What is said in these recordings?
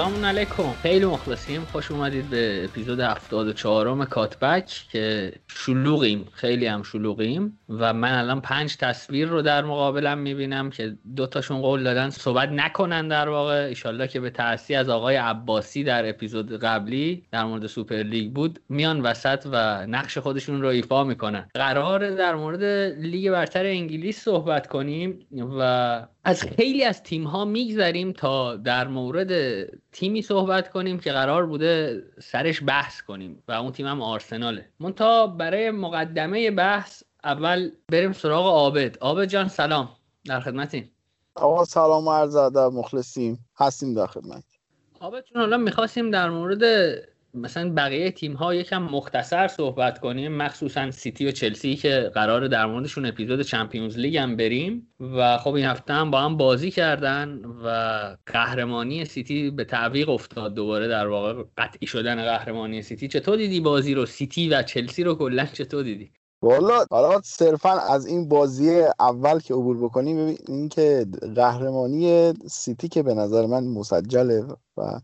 سلام علیکم. خیلی مخلصیم. خوش اومدید به اپیزود 74 کاتبک که شلوغیم. خیلی هم شلوغیم. و من الان پنج تصویر رو در مقابلم می‌بینم که دوتاشون قول دادن صحبت نکنن در واقع. ایشالله که به تأثیر از آقای عباسی در اپیزود قبلی در مورد سوپر لیگ بود. میان وسط و نقش خودشون رو ایفا می‌کنن. قرار در مورد لیگ برتر انگلیس صحبت کنیم و از خیلی از تیم ها میگذریم تا در مورد تیمی صحبت کنیم که قرار بوده سرش بحث کنیم و اون تیم هم آرسناله. منتها برای مقدمه بحث اول بریم سراغ عابد. عابد جان سلام. در خدمتیم آقا سلام و عرض ادب مخلصیم. هستیم در خدمت. عابد چون حالا می‌خواستیم در مورد مثلا بقیه تیم ها یکم مختصر صحبت کنیم. مخصوصا سیتی و چلسی که قرار در موردشون اپیزود چمپیونز لیگ هم بریم. و خب این هفته هم با هم بازی کردن و قهرمانی سیتی به تعویق افتاد دوباره در واقع قطعی شدن قهرمانی سیتی. چطور دیدی بازی رو؟ سیتی و چلسی رو کلا چطور دیدی؟ والا حالا صرفا از این بازی اول که عبور بکنیم این که قهرمانی سیتی که به نظر من مسجله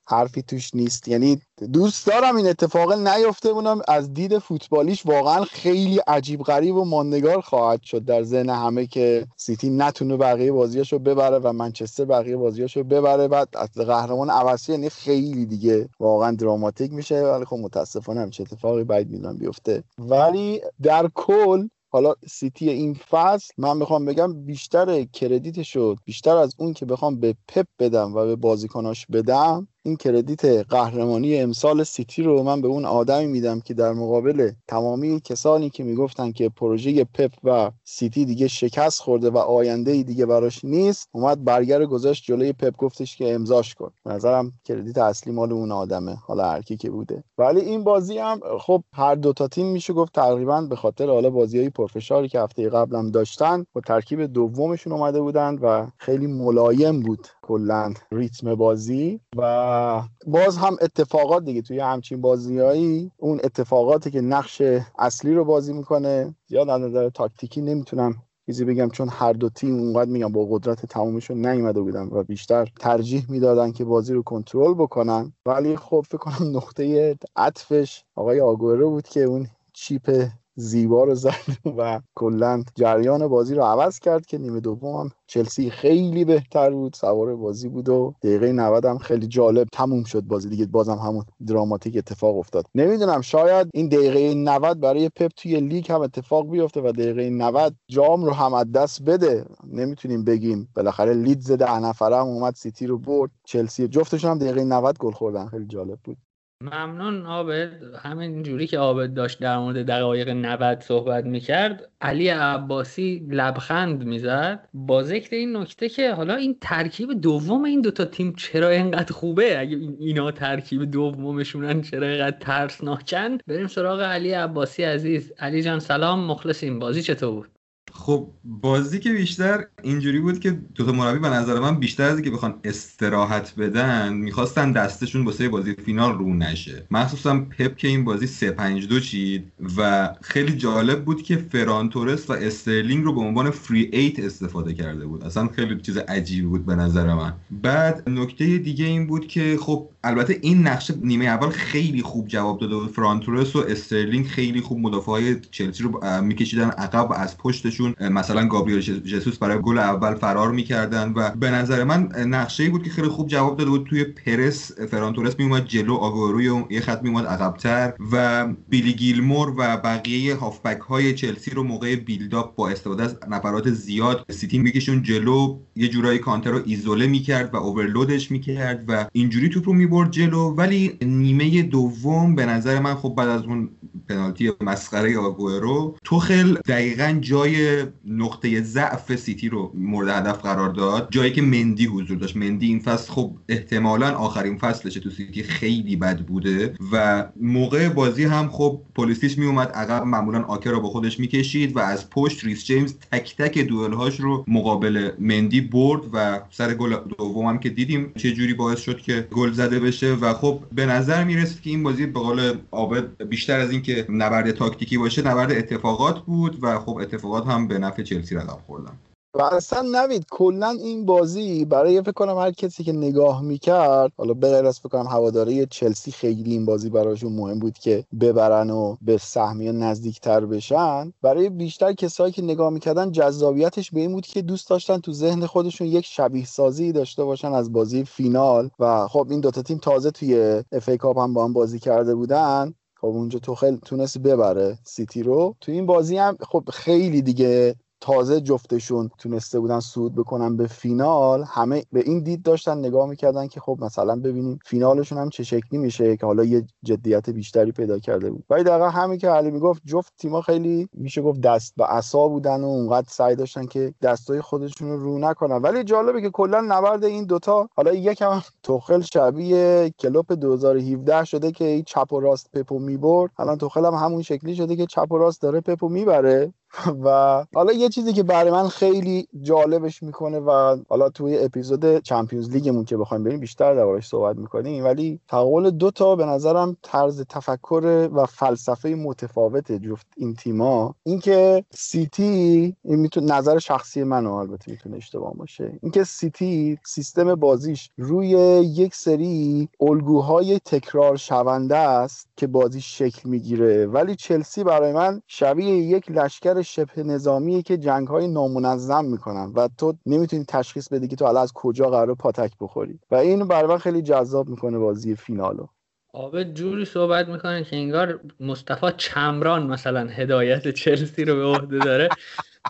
حرفی توش نیست. یعنی دوست دارم این اتفاق نیفته اونم از دید فوتبالیش واقعا خیلی عجیب غریب و ماندگار خواهد شد. در ذهن همه که سیتی نتونه بقیه بازیاشو ببره و منچستر بقیه بازیاشو ببره بعد از قهرمان عوضی یعنی خیلی دیگه واقعا dramatic میشه. ولی خب متاسفانه هم چه اتفاقی باید می‌دونم بیفته. ولی در کل حالا سیتی این فصل من می‌خوام بگم بیشتر credit شو بیشتر از اون که بخوام به پپ بدم و به بازیکناش بدم این credit قهرمانی امسال سیتی رو من به اون آدمی میدم که در مقابل تمامی کسانی که می‌گفتن که پروژه پپ و سیتی دیگه شکست خورده و آینده ای دیگه براش نیست اومد برگه گذاشت جلوی پپ گفتش که امضاش کن. نظرم credit اصلی مال اون آدمه حالا هر که بوده. ولی این بازی هم خب هر دو تا تیم میشه گفت تقریبا به خاطر حالا بازیای پرفشاری که هفته قبلم داشتن با ترکیب دومشون اومده بودن و خیلی ملایم بود. کلا ریتم بازی و باز هم اتفاقات دیگه توی همچین بازیهایی اون اتفاقاتی که نقش اصلی رو بازی می‌کنه زیاد از نظر تاکتیکی نمی‌تونم چیزی بگم چون هر دو تیم اونقدر میگم با قدرت تمامشون نیومده بودن و بیشتر ترجیح می‌دادن که بازی رو کنترل بکنن. ولی خب فکر کنم نقطه عطفش آقای آگورو بود که اون chip زیبا رو زد و کلا جریان بازی رو عوض کرد که نیمه دوم چلسی خیلی بهتر بود. سوار بازی بود و دقیقه 90 هم خیلی جالب تموم شد بازی دیگه. بازم همون dramatic اتفاق افتاد. نمی‌دونم شاید این دقیقه 90 برای پپ توی لیگ هم اتفاق بیفته و دقیقه 90 جام رو هم از دست بده. نمی‌تونیم بگیم. بالاخره لیدز ده نفره هم اومد سیتی رو برد. چلسی جفتشون هم دقیقه 90 گل خوردن. خیلی جالب بود. ممنون عابد همین جوری که عابد داشت در مورد دقایق 90 صحبت می‌کرد علی عباسی لبخند می‌زد با ذکر این نکته که حالا این ترکیب دوم این دوتا تیم چرا اینقدر خوبه؟ اگه اینا ترکیب دومشونن چرا اینقدر ترسناکن؟ بریم سراغ علی عباسی عزیز. علی جان سلام مخلصیم. بازی چطور بود؟ خب بازی که بیشتر اینجوری بود که دوتا مربی به نظر من بیشتر از که بخوان استراحت بدن می‌خواستن دستشون واسه بازی فینال رو نشه. مخصوصا پپ که این بازی 3 5 2 چید و خیلی جالب بود که فران تورس و استرلینگ رو به عنوان free eight استفاده کرده بود. اصلا خیلی چیز عجیبی بود به نظر من. بعد نکته دیگه این بود که خب البته این نقشه نیمه اول خیلی خوب جواب داده بود فران تورس و استرلینگ خیلی خوب مدافع های چلسی رو میکشیدن عقب و از پشتشون. مثلا گابریل جسوس برای گل اول فرار می‌کردن و به نظر من نقشه ای بود که خیلی خوب جواب داده بود. توی پرس فرانتورس میومد جلو آگوئرو یه خط میومد عقبتر و بیلی گیلمور و بقیه هافبک های چلسی رو موقع build-up با استفاده از نفرات زیاد سیتی میکشون جلو. یه جورایی کانته رو ایزوله می‌کرد و overload ش می‌کرد و اینجوری توپ رو می‌برد جلو ولی نیمه دوم به نظر من خب بعد از اون پنالتی مسخره آگوئرو توخل دقیقا جای نقطه ضعف سیتی رو مورد هدف قرار داد. جایی که مندی حضور داشت. مندی این فصل خب احتمالا آخرین فصلشه. تو سیتی خیلی بد بوده و موقع بازی هم خب پولیسیچ می اومد عقب معمولا آکه رو با خودش می‌کشید و از پشت ریس جیمز تک تک دوئل هاش رو مقابل مندی برد و سر گل دوم هم که دیدیم چه جوری باعث شد که گل زده بشه و خب به نظر می‌رسید که این بازی به قول عابد بیشتر از اینکه نبرد تاکتیکی باشه نبرد اتفاقات بود و خب اتفاقات هم به نفع چلسی رقم خوردن. و اصلا نوید کلا این بازی برای فکر کنم هر کسی که نگاه می‌کرد حالا به غیر از فکر کنم هواداری چلسی خیلی این بازی براشون مهم بود که ببرن و به سهمیه نزدیکتر بشن. برای بیشتر کسایی که نگاه می‌کردن جذابیتش به این بود که دوست داشتن تو ذهن خودشون یک شبیه سازی داشته باشن از بازی فینال. و خب این دوتا تیم تازه توی FA Cup هم با هم بازی کرده بودن. خب اونجا توخل تونست ببره سیتی رو. تو این بازی هم خب خیلی دیگه تازه جفتشون تونسته بودن صعود بکنن به فینال همه به این دید داشتن نگاه می‌کردن که خب مثلا ببینیم فینالشون هم چه شکلی میشه که حالا یه جدیت بیشتری پیدا کرده بود. ولی دقیقا همین که علی می‌گفت جفت تیما خیلی میشه گفت دست به عصا بودن و اونقدر سعی داشتن که دستای خودشون رو رو نکنن. ولی جالبه که کلا نبرد این دوتا حالا یکم توخل شبیه کلوپ 2017 شده که چپ و راست پپو می‌برد. الان توخل هم همون شکلی شده که چپ و راست داره پپو می‌بره. و حالا یه چیزی که برای من خیلی جالبش می‌کنه و حالا توی اپیزود چمپیونز لیگمون که بخوایم بریم بیشتر دربارش صحبت می‌کنیم ولی تقابل دو تا به نظرم طرز تفکر و فلسفه متفاوت جفت این تیما اینکه سیتی این می‌تونه نظر شخصی منو البته می‌تونه اشتباه باشه. اینکه سیتی سیستم بازیش روی یک سری الگوهای تکرار شونده است که بازی شکل می‌گیره. ولی چلسی برای من شبیه یک لشکر شبه نظامیه که جنگ های نامنظم می‌کنن و تو نمی‌تونی تشخیص بدی که تو حالا از کجا قرار پاتک بخوری. و این برای خیلی جذاب می‌کنه بازی فینالو. آبه جوری صحبت می‌کنه که انگار مصطفی چمران مثلا هدایت چلسی رو به عهده داره.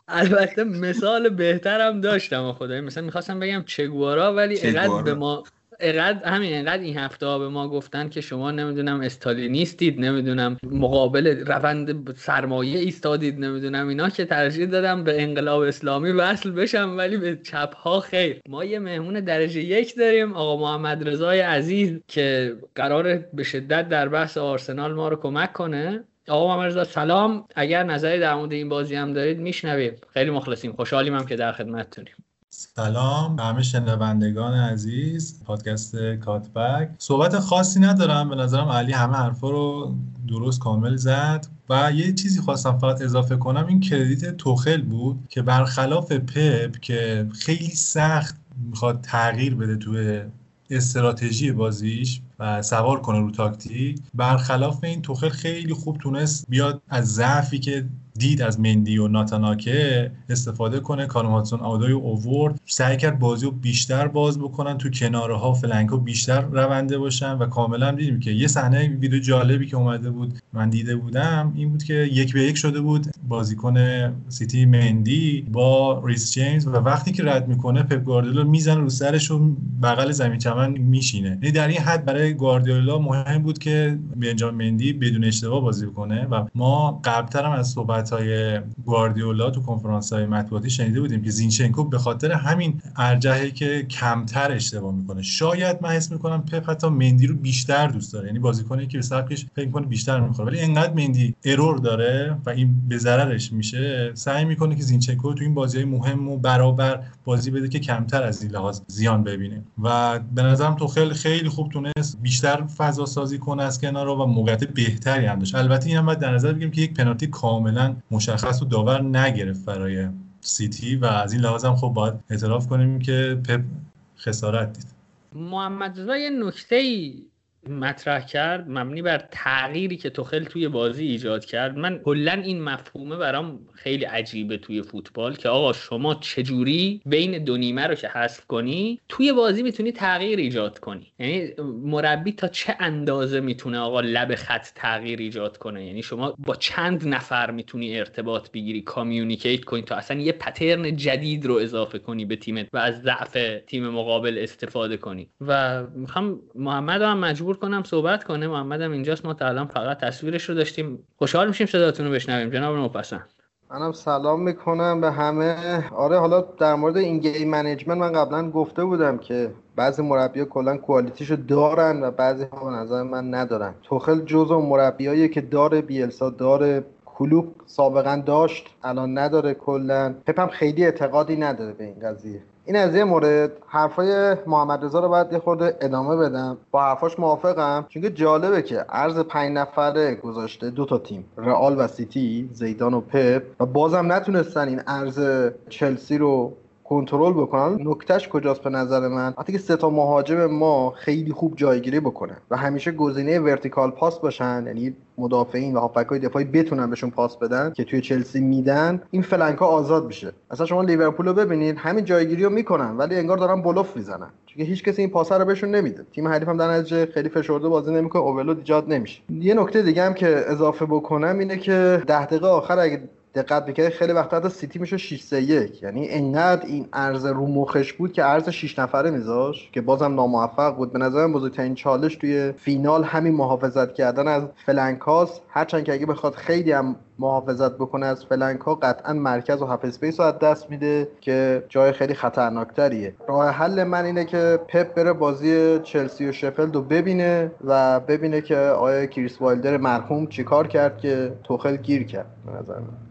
البته مثال بهترم داشتم خدایی. مثلا می‌خواستم بگم چگوارا ولی اینقدر به ما اقدر همین اینقدر این هفته ها به ما گفتن که شما نمی‌دونم استالینیستید نمی‌دونم مقابل روند سرمایه ایستادید نمی‌دونم اینا که ترجیح دادم به انقلاب اسلامی وصل بشم ولی به چپ ها خیر. ما یه مهمون درجه یک داریم آقا محمد رضای عزیز که قرار به شدت در بحث آرسنال ما رو کمک کنه. آقا محمد سلام. اگر نظری در مورد این بازی هم دارید میشنویم. خیلی مخلصیم. خوشحالیم هم که در خدمتتونیم. سلام همه شنوندگان عزیز پادکست کاتبک. صحبت خاصی ندارم به نظرم علی همه حرفا رو درست کامل زد و یه چیزی خواستم فقط اضافه کنم این کردیت توخل بود که برخلاف پپ که خیلی سخت می‌خواد تغییر بده توی استراتژی بازیش و سوار کنه رو تاکتیک برخلاف این توخل خیلی خوب تونست بیاد از ضعفی که دید از مندی و ناتاناکه استفاده کنه. کارماتسون آدای اوورد سعی کرد بازی رو بیشتر باز بکنن. تو کناره ها فلنک ها بیشتر رونده باشن و کاملا دیدیم که یه صحنه ویدیو جالبی که اومده بود من دیده بودم این بود که یک به یک شده بود بازیکن سیتی مندی با ریس جیمز و وقتی که رد می‌کنه پپ گواردیولا می‌زنه رو سرش و بغل زمین چمن میشینه. یعنی در این حد برای گواردیولا مهم بود که بنجامین مندی بدون اشتباه بازی کنه و ما قبلتر هم از صحبت های گواردیولا تو کنفرانس های مطبوعاتی شنیده بودیم که زینچنکو به خاطر همین ارجحی که کمتر اشتباه می‌کنه. شاید من حس می‌کنم پپ حتی مندی رو بیشتر دوست داره. یعنی بازیکنی که به سبکش فکر می‌کنه بیشتر می‌خوره. ولی انقدر مندی ارور داره و این به ضررش میشه سعی می‌کنه که زینچنکو تو این بازی مهم و برابر بازی بده که کمتر از این لحاظ زیان ببینه. و به نظرم تو خیلی خیلی خوب تونست بیشتر فضا سازی کنه از کنار و موقعیت بهتری هم داشت. البته این هم باید در نظر بگیریم که یک پنالتی کاملا مشخص و داور نگرفت برای سیتی و از این لحاظ هم خب باید اعتراف کنیم که پپ خسارت دید. محمد رضا یه نکته ای مطرح کرد مبنی بر تغییری که توخل توی بازی ایجاد کرد. من کلا این مفهومه برام خیلی عجیبه توی فوتبال که آقا شما چجوری بین دو نیمه رو که حذف کنی توی بازی می‌تونی تغییر ایجاد کنی. یعنی مربی تا چه اندازه می‌تونه آقا لب خط تغییر ایجاد کنه؟ یعنی شما با چند نفر می‌تونی ارتباط بگیری کامیونیکیت کنی تا اصلا یه پترن جدید رو اضافه کنی به تیمت و از ضعف تیم مقابل استفاده کنی. و می‌خوام محمد هم مجبور کنم صحبت کنه. محمدم اینجاست. ما تا الان فقط تصویرش رو داشتیم. خوشحال میشیم صداتون رو بشنویم. جناب نوپسند منم سلام می‌کنم به همه. آره حالا در مورد این game management من قبلا گفته بودم که بعضی مربی کلا quality شو دارن و بعضی ها نظر من ندارن. توخل جزو مربیایی که داره بیلسا داره کلوپ سابقا داشت الان نداره کلا. پپ هم خیلی اعتقادی نداره به این قضیه. این از یه مورد حرفای محمد رضا رو باید یه خورده ادامه بدم. با حرفاش موافقم. چون جالبه که عرض پنج نفره گذاشته دو تا تیم رئال و سیتی زیدان و پپ. و بازم نتونستن این عرض چلسی رو کنترل بکنن نکتهش کجاست به نظر من؟ وقتی که سه تا مهاجم ما خیلی خوب جایگیری بکنن و همیشه گزینه vertical پاس باشن یعنی مدافعین و هافبک دفاعی بتونن بهشون پاس بدن که توی چلسی میدن این flank آزاد میشه. اصلا شما لیورپول رو ببینید همین جایگیری رو می‌کنن ولی انگار دارن بلوف می‌زنن. چون هیچ کسی این پاس رو بهشون نمیده. تیم حریف هم در نتیجه خیلی فشرده بازی نمی‌کنه overload ایجاد نمیشه. یه نکته دیگه هم که اضافه بکنم اینه که ده دقیقه آخر اگه دقت بکنید خیلی وقت حتی سیتی میشه 6 3 1 یعنی انقدر این عرض رو مخش بود که عرض 6 نفره میذاش که بازم ناموفق بود. به نظرم بزرگترین چالش توی فینال همین محافظت کردن از flank هاس. هرچند که اگه بخواد خیلی هم محافظت بکنه از flank ها قطعا مرکز و half space رو از دست میده که جای خیلی خطرناکتریه. راه حل من اینه که پپ بره بازی چلسی و شفلد رو ببینه و ببینه که آیا کریس وایلدر مرحوم چیکار کرد که توخل گیر کرد. به نظر من.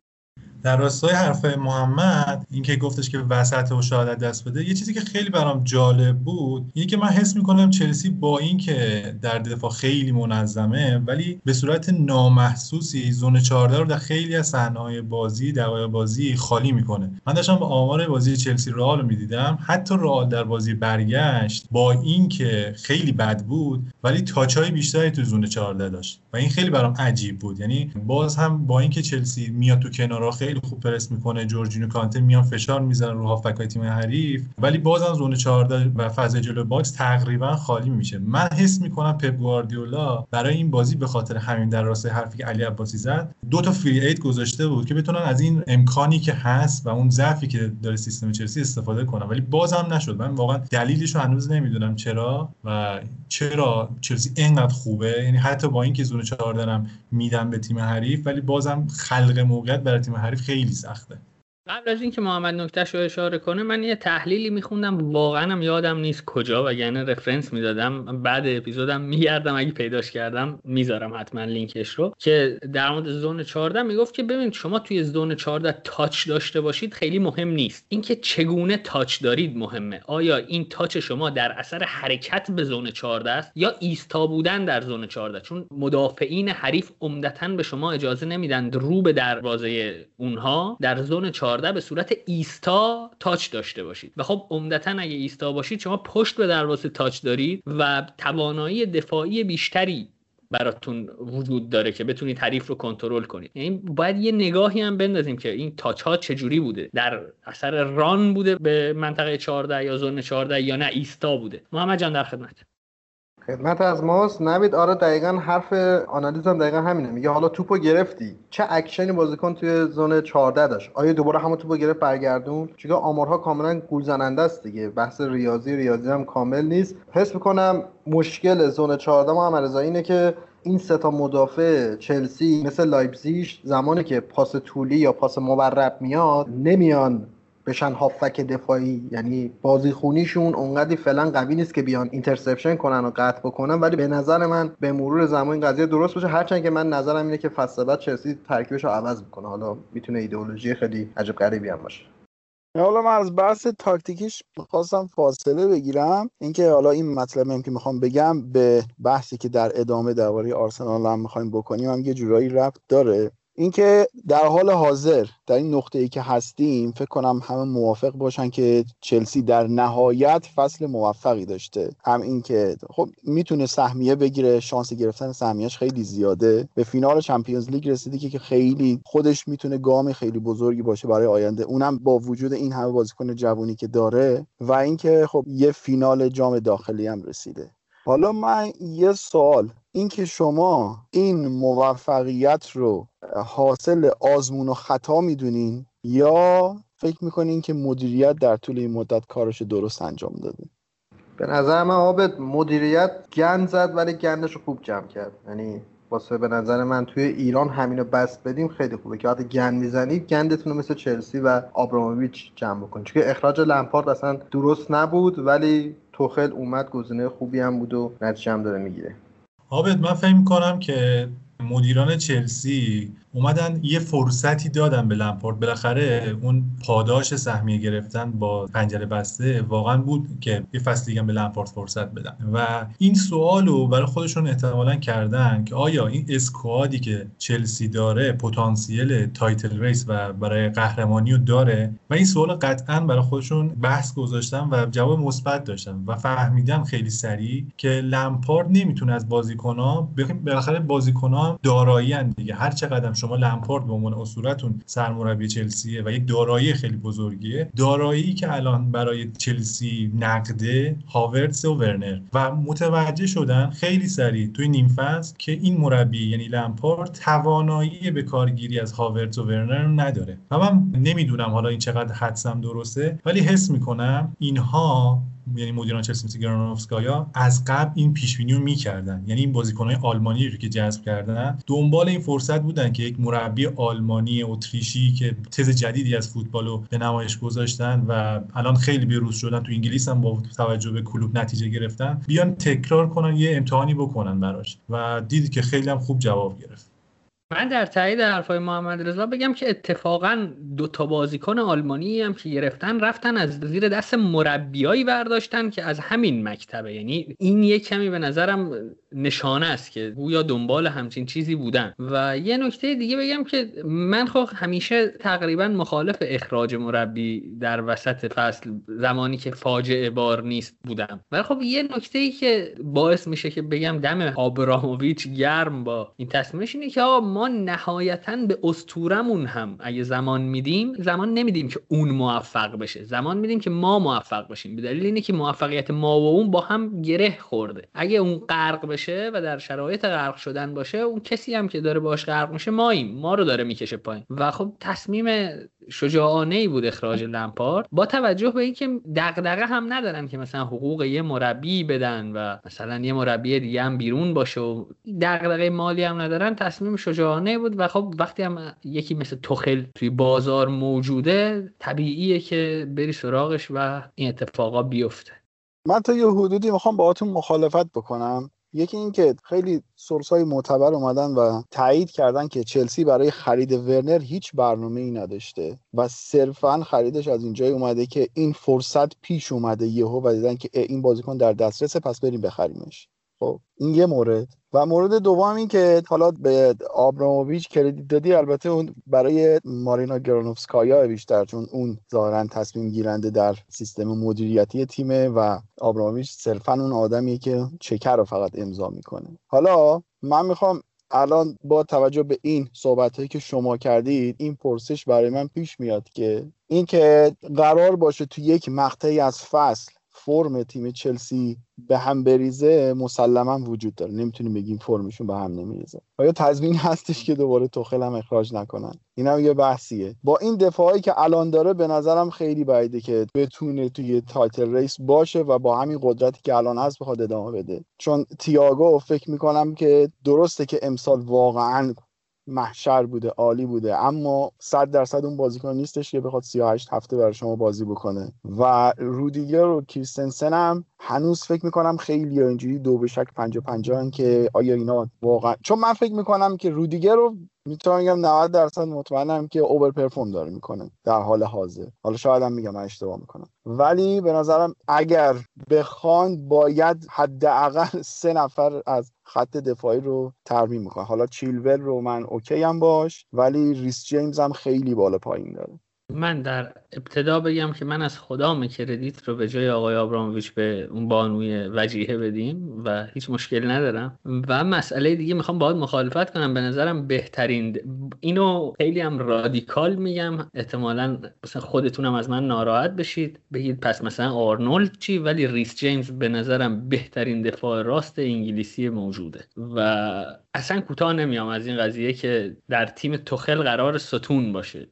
در راستای حرف محمد اینکه گفتش که وسط و شاید دست بده یه چیزی که خیلی برام جالب بود اینه که من حس می‌کنم چلسی با اینکه در دفاع خیلی منظمه ولی به صورت نامحسوسی zone 14 رو در خیلی از صحنه‌های بازی دقایق بازی خالی می‌کنه. من داشتم با آمار بازی چلسی رئال می‌دیدم. حتی رئال در بازی برگشت با اینکه خیلی بد بود ولی touch های بیشتری تو zone 14 داشت. و این خیلی برام عجیب بود. یعنی باز هم با اینکه چلسی میاد تو کنارا خیلی خیلی خوب پرس می‌کنه جورجینو کانته میان فشار می‌زنن رو هافبک تیم حریف. ولی بازم zone 14 و فاز جلو box تقریبا خالی میشه. من حس می‌کنم پپ گواردیولا برای این بازی به خاطر همین در راست حرفی که علی عباسی زد دو تا فری اید گذاشته بود که بتونن از این امکانی که هست و اون ضعفی که داره سیستم چلسی استفاده کنن. ولی بازم نشد. من واقعا دلیلش رو هنوز نمی‌دونم چرا و چرا چلسی اینقدر خوبه. یعنی حتی با اینکه زون 14 هم میدن به تیم حریف ولی بازم خلق موقعیت برای تیم حریف خیلی سخته. قبل از اینکه محمد نکتهش رو اشاره کنه من یه تحلیلی میخوندم. واقعا هم یادم نیست کجا و یعنی رفرنس می‌دادم. بعد اپیزودم میگردم. اگه پیداش کردم می‌ذارم حتما لینکش رو. که در مورد زون 14 می‌گفت که ببینید شما توی زون 14 تاچ داشته باشید خیلی مهم نیست. اینکه چگونه تاچ دارید مهمه. آیا این تاچ شما در اثر حرکت به زون 14 است یا ایستا بودن در زون 14 چون مدافعین حریف عمدتا به شما اجازه نمیدن رو به دروازه اونها در زون 14 14 به صورت ایستا تاچ داشته باشید. و خب عمدتا اگه ایستا باشید شما پشت به دروازه تاچ دارید و توانایی دفاعی بیشتری براتون وجود داره که بتونید حریف رو کنترل کنید. یعنی باید یه نگاهی هم بندازیم که این تاچ ها چجوری بوده. در اثر ران بوده به منطقه 14 یا زون 14 یا نه ایستا بوده. محمد جان در خدمت. خدمت از ماست. نوید آره دقیقا حرف آنالیزم دقیقا همینه. میگه حالا توپو گرفتی. چه اکشنی بازیکن توی zone 14 داشت؟ آیا دوباره همون توپو گرفت برگردون؟ چون آمارها کاملا گول زننده است دیگه. بحث ریاضی ریاضی هم کامل نیست. حس می‌کنم مشکل zone 14 ما هم اینه که این سه تا مدافع چلسی مثل لایپزیگ زمانی که پاس طولی یا پاس مورب میاد نمیان بشن هافبک دفاعی. یعنی بازی خونیشون اونقدی فعلا قوی نیست که بیان interception کنن و قطع بکنن ولی به نظر من به مرور زمان این قضیه درست باشه. هرچند که من نظرم اینه که فصل بعد چلسی ترکیبش رو عوض می‌کنه. حالا می‌تونه ایدئولوژی خیلی عجیب غریبی هم باشه. حالا من از بحث تاکتیکیش می‌خواستم فاصله بگیرم. اینکه حالا این مطلبی که می‌خوام بگم به بحثی که در ادامه درباره آرسنال هم می‌خوایم بکنیم هم یه جورایی ربط داره. اینکه در حال حاضر در این نقطه ای که هستیم فکر کنم همه موافق باشن که چلسی در نهایت فصل موفقی داشته. هم اینکه خب می‌تونه سهمیه بگیره شانس گرفتن سهمیهش خیلی زیاده. به فینال چمپیونز لیگ رسیده که خیلی خودش می‌تونه گام خیلی بزرگی باشه برای آینده. اونم با وجود این همه بازیکن جوونی که داره و اینکه خب یه فینال جام داخلی هم رسیده. حالا من یه سوال. اینکه شما این موفقیت رو حاصل آزمون و خطا می‌دونین یا فکر می‌کنین که مدیریت در طول این مدت کارش درست انجام داده؟ به نظر من آبد مدیریت گند زد ولی گندش رو خوب جمع کرد. یعنی واسه به نظر من توی ایران همینو بست بدیم خیلی خوبه که وقتی گند می‌زنید گندتون رو مثل چلسی و آبراموویچ جمع بکنید. چون اخراج لمپارد اصلا درست نبود ولی توخل اومد گزینه خوبی هم بود و نتیجه هم داره می‌گیره. آبد من فکر می‌کنم که مدیران چلسی اومدن یه فرصتی دادن به لمپارد بالاخره اون پاداش سهمیه گرفتن با پنجره بسته واقعا بود که یه فصل دیگه به لمپارد فرصت بدن. و این سوال رو برای خودشون احتمالا کردن که آیا این squad ی که چلسی داره پتانسیل title race و برای قهرمانی رو داره؟ و این سوال قطعا برای خودشون بحث گذاشتن و جواب مثبت داشتن و فهمیدن خیلی سریع که لمپارد نمی‌تونه از بازیکن‌ها بالاخره بازیکن‌ها دارایی دیگه. هر چقدر شما لمپارد به عنوان اسطورتون سرمربی چلسیه و یک دارایی خیلی بزرگیه دارایی که الان برای چلسی نقده هاورتس و ورنر. و متوجه شدن خیلی سریع توی نیم فصل که این مربی یعنی لمپارد توانایی به کارگیری از هاورتس و ورنر نداره. و من نمی‌دونم حالا این چقدر حدسم درسته ولی حس می‌کنم اینها یعنی مدیران چلسی مثل گرانوفسکایا از قبل این پیش بینی رو می‌کردن. یعنی این بازیکنهای آلمانی رو که جذب کردن دنبال این فرصت بودن که یک مربی آلمانی اتریشی که تز جدیدی از فوتبال رو به نمایش گذاشتن و الان خیلی بروز شدن تو انگلیس هم با توجه به کلوب نتیجه گرفتن بیان تکرار کنن یه امتحانی بکنن براش. و دیدی که خیلی هم خوب جواب گرفت. من در تایید حرفای محمد رضا بگم که اتفاقا دو تا بازیکن آلمانی هم که گرفتن رفتن از زیر دست مربیایی برداشتن که از همین مکتبه. یعنی این یک کمی به نظرم نشانه است که گویا دنبال همچین چیزی بودن. و یه نکته دیگه بگم که من خب همیشه تقریبا مخالف اخراج مربی در وسط فصل زمانی که فاجعه بار نیست بودم. ولی خب یه نکته ای که باعث میشه که بگم دم آبراموویچ گرم با این تصمیمش اینه که آقا ما نهایتا به استورمون هم اگه زمان میدیم زمان نمیدیم که اون موفق بشه. زمان میدیم که ما موفق باشیم به دلیل اینه که موفقیت ما و اون با هم گره خورده. اگه اون غرق بشه و در شرایط غرق شدن باشه اون کسی هم که داره باش غرق میشه ماییم. ما رو داره می‌کشه پایین. و خب تصمیم شجاعانه ای بود اخراج لمپارد. با توجه به اینکه دغدغه هم ندارن که مثلا حقوق یه مربی بدن و مثلا یه مربی دیگه هم بیرون باشه و دغدغه مالی هم ندارن تصمیم شجاعانه بود و خب وقتی هم یکی مثل توخل توی بازار موجوده طبیعیه که بری سراغش و این اتفاقا بیفته. من تا یه حدودی می‌خوام باهاتون مخالفت بکنم. یکی این که خیلی سورس های معتبر اومدن و تایید کردن که چلسی برای خرید ورنر هیچ برنامه ای نداشته و صرفا خریدش از اینجای اومده که این فرصت پیش اومده یهو و دیدن که این بازیکن در دسترسه پس بریم بخریمش. خب این یه مورد. و مورد دوم این که حالا به آبراموویچ کردیت دادی البته اون برای مارینا گرانوفسکایا بیشتر چون اون ظاهرا تصمیم گیرنده در سیستم مدیریتی تیمه و آبراموویچ صرفا اون آدمیه که چکر رو فقط امضا می‌کنه. حالا من می‌خوام الان با توجه به این صحبت هایی که شما کردید این پرسش برای من پیش میاد که اینکه قرار باشه تو یک مقطعی از فصل فرم تیم چلسی به هم بریزه مسلما وجود داره. نمی‌تونیم بگیم فرمشون به هم نمیریزه. آیا تضمین هستش که دوباره توخل هم اخراج نکنن؟ این هم یه بحثیه. با این دفاعی که الان داره به نظرم خیلی بعیده که بتونه توی title race باشه و با همین قدرتی که الان هست بخواد ادامه بده. چون تییاگو فکر می‌کنم که درسته که امسال واقعا محشر بوده عالی بوده. اما 100 درصد اون بازیکن نیستش که بخواد 38 هفته برای شما بازی بکنه. و رودیگر و کریستنسن هم هنوز فکر می‌کنم خیلی اینجوری دو به شک 50 50 که آیا اینا واقعا چون من فکر می‌کنم که رودیگر رو می‌تونم بگم 90 درصد مطمئنم که over perform داره می‌کنه در حال حاضر. حالا شاید هم میگم من اشتباه می‌کنم. ولی به نظرم اگر بخوان باید حداقل سه نفر از خط دفاعی رو ترمیم می‌کنه حالا چیلول رو من okay هم باش ولی ریس جیمز هم خیلی بالا پایین داره. من در ابتدا بگم که من از خدام credit رو به جای آقای آبراموویچ به اون بانوی وجیهه بدیم و هیچ مشکل ندارم. و مسئله دیگه می‌خوام باید مخالفت کنم. به نظرم بهترین اینو خیلی هم رادیکال میگم. احتمالا مثلا خودتونم از من ناراحت بشید. بگید پس مثلا آرنولد چی؟ ولی ریس جیمز به نظرم بهترین دفاع راست انگلیسی موجوده. و اصلا کوتاه نمیام از این قضیه که در تیم تخل قرار ستون باشه.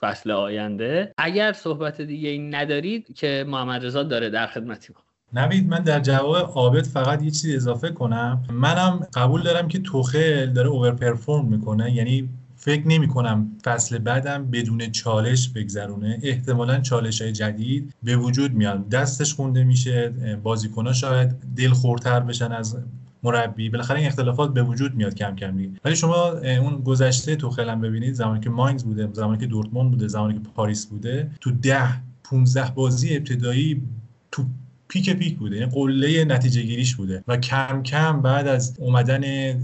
فصل آینده. اگر صحبت دیگه این ندارید که محمد رضا داره در خدمتی ما نوید من در جواب عابد فقط یه چیز اضافه کنم. منم قبول دارم که توخل داره اوور پرفورم می‌کنه. یعنی فکر نمی کنم فصل بعدم بدون چالش بگذرونه. احتمالا چالش های جدید به وجود میاد. دستش خونده میشه. بازیکنها شاید دلخورتر بشن از مربی بالاخره این اختلافات به وجود میاد کم کم دیگه. ولی شما اون گذشته تو خیلم ببینید زمانی که ماینز بوده زمانی که دورتموند بوده زمانی که پاریس بوده تو ده 15 بازی ابتدایی تو پیک پیک بوده. یعنی قله نتیجه گیریش بوده. و کم کم بعد از اومدن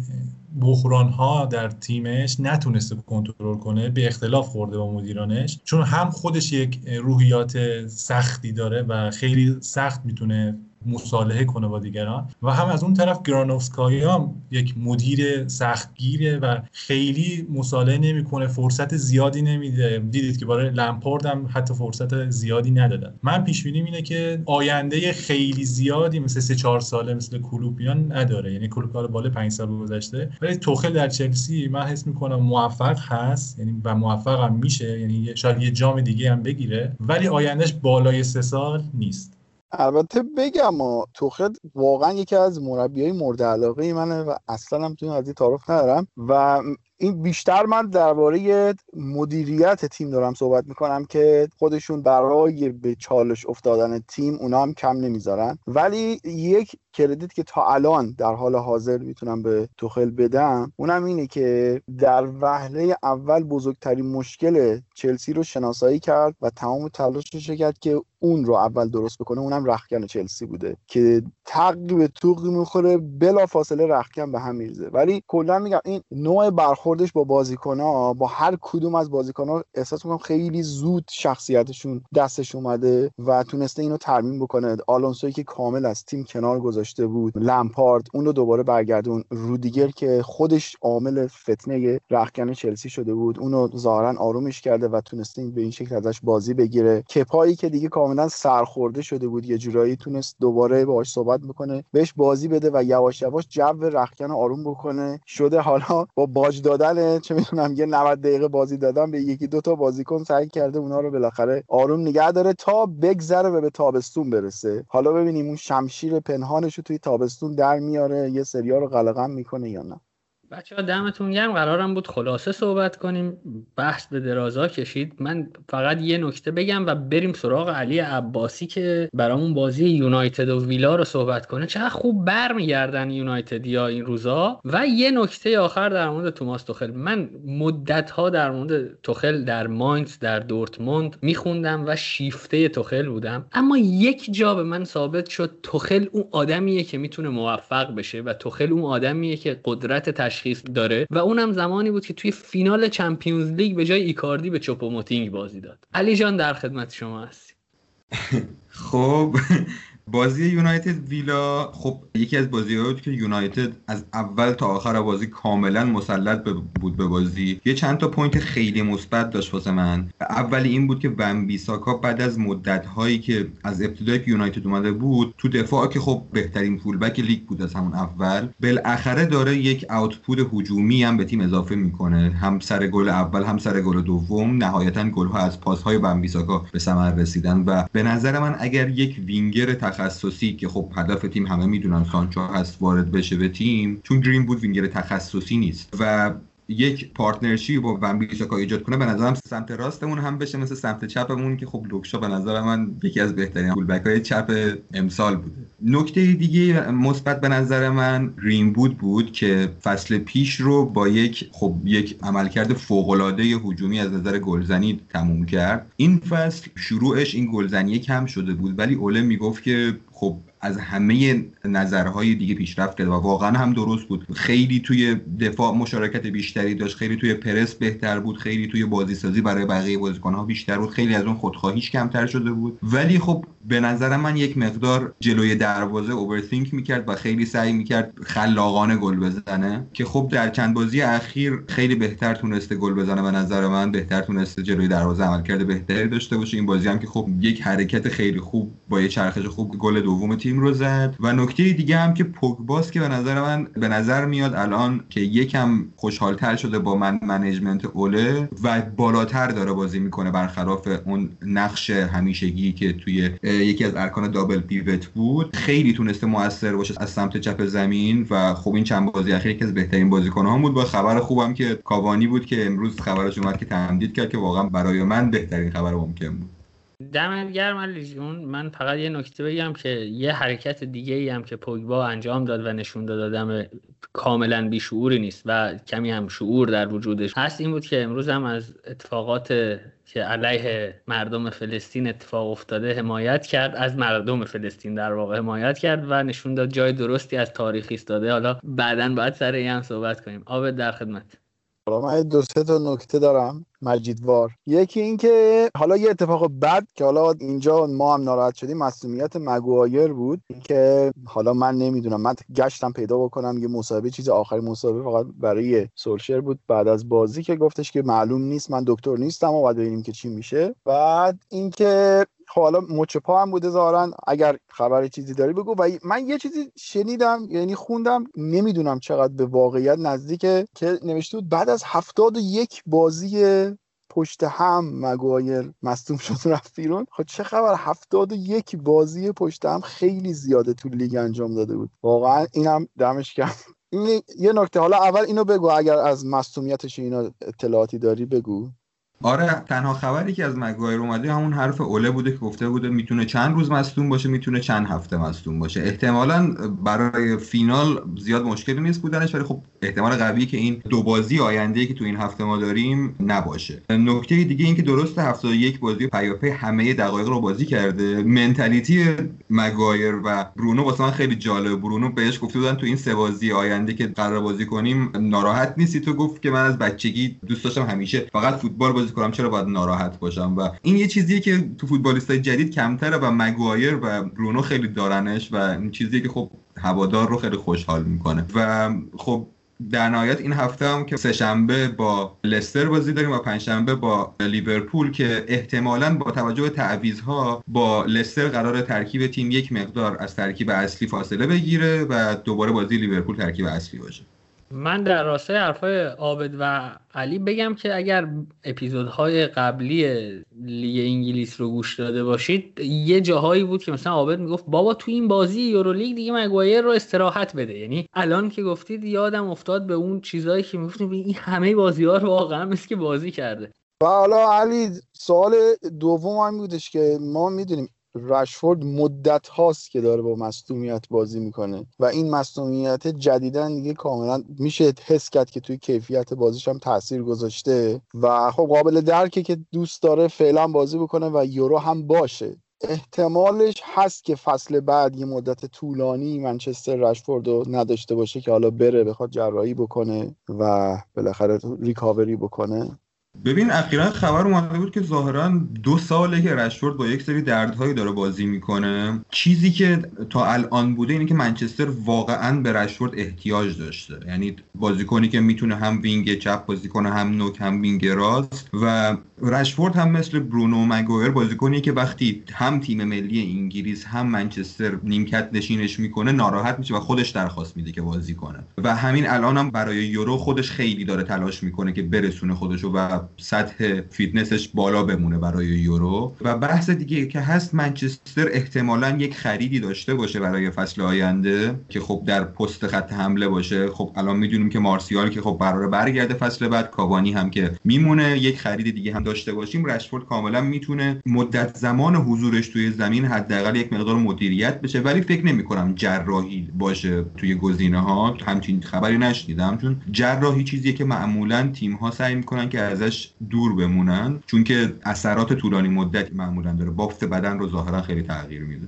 بحران ها در تیمش نتونسته کنترل کنه به اختلاف خورده با مدیرانش. چون هم خودش یک روحیات سختی داره و خیلی سخت می‌تونه مصالحه کنه با دیگران. و هم از اون طرف گرانوفسکایی هم یک مدیر سختگیره و خیلی مصالحه نمی‌کنه فرصت زیادی نمیده. دیدید که برای لمپارد هم حتی فرصت زیادی ندادن. من پیش بینیم اینه که آینده خیلی زیادی مثل سه چهار ساله مثل کلوپیان نداره. یعنی کلوپ بالا 5 سال گذشته. ولی توخل در چلسی من حس می‌کنم موفق هست. یعنی و موفق هم میشه. یعنی شاید یه جام دیگه هم بگیره. ولی آیندهش بالای سه سال نیست. البته بگم و توخل واقعا یکی از مربیای مورد علاقه منه و اصلا هم تو این تعارف ندارم و این بیشتر من درباره مدیریت تیم دارم صحبت می‌کنم که خودشون برای به چالش افتادن تیم اونا هم کم نمی‌ذارن. ولی یک کردیت که تا الان در حال حاضر می‌تونم به توخل بدم اونم اینه که در وهله اول بزرگترین مشکل چلسی رو شناسایی کرد و تمام تلاشش کرد که اون رو اول درست بکنه. اونم رخکن چلسی بوده که تقی به توقی می‌خوره بلا فاصله رخکن به هم میرزه ولی کلا میگم این نوع برخوردش با بازیکنها با هر کدوم از بازیکنها احساس می‌کنم خیلی زود شخصیتشون دستش اومده و تونسته اینو ترمیم بکنه. آلونسوی که کامل از تیم کنار گذاشته بود. لمپارد اون رو دوباره برگردون رودیگر که خودش عامل فتنه رخکن چلسی شده بود. اونو ظاهرا آرومش کرده و تونسته به این شکل ازش بازی بگیره. کپایی که دیگه کاملا سرخورده شده بود یه جورایی تونست دوباره باهاش صحبت بکنه بهش بازی بده و یواش یواش جو رخکن آروم بکنه. شده حالا با باج دادن چه می‌تونم یه 90 دقیقه بازی دادن به یکی دو تا بازیکن سعی کرده اونا رو بالاخره آروم نگه داره تا بگذره و به تابستون برسه. حالا ببینیم اون شمشیر پنهانش رو توی تابستون در میاره یه سریا رو قلقم می‌کنه یا نه. بچه ها دمتون گرم. قرارم بود خلاصه صحبت کنیم. بحث به درازا کشید. من فقط یه نکته بگم و بریم سراغ علی عباسی که برامون بازی یونایتد و ویلا رو صحبت کنه. چقدر خوب برمیگردن یونایتد یا این روزا. و یه نکته آخر در مورد توماس توخل. من مدت ها در مورد توخل در ماینز در دورتموند میخوندم و شیفته توخل بودم. اما یک جا به من ثابت شد توخل اون آدمیه که می‌تونه موفق بشه و توخل اون آدمیه که قدرت تشخیص داره و اونم زمانی بود که توی فینال Champions League به جای ایکاردی به چوپوموتینگ بازی داد. علی جان در خدمت شما هستیم. خب بازی یونایتد ویلا خب یکی از بازی بود که یونایتد از اول تا آخر بازی کاملا مسلط بود به بازی. یه چند تا point خیلی مثبت داشت واسه من. اولی این بود که ون بیساکا بعد از مدت هایی که از ابتدای که یونایتد اومده بود تو دفاع که خب بهترین fullback لیگ بود از همون اول بالاخره داره یک output هجومی هم به تیم اضافه می‌کنه. هم سر گل اول هم سر گل دوم. نهایتا گل ها از پاس های ون بیساکا به ثمر رسیدن و به نظر من اگر یک وینگر تخصصی که خب هدف تیم همه می‌دونن سانچو هست وارد بشه به تیم چون گرین بود وینگر تخصصی نیست. و یک پارتنرشی با ون بیساکا ایجاد کنه به نظرم سمت راستمون هم بشه مثل سمت چپمون که خب لوکشا به نظر من یکی از بهترین فولبک های چپ امسال بوده. نکته دیگه مثبت به نظر من گرین بود بود که فصل پیش رو با یک خب یک عملکرد فوق العاده هجومی از نظر گلزنی تموم کرد. این فصل شروعش این گلزنی کم شده بود ولی اوله می‌گفت که خب از همه نظرهای دیگه پیشرفت کرده و واقعا هم درست بود. خیلی توی دفاع مشارکت بیشتری داشت خیلی توی پرس بهتر بود خیلی توی بازی سازی برای بقیه بازیکنها بیشتر بود خیلی از اون خودخواهیش کمتر شده بود. ولی خب به نظر من یک مقدار جلوی دروازه overthink می‌کرد و خیلی سعی می‌کرد خلاقانه گل بزنه که خب در چند بازی اخیر خیلی بهتر تونسته گل بزنه به نظر من بهتر تونسته جلوی دروازه عمل کرده بهتری داشته باشه. این بازی هم که خب یک حرکت خیلی خوب با یه چرخش خوب گل دوم تیم رو زد. و نکته دیگه هم که پوگباس که به نظر من به نظر میاد الان که یکم خوشحالتر شده با man management اوله و بالاتر داره بازی می‌کنه برخلاف اون نقش همیشگی که توی یکی از ارکان دابل پیوت بود. خیلی تونسته موثر باشه از سمت چپ زمین و خب این چند بازی اخیر یکی از بهترین بازیکنان بود با خبر خوبم که کاوانی بود که امروز خبرش اومد که تمدید کرد که واقعا برای من بهترین خبر ممکن بود. دمت گرم علی جون. من فقط یه نکته بگم که یه حرکت دیگه ای هم که پوگبا انجام داد و نشون داد آدم کاملا بیشعوری نیست و کمی هم شعور در وجودش هست این بود که امروز هم از اتفاقات که علیه مردم فلسطین اتفاق افتاده حمایت کرد از مردم فلسطین در واقع حمایت کرد و نشون داد جای درستی از تاریخ ایستاده. حالا بعدا باید سر هم صحبت کنیم. آب در خدمت. من دو سه تا نکته دارم. مجیدوار یکی اینکه حالا یه اتفاق بد که حالا اینجا ما هم ناراحت شدیم مسئولیت مگوایر بود. که حالا من نمی‌دونم من گشتم پیدا بکنم یه مصاحبه چیز آخری مصاحبه فقط برای سولشر بود. بعد از بازی که گفتش که معلوم نیست من دکتر نیستم و باید ببینیم که چی میشه. بعد اینکه خب حالا مچ پا هم بوده ظاهرا اگر خبر چیزی داری بگو. و من یه چیزی شنیدم یعنی خوندم نمی‌دونم چقدر به واقعیت نزدیکه که نوشته بود بعد از هفتاد و یک بازی پشت هم مگایر مصدوم شد رفت بیرون. خب چه خبر؟ هفتاد و یک بازی پشت هم خیلی زیاده تو لیگ انجام داده بود. واقعا اینم دمش کرد این یه نکته حالا اول اینو بگو اگر از مصومیتش اینا اطلاعاتی داری بگو. آره تنها خبری که از مگایر اومده همون حرف اوله بوده که گفته بوده می‌تونه چند روز مصدوم باشه می‌تونه چند هفته مصدوم باشه. احتمالا برای فینال زیاد مشکلی نیست بودنش ولی خب احتمال قوی که این دو بازی آینده که تو این هفته ما داریم نباشه. نکته دیگه این که درست 71 بازی پیاپی همه دقایق رو بازی کرده منتالیتی مگایر و برونو واسه من خیلی جالب. برونو بهش گفته بودن تو این سه بازی آینده که قرار بازی کنیم ناراحت نیستی؟ تو گفت که من از بچگی دوست داشتم همیشه فقط فوتبال بازی کنم چرا باید ناراحت باشم؟ و این یه چیزیه که تو فوتبالیستای جدید کمتره و مگوایر و برونو خیلی دارنش و این چیزیه که خب هوادار رو خیلی خوشحال می‌کنه. و خب در نهایت این هفته هم که سهشنبه با لستر بازی داریم و پنجشنبه با لیورپول که احتمالا با توجه به تعویضها با لستر قرار ترکیب تیم یک مقدار از ترکیب اصلی فاصله بگیره و دوباره بازی لیورپول ترکیب اصلی باشه. من در راستای حرفای عابد و علی بگم که اگر اپیزودهای قبلی لیگ انگلیس رو گوش داده باشید یه جاهایی بود که مثلا عابد می‌گفت بابا تو این بازی یورولیگ دیگه مگوایر رو استراحت بده. یعنی الان که گفتید یادم افتاد به اون چیزایی که می‌گفتیم این همه بازی ها رو واقعا مثل که بازی کرده. و حالا علی سوال دوم هم بودش که ما می‌دونیم رشفورد مدت هاست که داره با مصدومیت بازی می‌کنه. و این مصدومیت جدیدن دیگه کاملا میشه حس کرد که توی کیفیت بازیش هم تاثیر گذاشته. و خب قابل درکه که دوست داره فعلا بازی بکنه و یورو هم باشه. احتمالش هست که فصل بعد یه مدت طولانی منچستر رشفورد رو نداشته باشه که حالا بره بخواد جراحی بکنه و بالاخره ریکاوری بکنه. ببین اخیرا خبر اومده بود که ظاهرا دو ساله که رشفورد با یک سری دردهایی داره بازی می‌کنه. چیزی که تا الان بوده اینه که منچستر واقعا به رشفورد احتیاج داشته. یعنی بازیکنی که می‌تونه هم wing چپ بازی کنه هم نوک هم wing راست و رشفورد هم مثل برونو و مگویر بازیکنی که وقتی هم تیم ملی انگلیس هم منچستر نیمکت نشینش می‌کنه ناراحت میشه و خودش درخواست میده که بازی کنه. و همین الان هم برای یورو خودش خیلی داره تلاش می‌کنه که برسونه خودشو و سطح فیتنسش بالا بمونه برای یورو. و بحث دیگه که هست منچستر احتمالا یک خریدی داشته باشه برای فصل آینده که خب در پست خط حمله باشه. خب الان می‌دونیم که مارسیال که خب قراره برگرده فصل بعد کاوانی هم که میمونه یک خرید دیگه هم داشته باشیم رشفورد کاملا می‌تونه مدت زمان حضورش توی زمین حداقل یک مقدار مدیریت بشه. ولی فکر نمی کنم جراحی باشه توی گزینه ها همچین خبری نشنیدم چون جراحی چیزیه که معمولا تیم ها سعی می‌کنن که ازش دور بمونن چون که اثرات طولانی مدت معمولا داره. بافت بدن رو ظاهرا خیلی تغییر میده.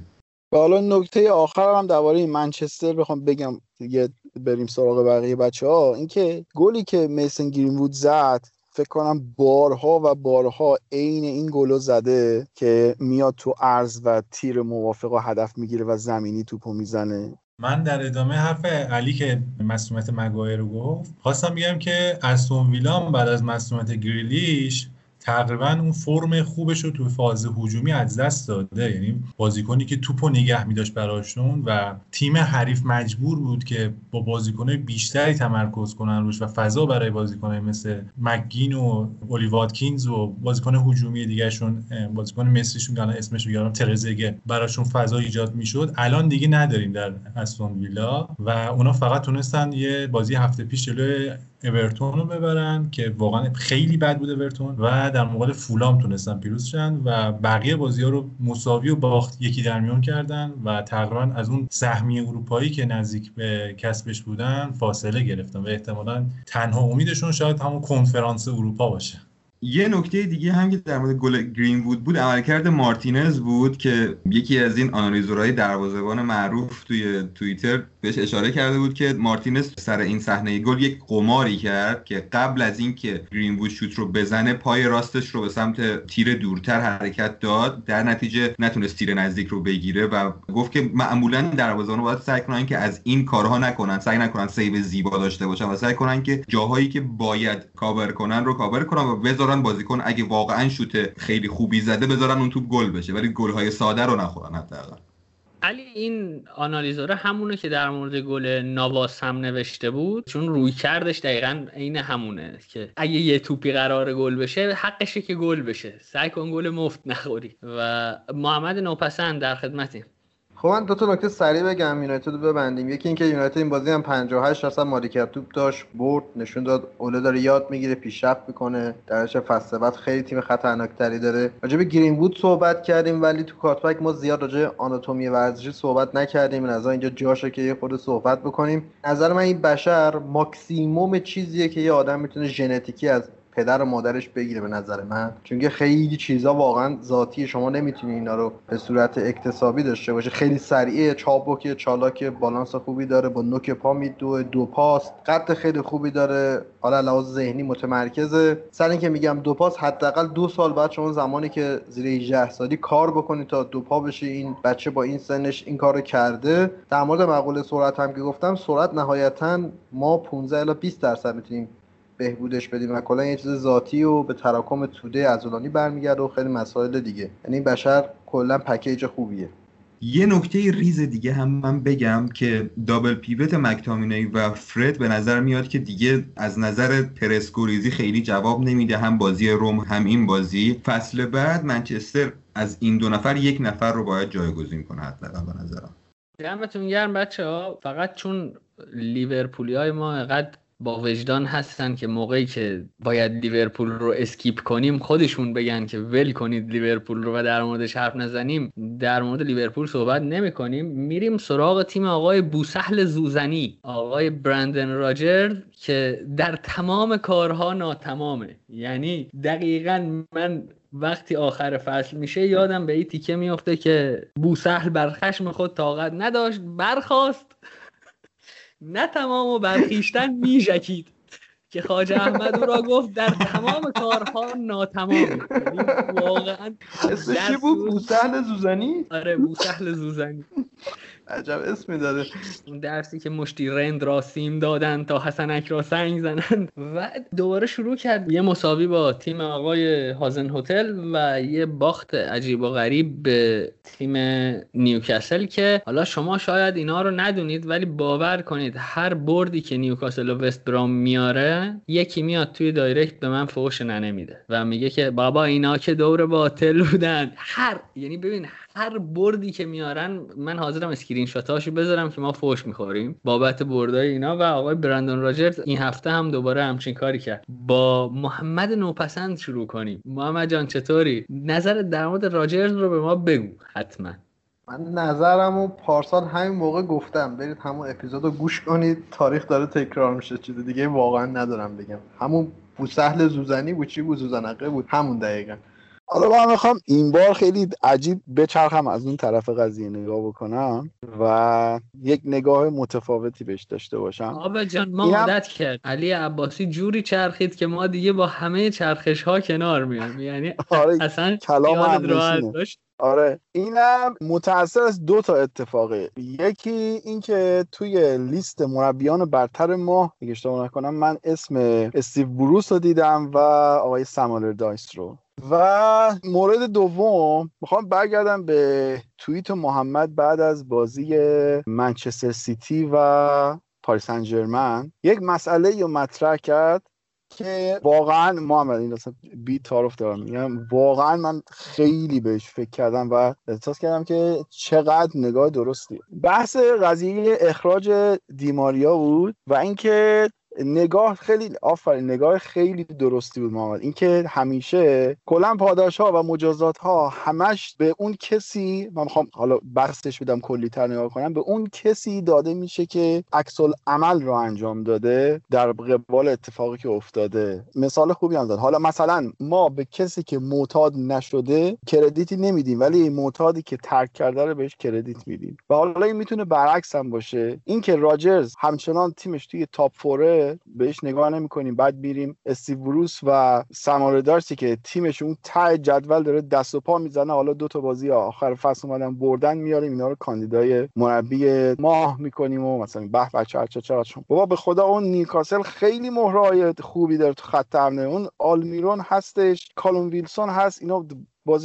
حالا نکته آخر هم درباره منچستر بخوام بگم دیگه بریم سراغ بقیه بچه ها اینکه گلی که میسن گرینوود زد فکر کنم بارها و بارها عین این گلو زده که میاد تو عرض و تیر موافق و هدف می‌گیره و زمینی توپو می‌زنه. من در ادامه حرف علی که مسئولیت مگایر رو گفت خواستم بگم که استون ویلام بعد از مسئولیت گریلیش تقریبا اون فرم خوبش رو تو فاز هجومی از دست داده. یعنی بازیکنی که توپو نگه میداشت براشون و تیم حریف مجبور بود که با بازیکنه بیشتری تمرکز کنن روش و فضا برای بازیکنه مثل مکگین و اولی واتکینز و بازیکن هجومی دیگهشون بازیکن مصریشون که اسمش رو ترزگه براشون فضا ایجاد می‌شد. الان دیگه نداریم در استون ویلا و اونا فقط تونستن یه بازی هفته پیش جلوی اورتون رو ببرن که واقعا خیلی بد بود اورتون و در مقابل فولام تونستن پیروز شن و بقیه بازی ها رو مساوی و باخت یکی در میون کردن و تقریبا از اون سهمی اروپایی که نزدیک به کسبش بودن فاصله گرفتن و احتمالا تنها امیدشون شاید همون کنفرانس اروپا باشه. یه نکته دیگه هم که در مورد گل گرین وود بود عملکرد مارتینز بود که یکی از این آنالیزورهای دروازه‌بان معروف توی توییتر بهش اشاره کرده بود که مارتینز سر این صحنه گل یک قماری کرد که قبل از اینکه گرین وود شوت رو بزنه پای راستش رو به سمت تیر دورتر حرکت داد. در نتیجه نتونست تیر نزدیک رو بگیره و گفت که معمولا دروازه‌بان باید سعی کنن که از این کارها نکنن سعی نکنن save زیبا داشته باشن و سعی کنن که جاهایی که باید کاور کنن رو کاور کنن و بذارن بازیکن اگه واقعا شوت خیلی خوبی زده بذارن اون توپ گل بشه ولی گل ساده رو نخورن حداقل. علی این آنالیزوره همونه که در مورد گل نواس هم نوشته بود چون روی کردش دقیقا عین همونه که اگه یه توپی قرار گل بشه حقشه که گل بشه. سعی کن گل مفت نخوری. و محمد نوپسند در خدمتیم. خب من دو تا نکته سریع بگم یونایتد رو ببندیم. یکی اینکه یونایتد این بازی هم 58 درصد مالکیت توپ داشت برد نشون داد اوله داره یاد می‌گیره پیشرفت می‌کنه. درش فصل بعد خیلی تیم خطرناکتری داره. راجع به گرین صحبت کردیم ولی تو کارتبک ما زیاد راجع آناتومی ورزشی صحبت نکردیم. از اینجا جاشه که یه خود صحبت بکنیم. نظر من این بشر ماکسیموم چیزیه که یه آدم می‌تونه ژنتیکی از پدر و مادرش بگیره به نظر من. چون خیلی چیزا واقعا ذاتی شما نمی‌تونی اینا رو به صورت اکتسابی داشته باشه خیلی سریعه چابکی چالاک بالانس خوبی داره با نوک پا میدوه دو پاس قد خیلی خوبی داره. حالا لحاظ ذهنی متمرکزه. سر اینکه میگم دو پاس حداقل دو سال بعد شما زمانی که زیر 18 سالی کار بکنی تا دو پا بشه این بچه با این سنش این کارو کرده. در مورد مقوله سرعت هم که گفتم سرعت نهایتا ما 15 الی 20 درصد می‌تونیم بهبودش بدیم و کلا یه چیز ذاتی و به تراکم توده عضلانی برمیگرده و خیلی مسائل دیگه. یعنی بشر کلا پکیج خوبیه. یه نکته ریز دیگه هم من بگم که دابل پیوت مکتامینی و فرد به نظر میاد که دیگه از نظر پرسکوریزی خیلی جواب نمیده. هم بازی روم هم این بازی. فصل بعد منچستر از این دو نفر یک نفر رو باید جایگزین کنه حتما به نظرم. دمتون گرم بچه ها فقط چون لیورپولی های ما انقد با وجدان هستن که موقعی که باید لیورپول رو skip کنیم خودشون بگن که ول کنید لیورپول رو و در موردش حرف نزنیم. در مورد لیورپول صحبت نمی کنیم میریم سراغ تیم آقای بوسهل زوزنی آقای برندن راجرز که در تمام کارها ناتمامه. یعنی دقیقا من وقتی آخر فصل میشه یادم به این تیکه میفته که بوسهل بر خشم خود طاقت نداشت برخاست نه تمام و برخیشتن میژکید. که خاج احمد او را گفت در تمام کارها ناتمام. واقعا اسمش بود؟ بوسهل زوزنی؟ آره بوسهل زوزنی. عجب اسمی داره اون درسی که مشتی رند را سیم دادن تا حسنک را سنگ زنند و دوباره شروع کرد. یه مساوی با تیم آقای هازن هتل و یه باخت عجیب و غریب به تیم نیوکاسل که حالا شما شاید اینا رو ندونید ولی باور کنید هر بردی که نیوکاسل و وست برام میاره یکی میاد توی direct به من فوش ننه میده و میگه که بابا اینا که دور باطل بودن. هر یعنی ببین هر بردی که میارن من حاضرم اسکرین شاتاشو بذارم که ما فوش می‌خوریم بابت بردای اینا و آقای برندون راجرز این هفته هم دوباره همچین کاری کرد. با محمد نوپسند شروع کنیم. محمد جان چطوری؟ نظر در مورد راجرز رو به ما بگو حتما. من نظرم پارسال همین موقع گفتم. برید همون اپیزود رو گوش کنید. تاریخ داره تکرار میشه. چیز دیگه واقعا ندارم بگم. همون بوسهل زوزنی بود. چی بود؟ زوزنقه بود. همون دقیقا. حالا من می‌خوام این بار خیلی عجیب بچرخم از اون طرف قضیه نگاه بکنم و یک نگاه متفاوتی بهش داشته باشم. آبا جان ما عادت کرد. علی عباسی جوری چرخید که ما دیگه با همه چرخش ها کنار میایم. یعنی آره اصلا کلام داشت آره. اینم متأثر از دو تا اتفاقه. یکی اینکه توی لیست مربیان برتر ما اگه اشتباه نکنم من اسم استیو بروس رو دیدم و آقای سم آلاردایس رو. و مورد دوم می‌خوام برگردم به توییت محمد بعد از بازی منچستر سیتی و پاریسن ژرمن یک مسئله رو مطرح کرد. که واقعا محمد این اصلا بی تعارف دارم میگم واقعا من خیلی بهش فکر کردم و احساس کردم که چقدر نگاه درستی. بحث قضیه اخراج دیماریا بود و اینکه نگاه خیلی آفرین نگاه خیلی درستی بود محمد. اینکه همیشه کلا پاداش ها و مجازات ها همش به اون کسی من می‌خوام حالا بحثش بدم کلی تر نگاه کنم به اون کسی داده میشه که عکس عمل رو انجام داده در قبال اتفاقی که افتاده. مثال خوبی هم داد. حالا مثلا ما به کسی که معتاد نشده credit ی نمیدیم ولی معتادی که ترک کرده رو بهش credit میدیم. و حالا این می‌تونه برعکس هم باشه. اینکه راجرز همچنان تیمش توی top four ه بهش نگاه نمی‌کنیم. بعد میریم استیو بروس و سم آلاردایسی که تیمش اون ته جدول داره دست و پا می‌زنه. حالا دو تا بازی آخر فصل اومدن بردن میاریم. اینا رو کاندیدای مربی ماه می‌کنیم و مثلا به بچه چه چقدر بابا به خدا اون نیوکاسل خیلی مهره‌های خوبی داره تو خط حمله. اون آلمیرون هستش کالوم ویلسون هست. اینا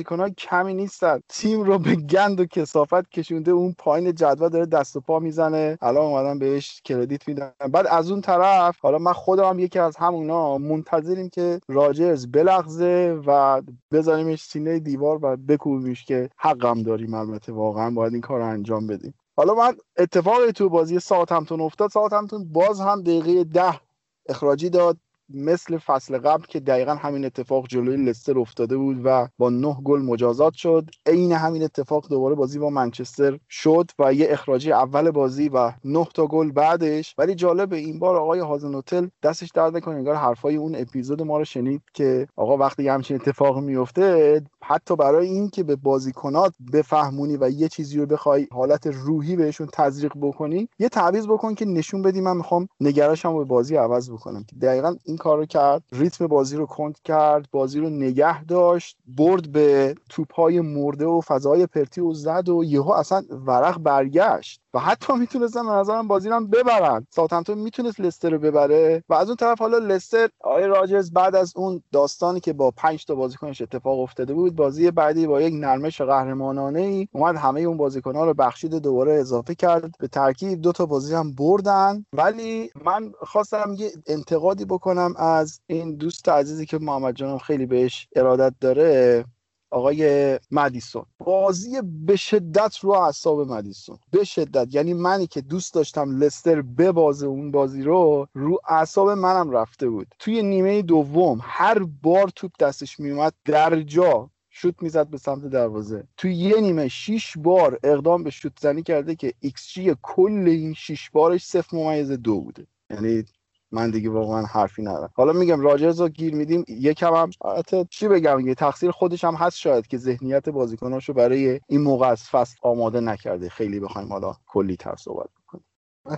ها کمی نیستن. تیم رو به گند و کسافت کشونده اون پایین جدول داره دست و پا می‌زنه. الان اومدن بهش کردیت میدن. بعد از اون طرف حالا من خودم هم یکی از همونا منتظریم که راجرز بلغزه و بزنیمش سینه دیوار و بکوبیمش که حقم داریم البته. واقعا باید این کار رو انجام بدیم. حالا من اتفاقی تو بازی ساعت همتون افتاد. ساعت همتون باز هم دقیقه ده اخراجی داد. مثل فصل قبل که دقیقا همین اتفاق جلوی لستر افتاده بود و با نه گل مجازات شد. عین همین اتفاق دوباره بازی با منچستر شد و یه اخراجی اول بازی و نه تا گل بعدش. ولی جالب این بار آقای هازن دستش درد نکنه انگار حرفای اون اپیزود ما رو شنید که آقا وقتی همچین اتفاق میفته حتی برای این که به بازیکنات بفهمونی و یه چیزی رو بخوای حالت روحی بهشون تزریق بکنی یه تعویض بکن که نشون بدی من می‌خوام نگراشم به بازی عوض بکنم. دقیقا این کار رو کرد ریتم بازی رو کند کرد بازی رو نگه داشت برد به توپهای مرده و فضای پرتی و زد و یهو اصلا ورق برگشت. و حتی می‌تونستن به نظرم بازی رو هم ببرن. ساوثهمپتون می‌تونست لستر رو ببره و از اون طرف حالا لستر آقای راجرز بعد از اون داستانی که با 5 تا بازیکنش اتفاق افتاده بود بازی بعدی با یک نرمش قهرمانانه ای اومد همه اون بازیکن‌ها رو بخشید دوباره اضافه کرد. به ترکیب دو تا بازی هم بردن. ولی من خواستم یه انتقادی بکنم از این دوست عزیزی که محمد جانم خیلی بهش ارادت داره. آقای مدیسون. بازی به شدت رو اعصاب مدیسون. به شدت. یعنی منی که دوست داشتم لستر ببازه اون بازی رو رو اعصاب منم رفته بود. توی نیمه دوم هر بار توپ دستش میومد در جا شوت می‌زد به سمت دروازه. توی یه نیمه شیش بار اقدام به شوت زنی کرده که ایکس جی کل این شیش بارش صفر ممیز دو بوده. یعنی من دیگه واقعا حرفی ندارم. حالا میگم راجرز رو گیر میدیم یکم هم چی بگم یه تقصیر خودش هم هست شاید که ذهنیت بازیکناشو برای این موقع از فصل آماده نکرده. خیلی بخوایم حالا کلی تر صحبت بکنیم.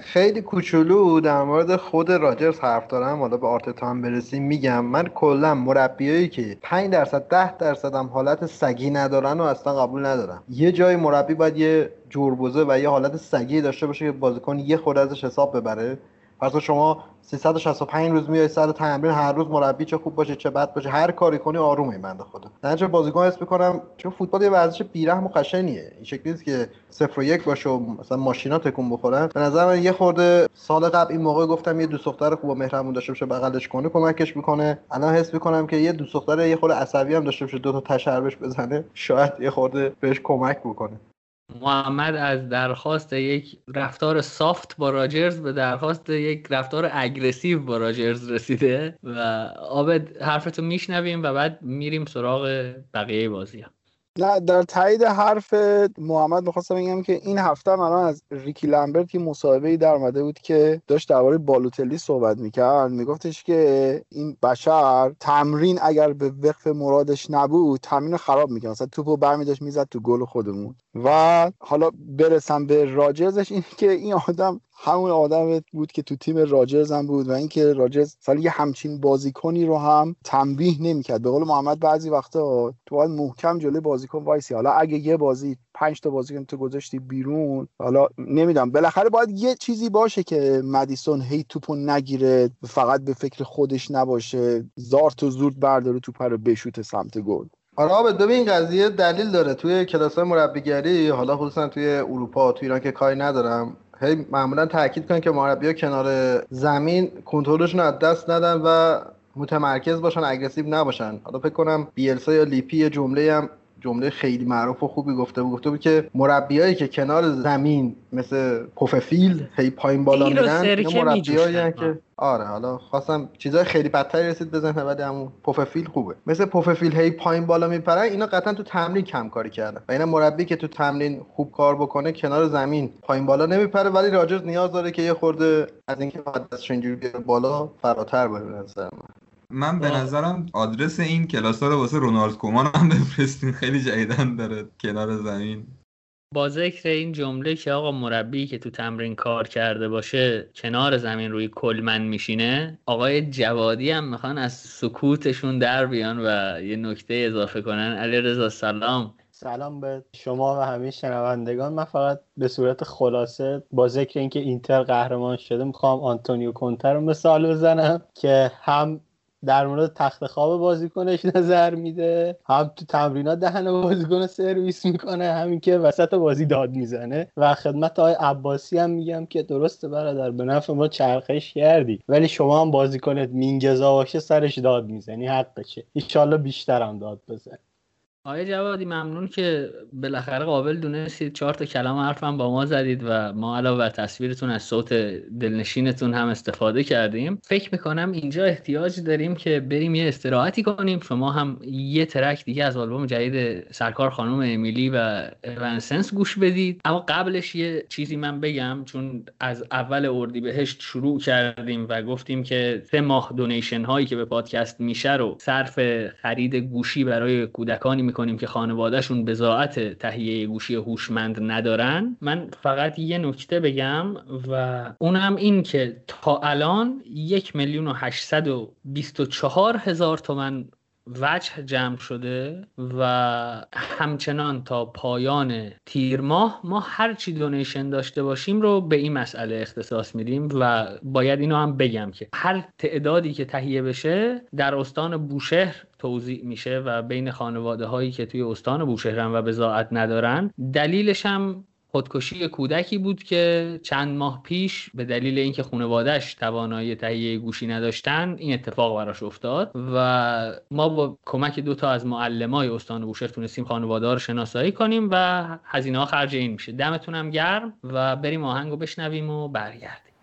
خیلی کوچولو در مورد خود راجرز حرف دارم. حالا به آرتتا هم برسیم. میگم من کلا مربیایی که 5 درصد 10 درصد هم حالت سگی ندارن و اصلا قبول ندارم. یه جای مربی باید یه جربزه و یه حالت سگی داشته باشه که بازیکن یه خورده ازش حساب ببره. پس شما 365 روز میای سر تمرین هر روز مربی چه خوب باشه چه بد باشه هر کاری کنی آرومه این بنده خدا. در بازیکن حس می‌کنم چون فوتبال یه ورزش بیرحم و قشنگیه. این شکلی نیست که صفر و یک باشه و مثلا ماشینا تکون بخورن. به نظر من یه خورده سال قبل این موقع گفتم یه دوست دختر خوب و مهربون داشته باشه بغلش کنه کمکش می‌کنه. الان حس می‌کنم که یه دوست دختر یه خورده عصبی هم داشته باشه دو تا تشربش بزنه شاید یه خورده بهش کمک بکنه. محمد از درخواست یک رفتار سافت با راجرز به درخواست یک رفتار اگرسیو با راجرز رسیده و آبد حرفتو میشنویم و بعد میریم سراغ بقیه بازی هم. نه در تایید حرف محمد می‌خواستم بگم که این هفته هم الان از ریکی لمبرت یه مصاحبه ای در اومده بود که داشت درباره بالوتلی صحبت می‌کرد. میگفتش که این بشر تمرین اگر به وقف مرادش نبود تمرین خراب می‌کرد. مثلا توپو برمیداشت می‌زد تو گل خودمون. و حالا برسم به راجرزش این که این آدم همون آدم بود که تو تیم راجرز هم بود و اینکه راجرز سال یه همچین بازیکنی رو هم تنبیه نمی‌کرد. به قول محمد بعضی وقتا تو باید محکم جلوی بازیکن وایسی. حالا اگه یه بازی پنج تا بازیکن تو گذاشتی بیرون حالا نمی‌دونم. بالاخره باید یه چیزی باشه که مدیسون هی توپو نگیره فقط به فکر خودش نباشه. زارت و زورد برداره توپ رو بشوت سمت گل. آره ببین قضیه دلیل داره. توی کلاس مربیگری حالا خصوصا توی اروپا توی ایران که کاری ندارم هی معمولا تاکید کنن که مربی کنار زمین کنترلشون از دست ندن و متمرکز باشن aggressive نباشن. حالا فکر کنم بیلسا یا لیپی یه جمله هم جمله خیلی معروف و خوبی گفته بود. گفته بود که مربیایی که کنار زمین مثل پوففیل هی پایین بالا میرن مربیایی که آره حالا خواستم چیزای خیلی بدتری رسید بزنم ولی همون پوففیل خوبه. مثل پوففیل هی پایین بالا میپرن اینا قطعا تو تمرین کم کاری کردن. و اینا مربی که تو تمرین خوب کار بکنه کنار زمین پایین بالا نمیپره ولی راجرز نیاز داره که یه خورده از اینکه دستش اینجوری بیاره بالا فراتر بره نظر من. من به نظرم آدرس این کلاس ها رو واسه رونالد کومان هم بفرستین خیلی جدیدن داره کنار زمین. با ذکر این جمله که آقا مربی که تو تمرین کار کرده باشه کنار زمین روی کلمن میشینه آقای جوادی هم می‌خوان از سکوتشون در بیان و یه نکته اضافه کنن. علی رضا سلام. سلام به شما و همه شنوندگان. من فقط به صورت خلاصه با ذکر اینکه اینتر قهرمان شده می‌خوام آنتونیو کونتر رو مثال بزنم که هم در مورد تخت خواب بازیکنش نظر میده. هم تو تمرینات دهن بازیکن سرویس می‌کنه همین که وسط بازی داد می‌زنه. و خدمت آقای عباسی هم میگم که درسته برادر به نفع ما چرخش کردی. ولی شما هم بازیکنت مینگزا باشه سرش داد می‌زنی حقشه. ایشالله بیشتر هم داد بزن. آقای جوادی ممنون که بالاخره قابل دونستید. چهار تا کلام حرفم با ما زدید و ما علاوه بر تصویرتون از صوت دلنشینتون هم استفاده کردیم. فکر می‌کنم اینجا احتیاج داریم که بریم یه استراحتی کنیم. شما هم یه ترک دیگه از آلبوم جدید سرکار خانم امیلی و ونسنس گوش بدید. اما قبلش یه چیزی من بگم چون از اول اردیبهشت شروع کردیم و گفتیم که سه ماه دونیشن هایی که به پادکست میشه رو صرف خرید گوشی برای کودکانی می‌کنیم که خانوادهشون بزاعت تهیه گوشی هوشمند ندارن. من فقط یه نکته بگم و اونم این که تا الان یک میلیون و هشتصد و بیست و چهار هزار تومن وجه جمع شده و همچنان تا پایان تیر ماه ما هر چی دونیشن داشته باشیم رو به این مسئله اختصاص میدیم و باید اینو هم بگم که هر تعدادی که تهیه بشه در استان بوشهر توضیح میشه و بین خانواده هایی که توی استان بوشهرن و بزاعت ندارن دلیلش هم خودکشی کودکی بود که چند ماه پیش به دلیل اینکه خانوادهش توانایی تهیه گوشی نداشتن این اتفاق براش افتاد و ما با کمک دو تا از معلمای استان بوشهر تونستیم خانواده رو شناسایی کنیم و هزینه ها خرج این میشه. دمتون هم گرم و بریم آهنگو بشنویم و برگردیم.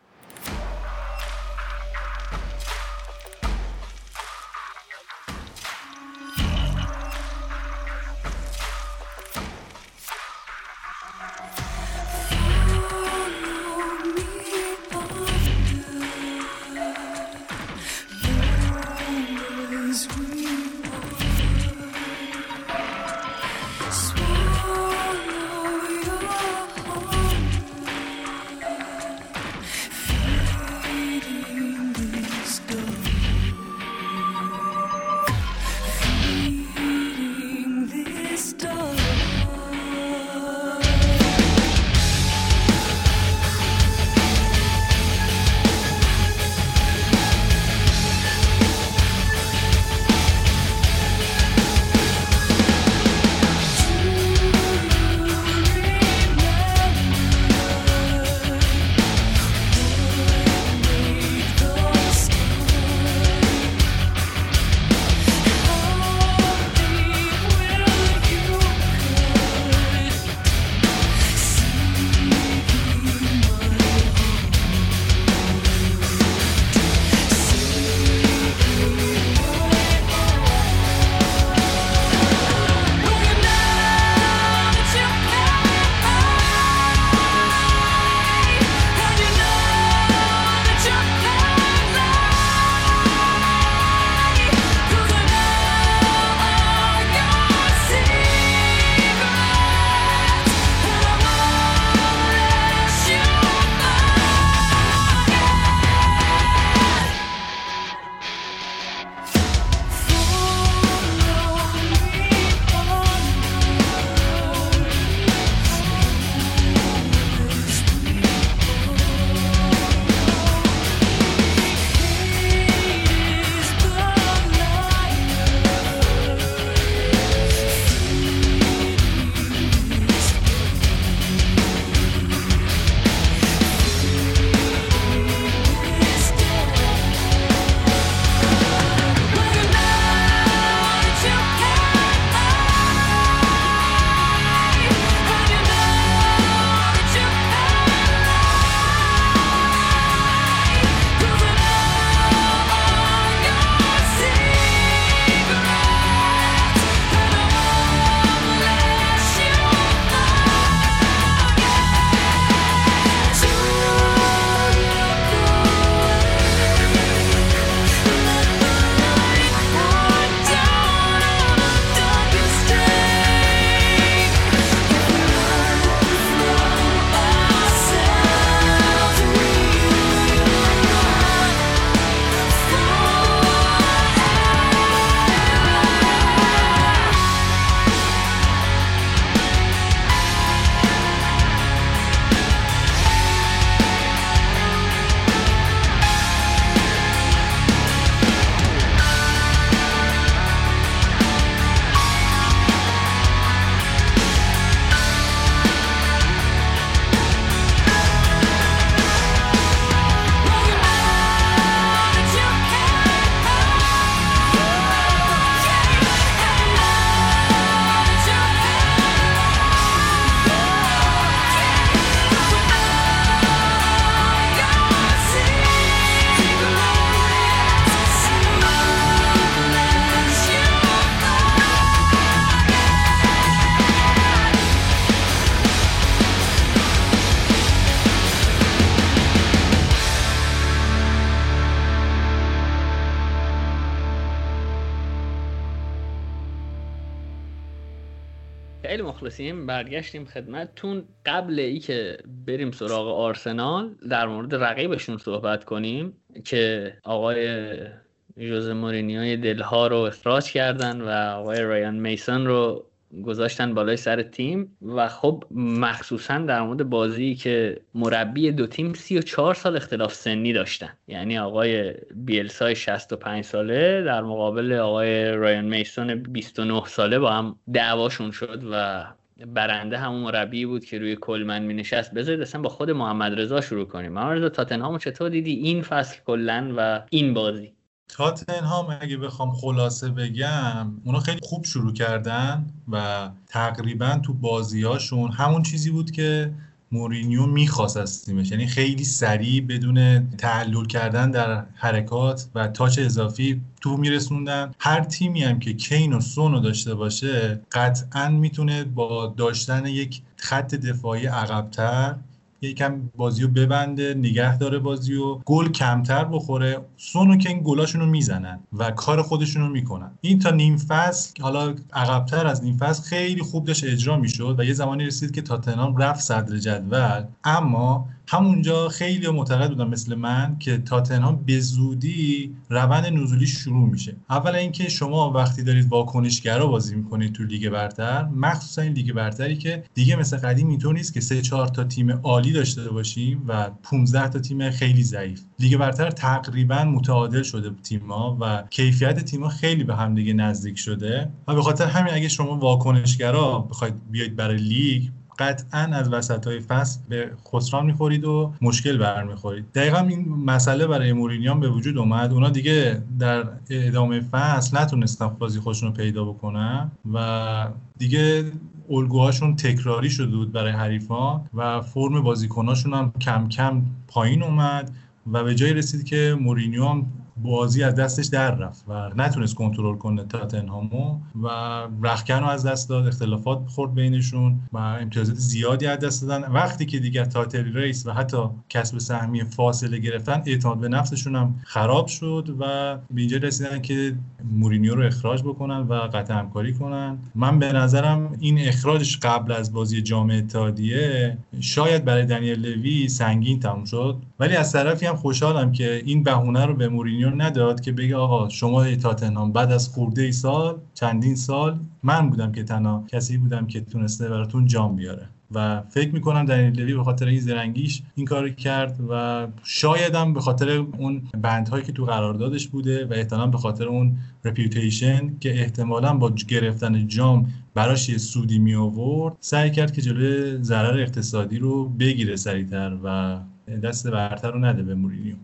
برگشتیم خدمتتون. قبل ای که بریم سراغ آرسنال در مورد رقیبشون صحبت کنیم که آقای ژوز مورینیو دلها رو اخراج کردن و آقای رایان میسون رو گذاشتن بالای سر تیم. و خب مخصوصا در مورد بازی که مربی دو تیم 34 سال اختلاف سنی داشتن. یعنی آقای بیلسای 65 ساله در مقابل آقای رایان میسون 29 ساله با هم دعواشون شد و برنده همون مربی بود که روی کلمن می نشست بذارید اصلا با خود محمد رضا شروع کنیم. محمد رضا تاتنهامو چطور دیدی؟ این فصل کلا و این بازی. تاتنهام اگه بخوام خلاصه بگم اونا خیلی خوب شروع کردن و تقریبا تو بازیاشون همون چیزی بود که مورینیو می‌خواست از تیمش. یعنی خیلی سریع بدون تعلل کردن در حرکات و تاچ اضافی تو میرسوندن. هر تیمی هم که کین و سونو داشته باشه قطعا می‌تونه با داشتن یک خط دفاعی عقبتر یکم بازی رو ببنده نگه داره بازی و گل کمتر بخوره. سونو که این گلاشون رو می‌زنن و کار خودشون رو می‌کنن. این تا نیم فصل حالا عقبتر از نیم فصل خیلی خوب داشت اجرا می‌شد و یه زمانی رسید که تاتنهام رفت صدر جدول. اما همونجا خیلی معتقد بودم مثل من که تاتنهام به زودی روند نزولی شروع میشه. اول اینکه شما وقتی دارید واکنشگرا بازی می‌کنید تو لیگ برتر مخصوصا این لیگ برتری که دیگه مثل قدیم اینطور نیست که سه چهار تا تیم عالی داشته باشیم و 15 تا تیم خیلی ضعیف. لیگ برتر تقریبا متعادل شده تیم‌ها و کیفیت تیم‌ها خیلی به هم دیگه نزدیک شده. و به خاطر همین اگه شما واکنشگرا بخواید بیاید برای لیگ قطعا از وسط های فصل به خسران می‌خورید و مشکل برمیخورید. دقیقا این مسئله برای مورینیان به وجود اومد. اونا دیگه در ادامه فصل نتونستن بازی خودشون رو پیدا بکنن و دیگه الگوهاشون تکراری شده بود برای حریفان و فرم بازیکناشون هم کم کم پایین اومد و به جایی رسید که مورینیو هم بازی از دستش در رفت و نتونست کنترل کنه تاتنهامو و رختکن رو از دست داد اختلافات خورد بینشون و امتیازات زیادی از دست دادن. وقتی که دیگر title race و حتی کسب سهمی فاصله گرفتن اعتماد به نفسشون هم خراب شد و به اینجا رسیدن که مورینیو رو اخراج بکنن و قطع همکاری کنن. من به نظرم این اخراجش قبل از بازی جام اتحادیه شاید برای دنیل لوی سنگین تموم شد. ولی از طرفی هم خوشحالم که این بهونه رو به مورینیو نداد که بگه آقا شما تاتنهام بعد از خورده ای سال چندین سال من بودم که تنها کسی بودم که تونسته براتون جام بیاره. و فکر می‌کنم دنیل لوی به خاطر این زرنگیش این کار کرد و شاید هم به خاطر اون بندهایی که تو قراردادش بوده و احتمالا به خاطر اون reputation که احتمالا با گرفتن جام براش یه سودی می آورد سعی کرد که جلوی ضرر اقتصادی رو بگیره سریعتر و دست برتر رو نده به مورینیو.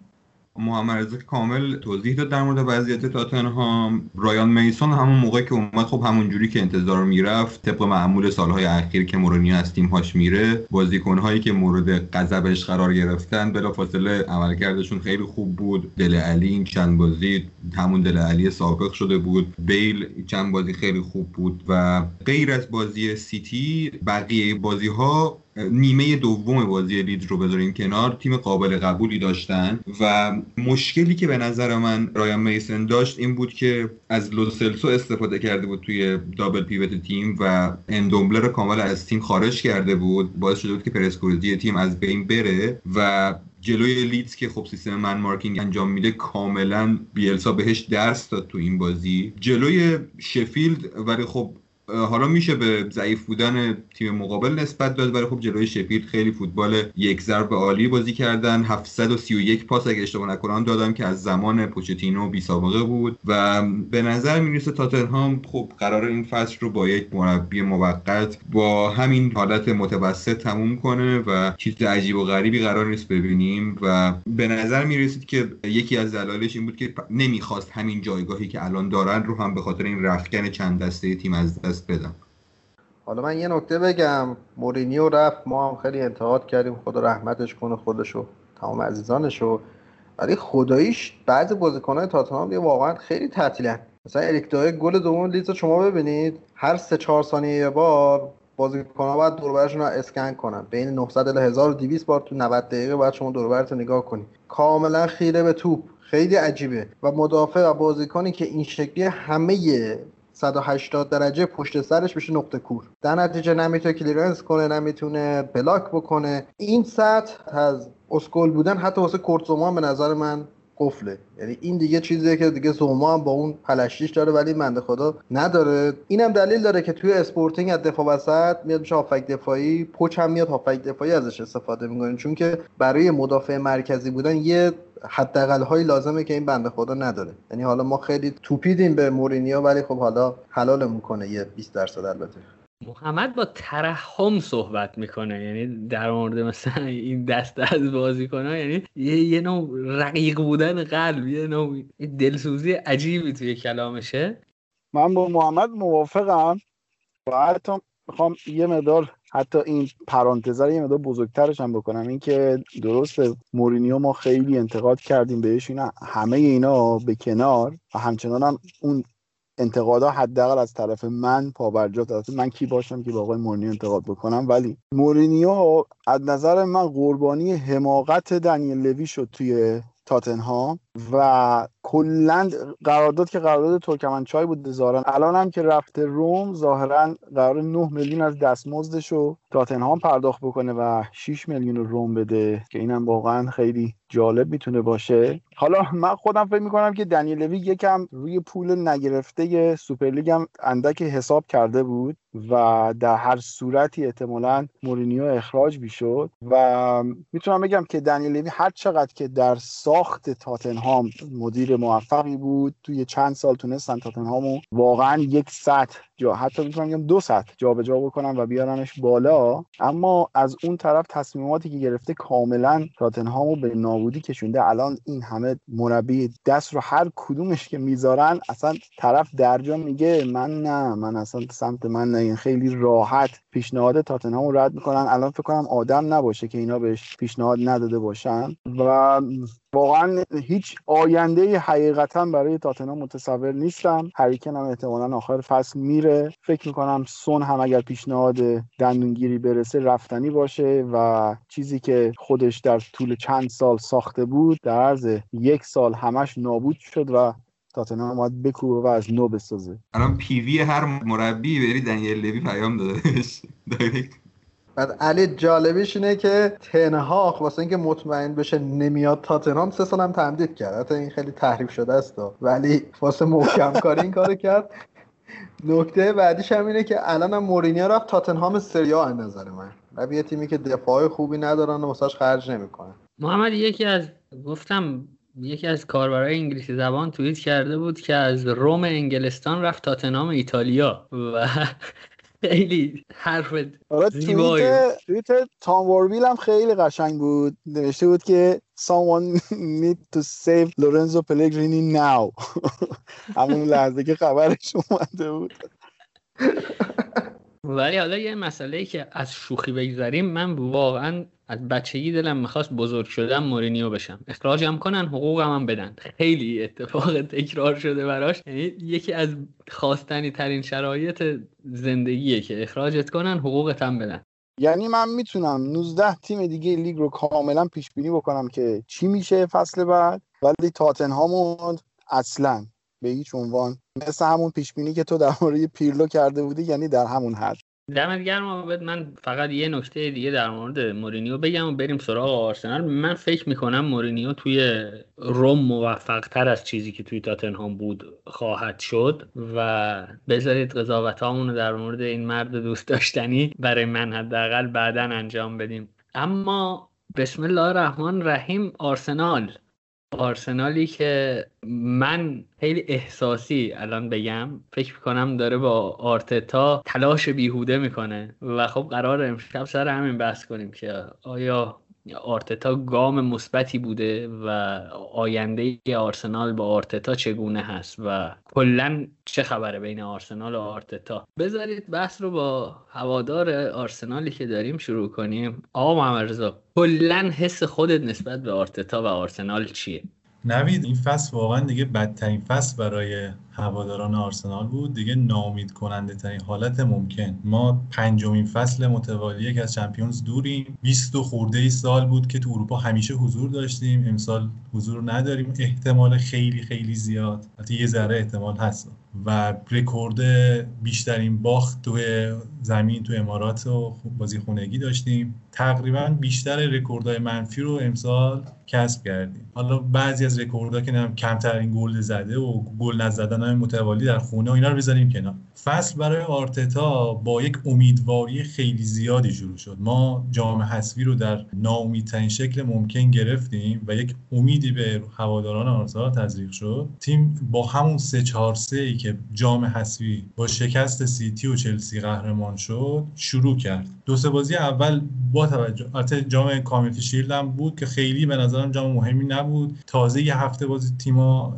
محمد رضا کامل توضیح داد در مورد وضعیت تاتنهام. رایان میسون همون موقع که اومد خب همون جوری که انتظار می‌رفت طبق معمول سالهای اخیر که مورینیو از تیمهاش میره بازیکنهایی که مورد غضبش قرار گرفتن بلافاصله عملکردشون خیلی خوب بود. دل علی این چند بازی همون دل علی سابق شده بود. بیل چند بازی خیلی خوب بود و غیر از بازی سیتی بقیه بازی ها نیمه دوم بازی لید رو بذاریم کنار. تیم قابل قبولی داشتن و مشکلی که به نظر من رایان میسن داشت این بود که از لوسلسو استفاده کرده بود توی دابل پیوت تیم و اندومبلر کامل از تیم خارج کرده بود. باعث شده بود که پرسکوریزی تیم از بین بره و جلوی لیدز که خب سیستم من مارکینگ انجام میده کاملا بیلسا بهش درس داد تو این بازی. جلوی شفیلد ولی خب حالا میشه به ضعیف بودن تیم مقابل نسبت داد ولی خب جلوی شفیلد خیلی فوتبال یک ضرب عالی بازی کردن. 731 پاس اگه اشتباه نکنم دادم که از زمان پوچتینو بی سابقه بود. و به نظر می‌رسه تاتنهام خب قرار این فصل رو با یک مربی موقت با همین حالت متوسط تموم کنه و چیز عجیب و غریبی قرار نیست ببینیم. و به نظر می‌رسید که یکی از دلایلش این بود که نمی‌خواست همین جایگاهی که الان دارن رو هم به خاطر این رفتن چند دسته تیم از دست بدم. حالا من یه نکته بگم. مورینیو رفت. ما هم خیلی انتقاد کردیم. خدا رحمتش کنه خودشو تمام عزیزانشو. ولی خداییش بعضی بازیکنهای تاتنهام یه واقعا خیلی تعطیلن. مثلا اریک دایر گل دوم لیز شما ببینید. هر سه چهار ثانیه یه بار بازیکن‌ها باید دوربرشون رو اسکن کنن. بین 900 الی 1200 بار تو 90 دقیقه باید شما دوربرت رو نگاه کنی. کاملا خیره به توپ. خیلی عجیبه. و مدافع و بازیکنی که این شکلی همه 180 درجه پشت سرش بشه نقطه کور. در نتیجه نمی‌تونه clearance کنه نمی‌تونه block بکنه. این سطح از اسکل بودن حتی واسه کورتزوما به نظر من قفله. یعنی این دیگه چیزیه که دیگه زوما هم با اون پلشتیش داره ولی بنده خدا نداره. اینم دلیل داره که توی اسپورتینگ از دفاع وسط میاد میشه هافبک دفاعی پوچ هم میاد هافبک دفاعی ازش استفاده می‌کنه. چون که برای مدافع مرکزی بودن یه حداقل هایی لازمه که این بنده خدا نداره. یعنی حالا ما خیلی توپیدیم به مورینیو ولی خب حالا حلالمون کنه. یه 20 درصد البته. محمد با ترحم صحبت می‌کنه. یعنی در مورد مثلا این دسته از بازی کنه یعنی یه, یه نوع رقیق بودن قلب یه نوع دلسوزی عجیبی توی کلامشه. من با محمد موافقم. و حتی می‌خوام یه مدار حتی این پرانتزه یه مدار بزرگترش هم بکنم. اینکه درست مورینیو ما خیلی انتقاد کردیم بهش اینا همه اینا به کنار و همچنان هم اون انتقادا حداقل از طرف من پابرجا طرف من کی باشم که با آقای مورینیو انتقاد بکنم. ولی مورینیو از نظر من قربانی حماقت دنیل لوی شد توی تاتنهام. و کلا قرارداد که قرارداد ترکمنچای بود ظاهرا. الان هم که رفته روم ظاهرا قرار 9 میلیون از دستمزدش رو تاتنهام پرداخت بکنه و 6 میلیون روم بده که اینم واقعا خیلی جالب می‌تونه باشه. حالا من خودم فکر می‌کنم که دنیل لوی یکم روی پول نگرفته سوپرلیگ هم اندک حساب کرده بود و در هر صورتی احتمالا مورینیو اخراج می‌شد. و می‌تونم بگم که دنیل لوی هر چقدر که در ساخت تاتنهام مدیر موفقی بود. توی چند سال تونستن تاتنهامو واقعا یک سطح جا حتی می‌تونم بگم دو سطح جابجا بکنم و بیارنش بالا. اما از اون طرف تصمیماتی که گرفته کاملا تاتنهامو به نابودی کشونده. الان این همه مربی دست رو هر کدومش که می‌ذارن اصلا طرف درجا میگه من نه من اصلا سمت من نه. این خیلی راحت پیشنهاد تاتنهامو رد می‌کنن. الان فکر کنم آدم نباشه که اینا بهش پیشنهاد نداده باشن. و واقعا هیچ آینده حقیقتا برای تاتنهام متصور نیستم. هریکن هم احتمالا آخر فصل میره. فکر می‌کنم سون هم اگر پیشنهاد دندونگیری برسه رفتنی باشه و چیزی که خودش در طول چند سال ساخته بود در عرض یک سال همش نابود شد و تاتنهام باید بکوبه و از نو بسازه. الان پیوی هر مربی بری دنیل لوی پیام دادش بعد علی جالبیش اینه که تنهاخ واسه اینکه مطمئن بشه نمیاد تاتنهام سه سال تمدید کرد. حتی این خیلی تحریف شده است ولی واسه محکم کاری این کارو کرد. نکته بعدیش هم اینه که الان هم مورینیو رفت تاتنهام سریا از نظر من. و یه تیمی که دفاع خوبی ندارن و واسهش خرج نمی‌کنه محمد یکی از گفتم یکی از کاربرای انگلیسی زبان توییت کرده بود که از روم انگلستان رفت تاتنهام ایتالیا. و خیلی حرف آره توییت توییت تام واربیل هم خیلی قشنگ بود. نوشته بود که someone need to save Lorenzo Pellegrini now. همون لحظه که خبرش اومده بود. ولی حالا یه مسئله که از شوخی بگذاریم من واقعا از بچگی دلم می‌خواست بزرگ شدم مورینیو بشم. اخراجم کنن حقوقم هم بدن. خیلی اتفاق تکرار شده براش. یعنی یکی از خواستنی ترین شرایط زندگیه که اخراجت کنن حقوقت هم بدن. یعنی من می‌تونم 19 تیم دیگه لیگ رو کاملا پیش بینی بکنم که چی میشه فصل بعد. ولی تاتنهام اصلا به هیچ عنوان. مثل همون پیش بینی که تو در مورد پیرلو کرده بودی یعنی در همون حد. دمت گرم عابد من فقط یه نکته دیگه در مورد مورینیو بگم و بریم سراغ آرسنال. من فکر می‌کنم مورینیو توی روم موفق تر از چیزی که توی تاتنهام بود خواهد شد و بذارید قضاوت رو در مورد این مرد دوست داشتنی برای من حداقل بعدا انجام بدیم. اما بسم الله الرحمن الرحیم آرسنال. آرسنالی که من خیلی احساسی الان بگم فکر کنم داره با آرتتا تلاش بیهوده می‌کنه و خب قرار امشب سر همین بحث کنیم که آیا آرتتا گام مثبتی بوده و آینده آرسنال با آرتتا چگونه هست و کلا چه خبره بین آرسنال و آرتتا؟ بذارید بحث رو با هوادار آرسنالی که داریم شروع کنیم. آقا محمد رضا کلا حس خودت نسبت به آرتتا و آرسنال چیه؟ نوید این فصل واقعا دیگه بدترین فصل برای هواداران آرسنال بود. دیگه ناامید کننده ترین حالت ممکن. ما پنجمین فصل متوالی که از Champions دوریم. 20 خورده ای سال بود که تو اروپا همیشه حضور داشتیم. امسال حضور نداریم. احتمال خیلی خیلی زیاد. حتی یه ذره احتمال هست. و رکورد بیشترین باخت تو زمین تو امارات و بازی خونگی داشتیم. تقریبا بیشتر رکوردهای منفی رو امسال کسب کردیم. حالا بعضی از رکوردها که کمترین گل زده و گل نزدن های متوالی در خونه و اینا رو بذاریم کنار. فصل برای آرتتا با یک امیدواری خیلی زیادی شروع شد. ما جام حذفی رو در ناامیدترین شکل ممکن گرفتیم و یک امیدی به هواداران آرسنال تزریق شد. تیم با همون 3 4 3 ای که جام حذفی با شکست سیتی و چلسی قهرمان شد شروع کرد. دو سه بازی اول با توجه البته جام کامیونتی شیلد هم بود که خیلی به نظرم جام مهمی نبود. تازه یه هفته بازی تیما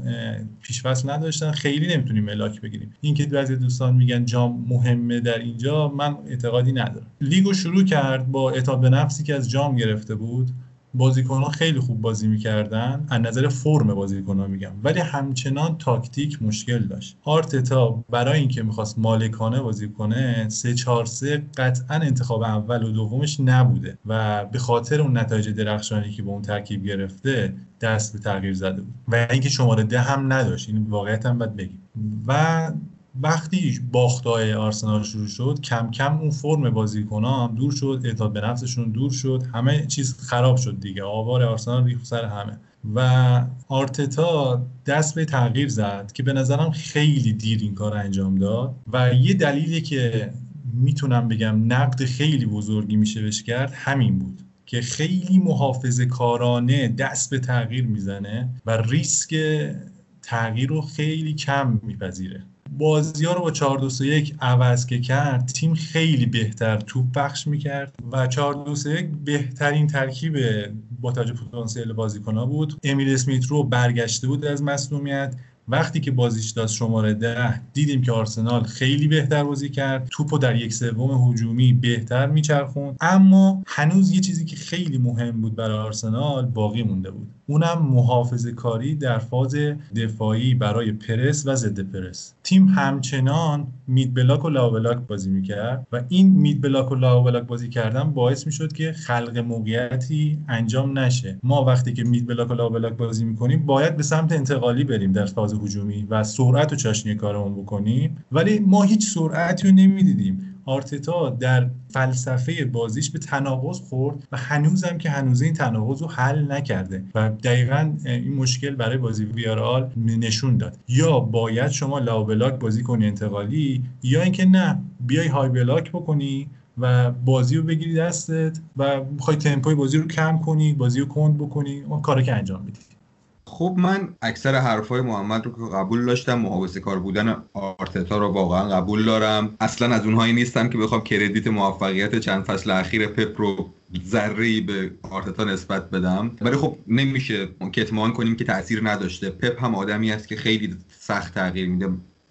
پیش نداشتن. خیلی نمی‌تونیم ملاک بگیریم. اینکه بعضی دوستان میگن جام مهمه در اینجا من اعتقادی ندارم. لیگو شروع کرد با اعتماد به نفسی که از جام گرفته بود. بازیکن ها خیلی خوب بازی می‌کردن. از نظر فرم بازیکن ها میگم. ولی همچنان تاکتیک مشکل داشت. آرتتا برای اینکه می‌خواست مالکانه بازی کنه 3 4 3 قطعا انتخاب اول و دومش نبوده و به خاطر اون نتایج درخشانی که به اون ترکیب گرفته دست به تغییر زده بود. و اینکه شماره ده هم نداشت. این واقعیت هم باید بگیم. و وقتی باختای آرسنال شروع شد کم کم اون فرم بازیکن‌ها هم دور شد اعتماد به نفسشون دور شد همه چیز خراب شد دیگه. آوار آرسنال ریخت سر همه. و آرتتا دست به تغییر زد که به نظرم خیلی دیر این کار انجام داد. و یه دلیلی که می‌تونم بگم نقد خیلی بزرگی میشه بهش کرد همین بود که خیلی محافظه کارانه دست به تغییر می‌زنه و ریسک تغییر رو خیلی کم میپذیره. بازی ها رو با 4 2 1 عوض که کرد تیم خیلی بهتر توپ پخش می‌کرد و 4 2 1 بهترین ترکیب با توجه پتانسیل بازیکن بود. امیل اسمیت رو برگشته بود از مصونیت وقتی که بازیش داد شماره ده دیدیم که آرسنال خیلی بهتر بازی کرد. توپو در یک سوم هجومی بهتر میچرخوند. اما هنوز یه چیزی که خیلی مهم بود برای آرسنال باقی مونده بود. اونم محافظه کاری در فاز دفاعی برای پرس و ضد پرس. تیم همچنان mid block و low block بازی می‌کرد و این mid block و low block بازی کردن باعث می‌شد که خلق موقعیتی انجام نشه. ما وقتی که mid block و low block بازی می‌کنیم باید به سمت انتقالی بریم در فاز هجومی و سرعت و چاشنی کارمون بکنیم. ولی ما هیچ سرعتی رو نمی‌دیدیم. آرتتا در فلسفه بازیش به تناقض خورد و هنوزم که هنوز این تناقض رو حل نکرده و دقیقا این مشکل برای بازی ویارئال نشون داد. یا باید شما low block بازی کنی انتقالی یا اینکه نه بیای high block بکنی و بازی رو بگیری دستت و می‌خوای تمپوی بازی رو کم کنی بازی رو کند بکنی اون کاری که انجام میدی. خب من اکثر حرفای محمد رو که قبول داشتم محافظه کار بودن آرتتا رو واقعا قبول دارم. اصلا از اونهایی نیستم که بخوام کردیت موفقیت چند فصل اخیر پپ رو ذره به آرتتا نسبت بدم. ولی خب نمیشه کتمان کنیم که تاثیر نداشته. پپ هم آدمی است که خیلی سخت تغییر میده.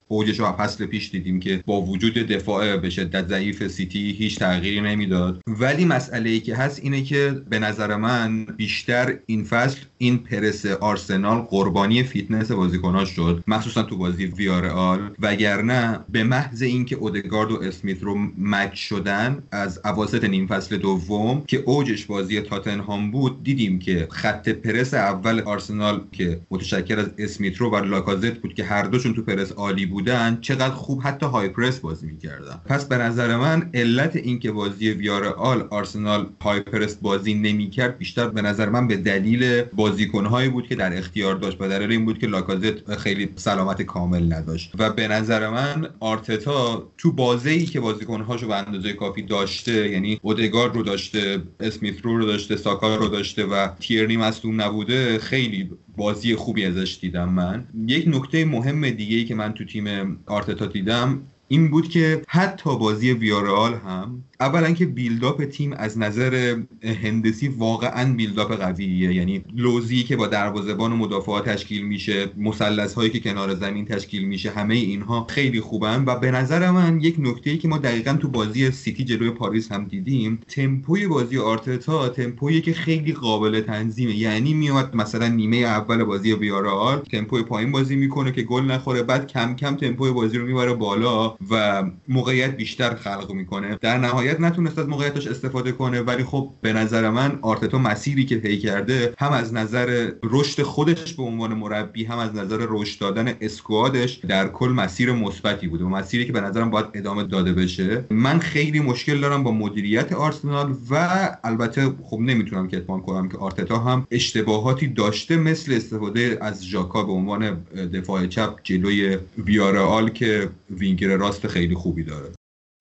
اوجش رو فصل پیش دیدیم که با وجود دفاع به شدت ضعیف سیتی هیچ تغییری نمی‌داد. ولی مسئله ای که هست اینه که به نظر من بیشتر این فصل این پرس آرسنال قربانی فیتنس بازیکناش شد مخصوصا تو بازی ویارئال. وگرنه به محض اینکه اودگارد و اسمیت رو match شدن از اواسط نیم فصل دوم که اوجش بازی تاتنهام بود دیدیم که خط پرس اول آرسنال که متشکل از اسمیت رو و لاکازت بود که هر دوشون تو پرس عالی بود بودن چقدر خوب حتی high press بازی می‌کردن. پس به نظر من علت اینکه بازی ویارئال آرسنال high press بازی نمی‌کرد بیشتر به نظر من به دلیل بازیکنهایی بود که در اختیار داشت و دلیل این بود که لاکازت خیلی سلامت کامل نداشت. و به نظر من آرتتا تو بازی که بازیکنهاشو به اندازه کافی داشته یعنی اودگارد رو داشته اسمیت رو, رو داشته ساکا رو داشته و تیرنی مصدوم نبوده خیلی بازی خوبی ازش دیدم من. یک نکته مهم دیگه ای که من تو تیم آرتتا دیدم این بود که حتی بازی ویارال هم اولا که بیلداپ تیم از نظر هندسی واقعا build up قویه. یعنی لوزی که با دروازه‌بان و مدافعات تشکیل میشه مثلث هایی که کنار زمین تشکیل میشه همه اینها خیلی خوبن. و به نظر من یک نکته که ما دقیقا تو بازی سیتی جلوی پاریس هم دیدیم تمپوی بازی آرتتا تمپویی که خیلی قابل تنظیمه. یعنی میاد مثلا نیمه اول بازی ویارئال تمپوی پایین بازی می‌کنه که گل نخوره بعد کم کم تمپوی بازی رو می‌بره بالا و موقعیت بیشتر خلق می‌کنه. در نهایت نتونست از موقعیتش استفاده کنه ولی خب به نظر من آرتتا مسیری که طی کرده هم از نظر رشد خودش به عنوان مربی هم از نظر رشد دادن squad ش در کل مسیر مثبتی بوده و مسیری که به نظرم باید ادامه داده بشه. من خیلی مشکل دارم با مدیریت آرسنال و البته خب نمی‌تونم که اتمام کنم که آرتتا هم اشتباهاتی داشته مثل استفاده از ژاکا به عنوان دفاع چپ جلوی ویارال که وینگر راست خیلی خوبی داره.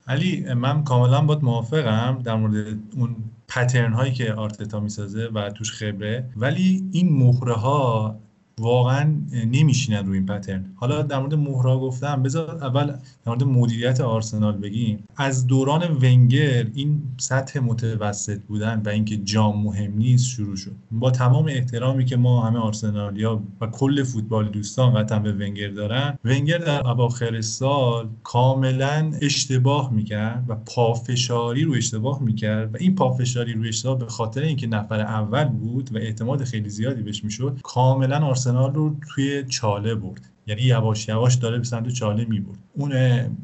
علی من کاملا باید موافقم در مورد اون پترن هایی که آرتتا می‌سازه و توش خبره. ولی این مهره ها واقعا نمیشینن روی این پترن حالا در مورد مهرا گفتم بذار اول در مورد مدیریت آرسنال بگیم از دوران ونگر این سطح متوسط بودن و اینکه جام مهم نیست شروع شد. با تمام احترامی که ما همه آرسنالیا و کل فوتبال دوستان قطعا به ونگر دارن ونگر در اواخر سال کاملا اشتباه می‌کرد و پافشاری رو اشتباه می‌کرد و این پافشاری رو اشتباه به خاطر اینکه نفر اول بود و اعتماد خیلی زیادی بهش می‌شد کاملا آرسنال رو توی چاله برد. یعنی یواش یواش داره به سمت چاله می‌برد. اون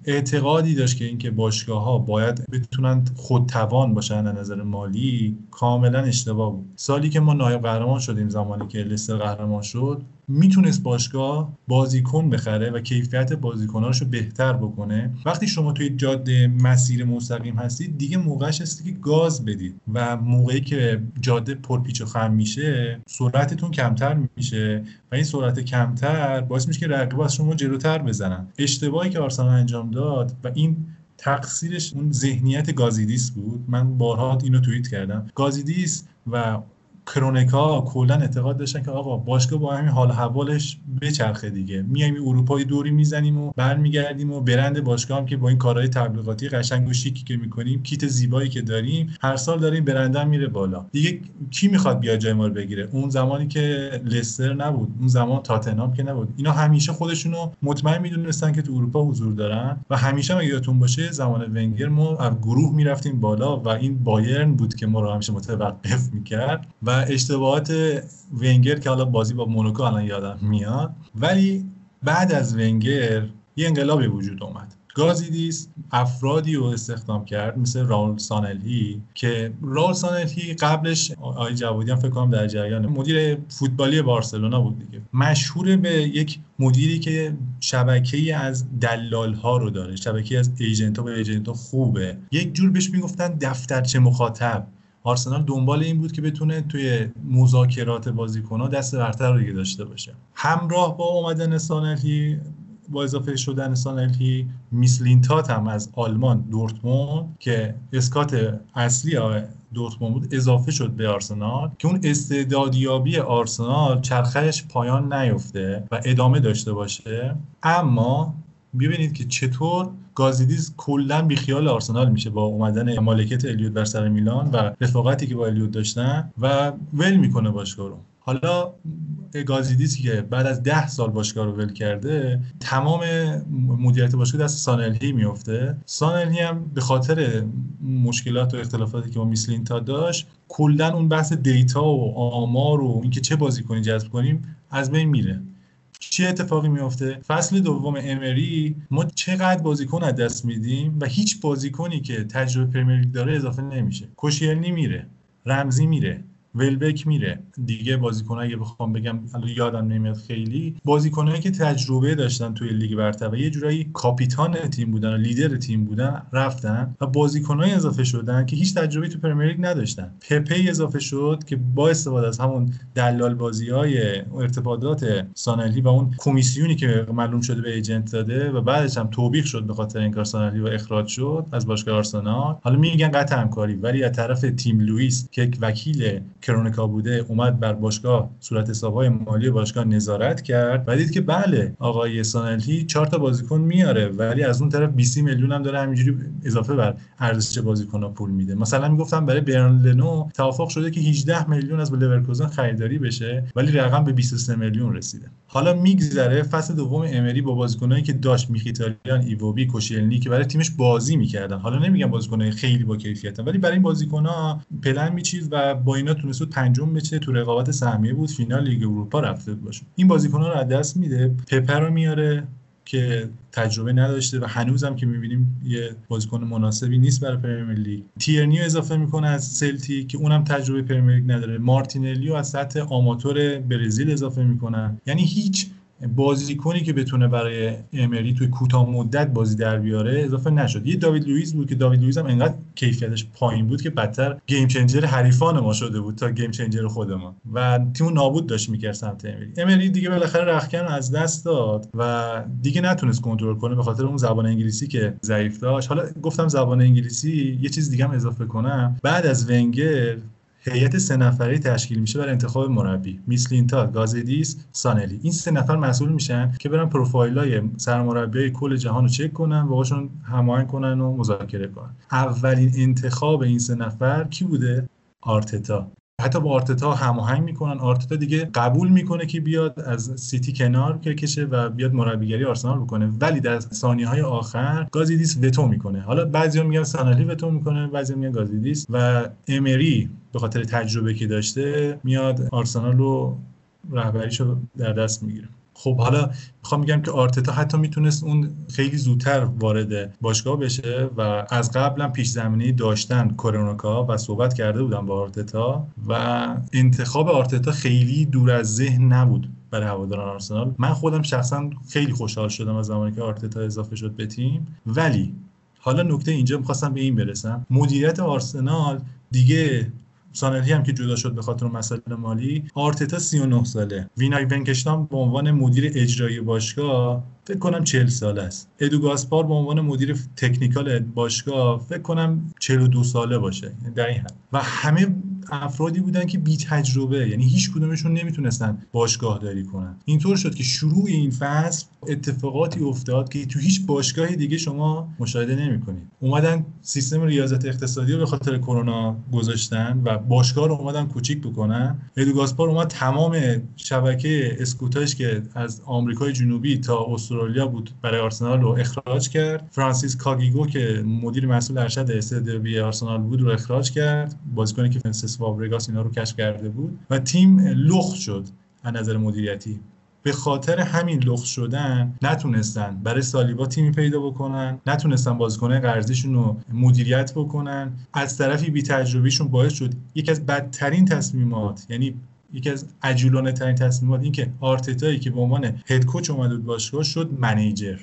اعتقادی داشت که اینکه باشگاه ها باید بتونن خودتوان باشن از نظر مالی کاملا اشتباه بود. سالی که ما نایب قهرمان شدیم زمانی که لستر قهرمان شد می‌تونست باشگاه بازیکن بخره و کیفیت بازیکناش رو بهتر بکنه. وقتی شما توی جاده مسیر مستقیم هستید دیگه موقعش هستی که گاز بدید و موقعی که جاده پرپیچ و خم میشه سرعتتون کمتر میشه و این سرعت کمتر باعث میشه که رقیب از شما جلوتر بزنن. اشتباهی که آرسنال انجام داد و این تقصیرش اون ذهنیت گازیدیس بود. من بارها اینو توییت کردم. گازیدیس و کرونکا کلا اعتقاد داشتن که آقا باشگاه با همین حال حوالش بچرخه دیگه. میایم اروپای دوری می‌زنیم و برمیگردیم و برند باشگاه هم که با این کارهای تبلیغاتی قشنگ و شیکی که می‌کنیم کیت زیبایی که داریم هر سال داریم برندم میره بالا. دیگه کی می‌خواد بیا جای ما رو بگیره؟ اون زمانی که لستر نبود اون زمان تاتنهام که نبود. اینا همیشه خودشونو مطمئن می‌دونستن که تو اروپا حضور دارن و همیشه اگه یادتون باشه زمان ونگر ما از گروه می‌رفتیم بالا و این بایرن بود که ما رو همیشه متوقف می‌کرد و اشتباهات ونگر که حالا بازی با مونوکو الان یادم میاد. ولی بعد از ونگر یه انقلابی وجود اومد. گازیدیس افرادی رو استخدام کرد مثل راول سانلهی که راول سانلهی قبلش آقای جوادی هم فکر کنم در جریان مدیر فوتبالی بارسلونا بود دیگه. مشهور به یک مدیری که شبکه از دلال ها رو داره شبکه از ایجنت ها به ایجنت ها خوبه. یک جور بهش می‌گفتن دفترچه مخاطب. آرسنال دنبال این بود که بتونه توی مذاکرات بازیکن‌ها دست برتر رو داشته باشه. همراه با اومدن سانلهی با اضافه شدن سانلهی میسلینتات هم از آلمان دورتموند که اسکات اصلی دورتموند بود اضافه شد به آرسنال که اون استعدادیابی آرسنال چرخش پایان نیفته و ادامه داشته باشه. اما ببینید که چطور گازیدیز کلا بیخیال آرسنال میشه با اومدن مالکیت الیوت بر سر میلان و رفاقتی که با الیوت داشتن و ول می‌کنه باشگاه رو. حالا گازیدیسی که بعد از ده سال باشگاه رو ول کرده تمام مدیریت باشگاه دست سانلهی میفته سانلهی هم به خاطر مشکلات و اختلافاتی که با میسلینتا داشت کلا اون بحث دیتا و آمار و اینکه چه بازیکنی جذب کنیم از بین میره. چه اتفاقی میفته فصل دوم امری ما چقدر بازیکن از دست میدیم و هیچ بازیکنی که تجربه Premier داره اضافه نمیشه. کوشیلنی میره رمزی میره. ولبک میره. دیگه بازیکن اگه بخوام بگم یادم نمیاد خیلی بازیکنایی که تجربه داشتن توی لیگ برتر و یه جورایی کاپیتان تیم بودن و لیدر تیم بودن رفتن و بازیکنای اضافه شدن که هیچ تجربه تو Premier League نداشتن. پپی اضافه شد که با استفاده از همون دلال بازی های ارتباطات سانلهی و اون کمیسیونی که معلوم شده به agent داده و بعدش هم توبیخ شد به خاطر این کار سانلهی و اخراج شد از باشگاه آرسنال. حالا میگن قطع همکاری ولی از طرف تیم لوئیس که وکیل کرونکی‌ها بوده اومد بر باشگاه صورت حسابهای مالی باشگاه نظارت کرد و دید که بله آقای سانلهی چهار تا بازیکن میاره ولی از اون طرف 20 میلیون هم داره همینجوری اضافه بر ارزش بازیکن‌ها پول میده. مثلا می‌گفتم برای برن لنو توافق شده که 18 میلیون از لورکوزن خریداری بشه ولی رقم به 23 میلیون رسیده. حالا میگذره فصل دوم امری با بازیکنایی که داشت میخیتاریان ایوبی کوشیلنی که برای تیمش بازی می‌کردن. حالا نمیگم بازیکنای خیلی با کیفیتن ولی برای این بازیکن‌ها پلن میچید و با اینا تونست پنجم بشه تو رقابت سهمیه بود فینال لیگ اروپا رفته باشه این بازیکن‌ها رو از دست میده. پپه رو میاره که تجربه نداشته و هنوزم که می‌بینیم یه بازیکن مناسبی نیست برای Premier League. تیرنی اضافه می‌کنه از سلتیک که اونم تجربه Premier League نداره. مارتینلی از سطح آماتور برزیل اضافه می‌کنن یعنی هیچ بازیکنی که بتونه برای امری توی کوتاه مدت بازی در بیاره اضافه نشد. یه داوید لوئیس بود که داوید لوئیس هم انقدر کیفیتش پایین بود که بدتر game changer حریفان ما شده بود تا game changer خود ما. و تیمو نابود داشت می‌کرد سمت امری. امری دیگه بالاخره رختکن از دست داد و دیگه نتونست کنترل کنه به خاطر اون زبان انگلیسی که ضعیف داشت. حالا گفتم زبان انگلیسی یه چیز دیگه هم اضافه کنم. بعد از ونگر هیئت سه نفره تشکیل میشه برای انتخاب مربی. میسلینتات گازیدیس سانلهی. این سه نفر مسئول میشن که برن پروفایلای سرمربیای کل جهان رو چک کنن و باشون هماهنگ کنن و مذاکره کنن. اولین انتخاب این سه نفر کی بوده؟ آرتتا. حتی با آرتتا هماهنگ می‌کنن. آرتتا دیگه قبول می‌کنه که بیاد از سیتی کنار کشه و بیاد مربیگری آرسنال بکنه. ولی در ثانیه های آخر گازیدیس وتو می‌کنه. حالا بعضیا میگن سانلهی وتو می‌کنه بعضیا میگن گازیدیس و امری به خاطر تجربه که داشته میاد آرسنال رو رهبریشو در دست می‌گیره. خب حالا می‌خوام میگم که آرتتا حتی می‌تونست اون خیلی زودتر وارد باشگاه بشه و از قبلا پیش زمینه داشتن کرونوکا و صحبت کرده بودن با آرتتا و انتخاب آرتتا خیلی دور از ذهن نبود برای هواداران آرسنال. من خودم شخصا خیلی خوشحال شدم از زمانی که آرتتا اضافه شد به تیم. ولی حالا نکته اینجا می‌خواستم به این برسم. مدیریت آرسنال دیگه سانلی هم که جدا شد به خاطر مسئله مالی آرتتا 39 ساله. وینای ونکشتام به عنوان مدیر اجرایی باشگاه فکر کنم 40 ساله است. ادو گاسپار به عنوان مدیر تکنیکال باشگاه فکر کنم 42 ساله باشه. در این حد و همه افرادی بودن که بی تجربه یعنی هیچ کدومشون نمی‌تونستن باشگاه داری کنن. اینطور شد که شروع این فصل اتفاقاتی افتاد که تو هیچ باشگاه دیگه شما مشاهده نمی‌کنید. اومدن سیستم ریاضت اقتصادی رو به خاطر کرونا گذاشتن و باشگاه رو اومدن کوچیک بکنن. ادو گاسپار اومد تمام شبکه scout اش که از آمریکای جنوبی تا استرالیا بود برای آرسنال رو اخراج کرد. فرانسیس کاگیگو که مدیر مسئول ارشد استعدادیابی آرسنال بود رو اخراج کرد. بازیکنی که فرانسیس فابرگاس اینا رو کشف کرده بود و تیم لخت شد از نظر مدیریتی. به خاطر همین لخت شدن نتونستن برای سالیبا تیمی پیدا بکنن نتونستن بازیکنای قرضیشون رو مدیریت بکنن. از طرفی بی تجربیشون باعث شد یکی از بدترین تصمیمات یعنی یکی از عجولانه ترین تصمیمات این که آرتتایی که به عنوان هد کوچ اومده بود باشگاه شد منیجر.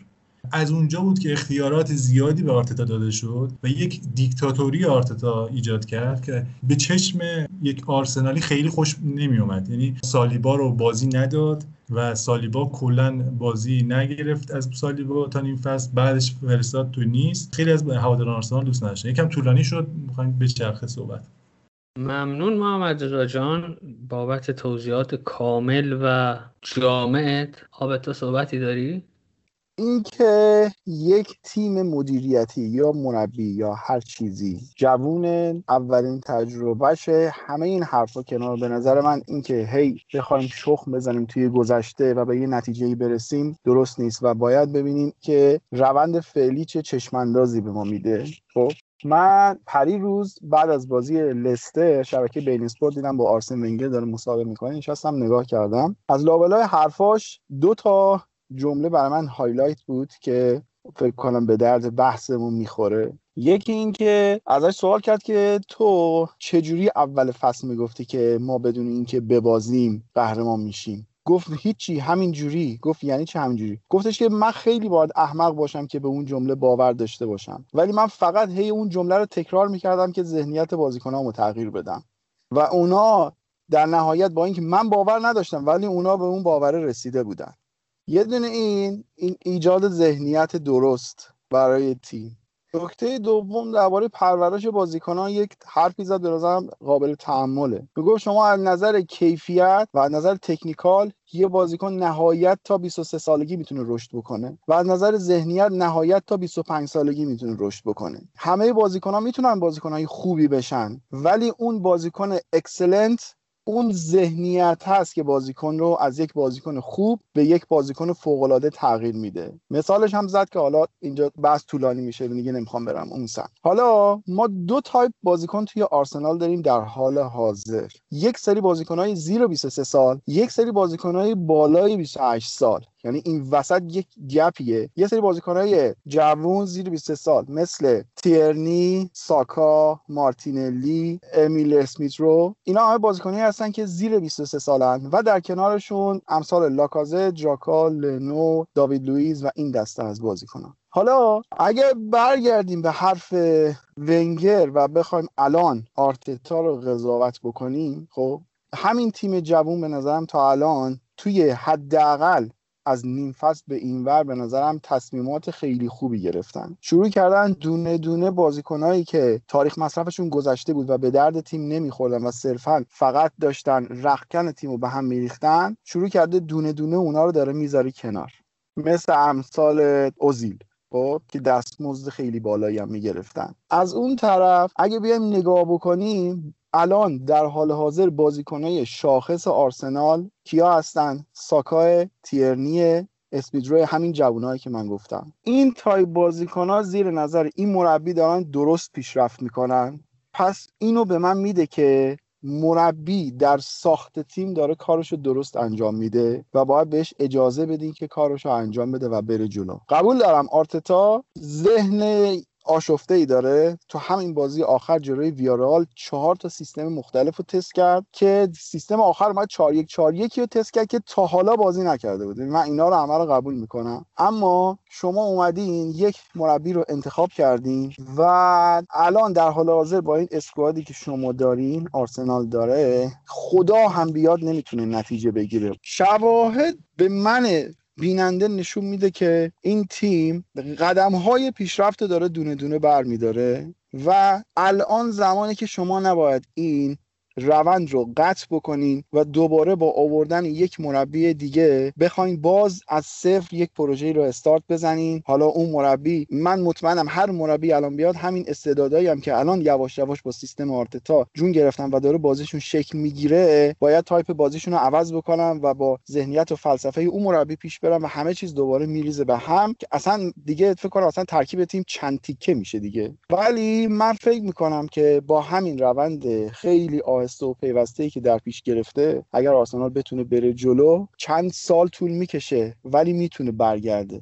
از اونجا بود که اختیارات زیادی به آرتتا داده شد و یک دیکتاتوری آرتتا ایجاد کرد که به چشم یک آرسنالی خیلی خوش نمی اومد یعنی سالیبا رو بازی نداد و سالیبا کلا بازی نگرفت از سالیبا تا این فصل بعدش فرستاد تو نیست. خیلی از هواداران آرسنال دوست نداشتن. یکم طولانی شد می‌خوایم به چرخه صحبت. ممنون محمد رضا جان. بابت توضیحات کامل و جامعت آب تو صحبتی داری؟ اینکه یک تیم مدیریتی یا مربی یا هر چیزی جوون اولین تجربهشه همه این حرفا کنار به نظر من اینکه هی بخوایم شخم بزنیم توی گذشته و به یه نتیجه برسیم درست نیست و باید ببینیم که روند فعلی چه چشماندازی به ما میده. خب من پری روز بعد از بازی لستر شبکه بین اسپورت دیدم با آرسن ونگر داره مسابقه می‌کنه نشستم نگاه کردم. از لابلای حرفاش دو تا جمله برای من highlight بود که فکر کنم به درد بحثمون می‌خوره. یکی این که ازش سوال کرد که تو چجوری اول فصل می‌گفتی که ما بدون اینکه ببازیم قهرمان میشیم؟ گفت هیچی همین جوری گفت یعنی چه همین جوری گفتش که من خیلی باید احمق باشم که به اون جمله باور داشته باشم. ولی من فقط هی اون جمله رو تکرار می‌کردم که ذهنیت بازیکنامو تغییر بدم. و اونا در نهایت با اینکه من باور نداشتم ولی اونا به اون باور رسیده بودن. یه دونه این این ایجاد ذهنیت درست برای تیم. نکته دوم درباره پرورش بازیکنان یک حرفی زد که قابل تامله میگه شما از نظر کیفیت و از نظر technical یه بازیکن نهایت تا 23 سالگی می‌تونه رشد بکنه و از نظر ذهنیت نهایت تا 25 سالگی می‌تونه رشد بکنه. همه بازیکن ها می‌تونن بازیکن های خوبی بشن ولی اون بازیکن excellent اون ذهنیت هست که بازیکن رو از یک بازیکن خوب به یک بازیکن فوق العاده تغییر میده. مثالش هم زد که حالا اینجا بحث طولانی میشه دیگه نمی‌خوام برم اون سمت حالا ما دو تایپ بازیکن توی آرسنال داریم در حال حاضر. یک سری بازیکنهای زیر 23 سال یک سری بازیکنهای بالای 28 سال. یعنی این وسط یک gap یه. یه سری بازیکنهای جوون زیر 23 سال مثل تیرنی، ساکا، مارتینلی، امیل اسمیت رو اینا همه بازیکنایی هستن که زیر 23 سالن و در کنارشون امثال لاکازه، جاکا، لنو، داوید لوئیس و این دسته از بازیکنان. حالا اگر برگردیم به حرف ونگر و بخوایم الان آرتتا رو قضاوت بکنیم خب همین تیم جوون به نظرم تا الان توی حداقل از نیم فصل به اینور به نظرم تصمیمات خیلی خوبی گرفتن. شروع کردن دونه دونه بازیکنایی که تاریخ مصرفشون گذشته بود و به درد تیم نمیخوردن و صرفا فقط داشتن رخکن تیم رو به هم میریختن شروع کرده دونه دونه اونا رو داره می‌ذاره کنار. مثل امثال اوزیل. خب که دستمزد خیلی بالایی هم می‌گرفتن. از اون طرف اگه بیایم نگاه بکنیم الان در حال حاضر بازیکنهای شاخص آرسنال کیا هستن؟ ساکا تیرنی اسمیت رو همین جوانایی که من گفتم. این تایپ بازیکنها زیر نظر این مربی دارن درست پیشرفت می‌کنن. پس اینو به من میده که مربی در ساخت تیم داره کارشو درست انجام میده و باید بهش اجازه بدین که کارشو انجام بده و بره جلو. قبول دارم آرتتا ذهن آشفته ای داره. تو همین بازی آخر جلوی ویارال چهار تا سیستم مختلف رو تست کرد که سیستم آخر اومد 4 1 4 1 رو تست کرد که تا حالا بازی نکرده بود من اینا رو همه قبول می‌کنم. اما شما اومدین یک مربی رو انتخاب کردین و الان در حال حاضر با این اسکوادی که شما دارین آرسنال داره خدا هم بیاد نمی‌تونه نتیجه بگیره. شواهد به من بیننده نشون میده که این تیم قدم های پیشرفت داره دونه دونه بر میداره و الان زمانی که شما نباید این روند رو قطع بکنین و دوباره با آوردن یک مربی دیگه بخواین باز از صفر یک پروژه رو استارت بزنین حالا اون مربی من مطمئنم هر مربی الان بیاد همین استعدادایی هم که الان یواش یواش با سیستم آرتتا جون گرفتن و داره بازیشون شکل می‌گیره باید تایپ بازیشون رو عوض بکنن و با ذهنیت و فلسفه اون مربی پیش برن و همه چیز دوباره میریزه به هم که اصلا دیگه فکر کنم اصلا ترکیب تیم چند تیکه میشه دیگه. ولی من فکر می‌کنم که با همین روند خیلی آهسته و پیوسته که در پیش گرفته اگر آرسنال بتونه بره جلو چند سال طول می‌کشه ولی می‌تونه برگرده.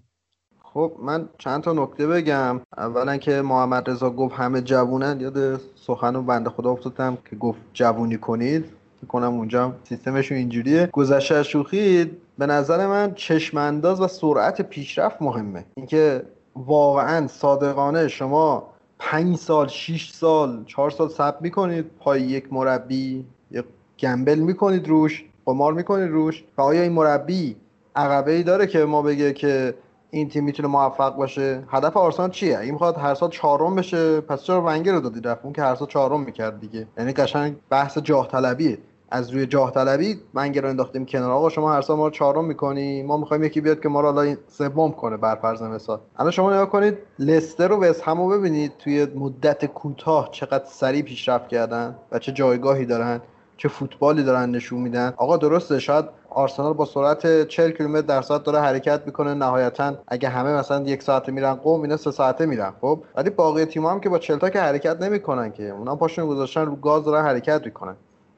خب من چند تا نکته بگم. اولا که محمد رضا گفت همه جوونن. یاد سخن و بنده خدا افتادم که گفت جوونی کنید. کنم اونجا سیستمشون اینجوریه. گذشته شوخی به نظر من چشم انداز و سرعت پیشرفت مهمه. اینکه واقعا صادقانه شما پنج سال شیش سال چهار سال صبر می‌کنید پای یک مربی یک گمبل می‌کنید روش قمار می‌کنید روش و آیا این مربی عقبه ای داره که ما بگه که این تیم می‌تونه موفق باشه؟ هدف آرسنال چیه؟ این می‌خواد هر سال چهارم بشه پس چرا ونگر رو دادی رفت اون که هر سال چهارم می‌کرد دیگه. یعنی قشنگ بحث جاه طلبیه. از روی جاه طلبی ونگر رو انداختیم کنار. آقا شما هر سال ما رو چهارم می‌کنی. ما می‌خوایم یکی بیاد که ما رو حالا سوم کنه بر فرض مثال. الان شما نگاه کنید لستر رو وست همو ببینید توی مدت کوتاه چقدر سریع پیشرفت کردن و چه جایگاهی دارن چه فوتبالی دارن نشون میدن. آقا درسته شاید آرسنال با سرعت 40 کیلومتر در ساعت داره حرکت می‌کنه. نهایتا اگه همه مثلا یک ساعته میرن قم اینا سه ساعته میرن خب؟ ولی باقی تیم هم که با 40 تا که حرکت نمی‌کنن که. اونا پاشون گذاشتن رو گاز دارن حرکت می‌کنن.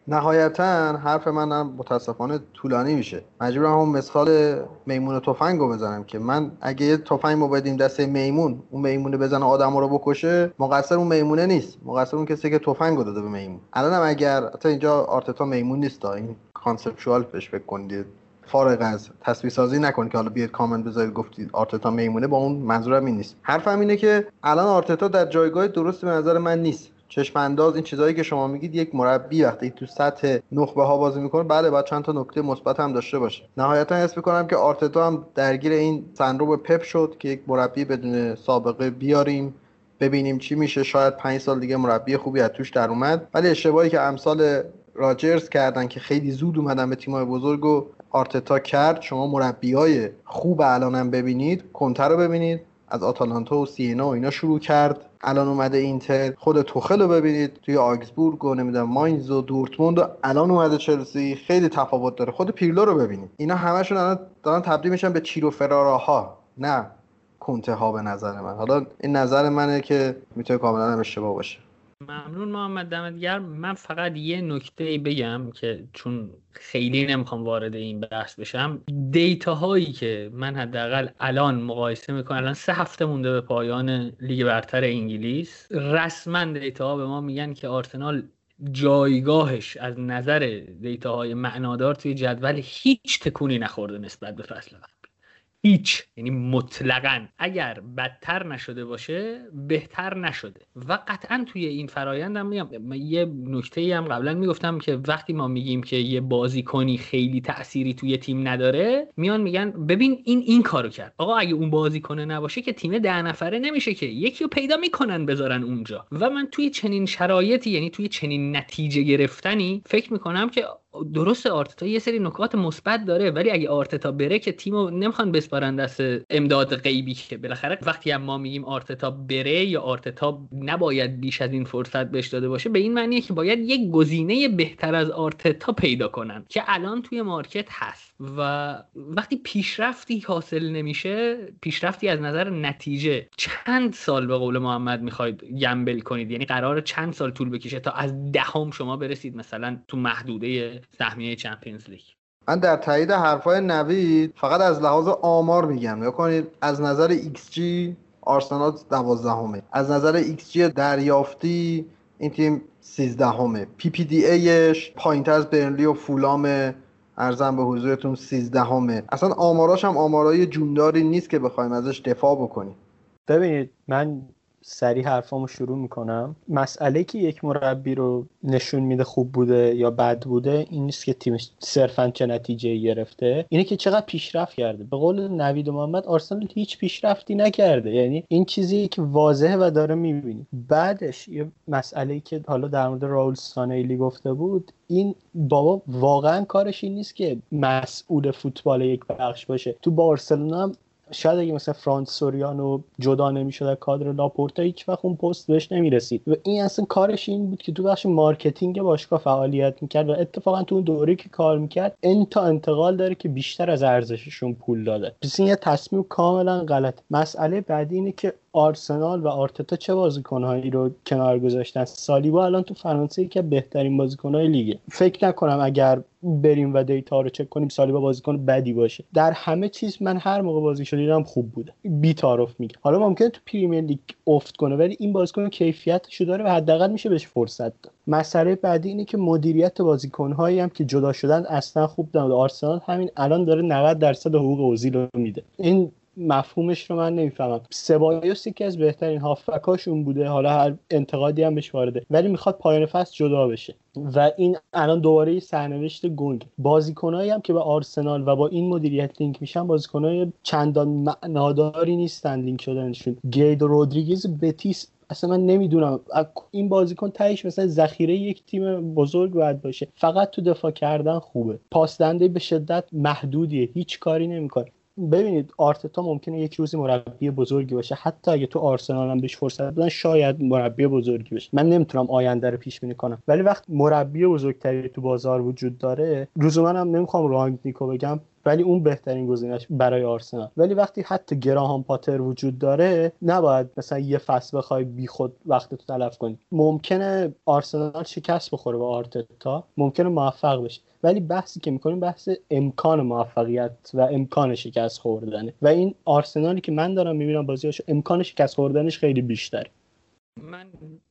نهایتا حرف منم متاسفانه طولانی میشه. مجبورم همون مثال میمون تفنگ رو بزنم که من اگه یه تفنگ ما بدیم دست میمون اون میمونه بزنه آدم رو بکشه مقصر اون میمونه نیست. مقصر اون کسی که تفنگ رو داده به میمون. الانم اگر حتی اینجا آرتتا میمون نیست این conceptual بهش فکر کنید فارغ از تصویر سازی نکنید که حالا بیاد کامنت بذارید گفتید آرتتا میمونه با اون منظورم این نیست. حرفم اینه که الان آرتتا در جایگاه درست به نظر من نیست. چشم انداز این چیزهایی که شما میگید یک مربی وقتی تو سطح نخبه ها بازی می‌کنه بله باید چند تا نکته مثبت هم داشته باشه. نهایتا حس می‌کنم که آرتتا هم درگیر این سندروم پپ شد که یک مربی بدون سابقه بیاریم ببینیم چی میشه. شاید پنج سال دیگه مربی خوبی از توش در اومد. ولی اشتباهی که امسال راجرز کردن که خیلی زود اومدن به تیمای بزرگ و آرتتا کرد شما مربی های خوب الانم ببینید کنتر رو ببینید. از آتالانتا و سینا و اینا شروع کرد. الان اومده اینتر. خود توخل رو ببینید توی آگزبورگ و نمی‌دونم ماینز و دورتموند و الان اومده چلسی. خیلی تفاوت داره. خود پیرلو رو ببینید. اینا همشون الان دارن تبدیل میشن به چیرو فراراها. نه کنته ها به نظر من. حالا این نظر منه که می‌تونه کاملا هم اشتباه باشه. ممنون محمد دمت گرم من فقط یه نکته بگم که چون خیلی نمی‌خوام وارد این بحث بشم. data هایی که من حداقل الان مقایسه می‌کنم الان سه هفته مونده به پایان لیگ برتر انگلیس. رسما data ها به ما میگن که آرسنال جایگاهش از نظر data های معنادار توی جدول هیچ تکونی نخورده نسبت به فصل قبل. هیچ یعنی مطلقا اگر بدتر نشده باشه بهتر نشده. و قطعا توی این فرایند هم میگم یه نکته هم قبلا می‌گفتم که وقتی ما میگیم که یه بازیکنی خیلی تأثیری توی تیم نداره میان میگن ببین این این کارو کرد. آقا اگه اون بازیکنه نباشه که تیم ده نفره نمیشه که. یکی رو پیدا می‌کنن بذارن اونجا. و من توی چنین شرایطی یعنی توی چنین نتیجه گرفتنی فکر می‌کنم که درست آرتتا یه سری نکات مثبت داره ولی اگه آرتتا بره که تیمو نمی‌خوان بسپارن دست امداد غیبی که بالاخره وقتی هم ما میگیم آرتتا بره یا آرتتا نباید بیش از این فرصت بهش داده باشه به این معنیه که باید یک گزینه بهتر از آرتتا پیدا کنن که الان توی مارکت هست. و وقتی پیشرفتی حاصل نمیشه پیشرفتی از نظر نتیجه چند سال به قول محمد می‌خواید گمبل کنید؟ یعنی قرار چند سال طول بکشه تا از دهم شما برسید مثلا تو محدوده سهمیه چمپیونز لیگ. من در تایید حرفای نوید فقط از لحاظ آمار میگم. نگاه کنید از نظر ایکس جی آرسنال دوازدهمه. از نظر ایکس جی دریافتی این تیم سیزدهمه. PPDA ش پایینتر از برنلی و فولام عرضم به حضورتون سیزدهمه. اصلا آماراش هم آمارای جونداری نیست که بخوایم ازش دفاع بکنیم. ببینید من سریع حرفامو شروع می‌کنم. مسئله که یک مربی رو نشون میده خوب بوده یا بد بوده این نیست که تیمش صرفا چه نتیجه گرفته. اینه که چقدر پیشرفت کرده. به قول نوید و محمد آرسنال هیچ پیشرفتی نکرده. یعنی این چیزی که واضحه و داره می‌بینی. بعدش یه مسئله که حالا در مورد رائول سانیهی گفته بود این بابا واقعا کارش این نیست که مسئول فوتبال یک بخش باشه. تو بارسلونا هم شاید اگه مثلا فران سوریانو جدا نمی‌شد از کادر لاپورتا هیچ وقت اون پست بهش نمی‌رسید. و این اصلا کارش این بود که تو بخش marketing باشگاه فعالیت می‌کرد و اتفاقا تو اون دوره که کار می‌کرد این تا انتقال داره که بیشتر از ارزششون پول داده. پس این یه تصمیم کاملا غلط. مسئله بعدی اینه که آرسنال و آرتتا چه بازیکنهایی رو کنار گذاشتن؟ سالیبا الان تو فرانسه که بهترین بازیکنهای لیگه. فکر نکنم اگر بریم و data رو چک کنیم سالیبا بازیکن بدی باشه. در همه چیز من هر موقع بازی شده دیدم خوب بوده. بی تعارف میگه. حالا ممکنه تو پریمیر لیگ افت کنه ولی این بازیکن کیفیتشو داره و حداقل میشه بهش فرصت داد. مسئله بعدی اینه که مدیریت بازیکنهایی هم که جدا شدن اصلا خوب نبود. آرسنال همین الان داره 90 درصد حقوق اوزیل رو میده. این مفهومش رو من نمی‌فهمم. سبایوس یکی از بهترین هافبکاشون بوده. حالا هر انتقادی هم بهش وارده. ولی می‌خواد پایان فصل جدا بشه. و این الان دوباره سرنوشت گنگ. بازیکنایی هم که به آرسنال و با این مدیریت لینک میشن بازیکنای چندان معناداری نیستن لینک شدنشون. گیدو رودریگز بتیس اصلا من نمی‌دونم. این بازیکن تهش مثلا ذخیره یک تیم بزرگ باید باشه. فقط تو دفاع کردن خوبه. پاس به شدت محدودیه. هیچ کاری نمی‌کنه. ببینید آرتتا ممکنه یک روزی مربی بزرگی باشه. حتی اگه تو آرسنال هم بهش فرصت بدن شاید مربی بزرگی بشه. من نمی‌تونم آینده رو پیش بینی کنم. ولی وقت مربی بزرگتری تو بازار وجود داره من هم نمی‌خوام رانگ نیکو بگم ولی اون بهترین گزینش برای آرسنال. ولی وقتی حتی گراهام پاتر وجود داره نباید مثلا یه فصل بخوای بیخود وقت تو تلف کنی. ممکنه آرسنال شکست بخوره به آرتتا. ممکنه موفق بشه. ولی بحثی که می‌کنیم بحث امکان موفقیت و امکان شکست خوردنه. و این آرسنالی که من دارم می‌بینم بازیاش امکان شکست خوردنش خیلی بیشتره من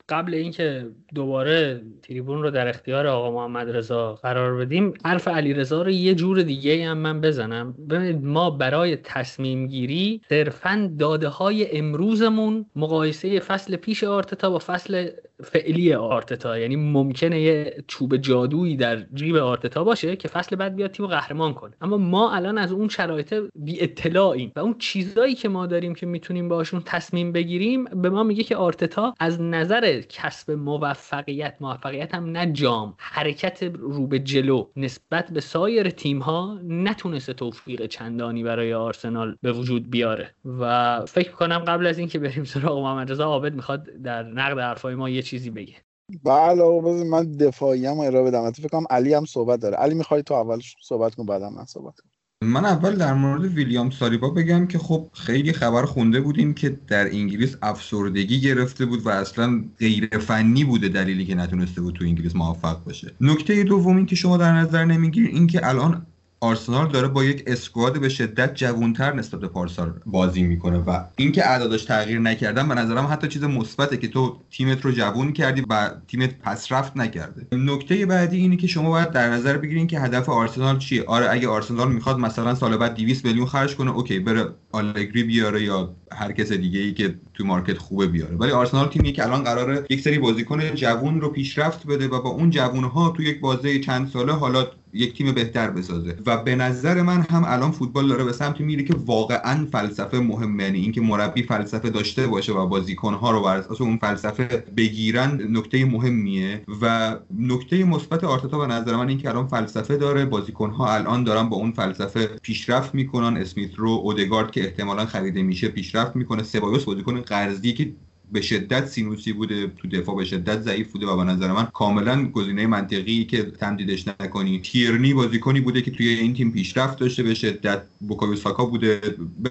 قبل اینکه دوباره تریبون رو در اختیار آقا محمد رضا قرار بدیم حرف علی رضا رو یه جور دیگه هم من بزنم. ببینید ما برای تصمیم گیری صرفا داده های امروزمون مقایسه فصل پیش آرتتا با فصل فعلی آرتتا یعنی ممکنه یه چوب جادویی در جیب آرتتا باشه که فصل بعد بیاد تیم قهرمان کنه. اما ما الان از اون شرایط بی اطلاعیم و اون چیزایی که ما داریم که می‌تونیم باشون تصمیم بگیریم به ما میگه که آرتتا از نظر کسب موفقیت موفقیت هم نه جام حرکت رو به جلو نسبت به سایر تیم ها نتونسته توفیق چندانی برای آرسنال به وجود بیاره. و فکر کنم قبل از اینکه بریم سراغ محمد رضا عابد می‌خواد در نقد حرفای ما یه چیزی بگه. بله آقا من دفاعی هم ارائه بدم. فکر کنم علی هم صحبت داره. علی می‌خوای تو اول صحبت کن بعدم من صحبت کنم. من اول در مورد ویلیام سالیبا بگم که خب خیلی خبر خونده بودیم که در انگلیس افسردگی گرفته بود و اصلا غیر فنی بوده دلیلی که نتونسته بود تو انگلیس موفق باشه. نکته دوم این که شما در نظر نمی‌گیرید این که الان آرسنال داره با یک squad به شدت جوونتر نسبت به پارسال بازی می‌کنه و اینکه اعدادش تغییر نکردن به نظرم حتی چیز مثبته که تو تیمت رو جوون کردی و تیمت پسرفت نکرده. نکته بعدی اینه که شما باید در نظر بگیرین که هدف آرسنال چیه. آره اگه آرسنال می‌خواد مثلا سال بعد 200 میلیون خرج کنه okay بره آلگری بیاره یا هر کس دیگه ای که تو market خوبه بیاره. ولی آرسنال تیمی که الان قراره یک سری بازیکن جوون رو پیشرفت بده و با اون جوون تو یک بازه چند ساله حالا یک تیم بهتر بسازه. و به نظر من هم الان فوتبال داره به سمتی میره که واقعا فلسفه مهمه یعنی اینکه مربی فلسفه داشته باشه و بازیکنها رو بر اساس اون فلسفه بگیرن نکته مهمیه. و نکته مثبت آرتتا به نظر من اینکه الان فلسفه داره. بازیکنها الان دارن با اون فلسفه پیشرفت می‌کنن. اسمیت رو اودگارد که احتمالا خریده میشه پیشرفت می‌کنه. سبایوس بازیکن قرضی که به شدت سینوسی بوده تو دفاع به شدت ضعیف بوده و به نظر من کاملا گزینه منطقی که تمدیدش نکنی. تیرنی بازیکنی بوده که توی این تیم پیشرفت داشته به شدت بوکایو ساکا بوده.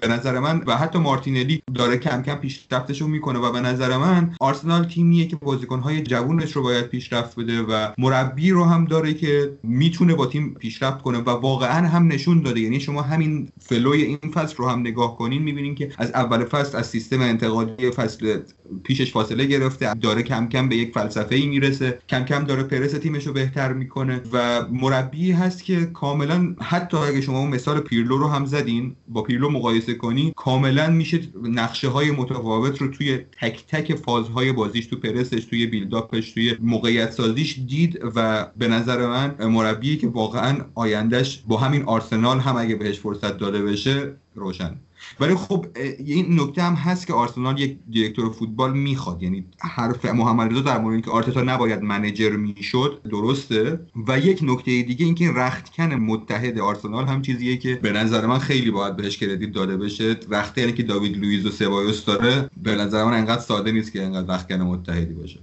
به نظر من و حتی مارتینلی داره کم کم پیشرفتش رو می‌کنه و به نظر من آرسنال تیمیه که بازیکنهای جوونش رو باید پیشرفت بده و مربی رو هم داره که می‌تونه با تیم پیشرفت کنه و واقعا هم نشون داده. یعنی شما همین فلوی این فصل رو هم نگاه کنین می‌بینین که از اول فصل از سیستم انتقادی فصل پیشش فاصله گرفته داره کم کم به یک فلسفه ای می‌رسه کم کم داره پرس تیمش رو بهتر می‌کنه و مربی هست که کاملا حتی اگه شما مثال پیرلو رو هم زدین با پیرلو مقایسه کنی کاملا میشه نقشه های متفاوت رو توی تک تک فازهای بازیش تو پرسش توی بیلداپش توی موقعیت سازیش دید و به نظر من مربی که واقعا آیندهش با همین آرسنال هم اگه بهش فرصت داده بشه روشن. ولی خب این نکته هم هست که آرسنال یک دیرکتور فوتبال می‌خواد. یعنی حرف محمد رضا در مورد اینکه آرتتا نباید منیجر می‌شد درسته. و یک نکته دیگه اینکه رختکن متحد آرسنال هم چیزیه که به نظر من خیلی باید بهش کردیت داده بشه. رخته یعنی که داوید لوئیز و سبایوس داره به نظر من انقدر ساده نیست که انقدر رختکن متحدی باشه.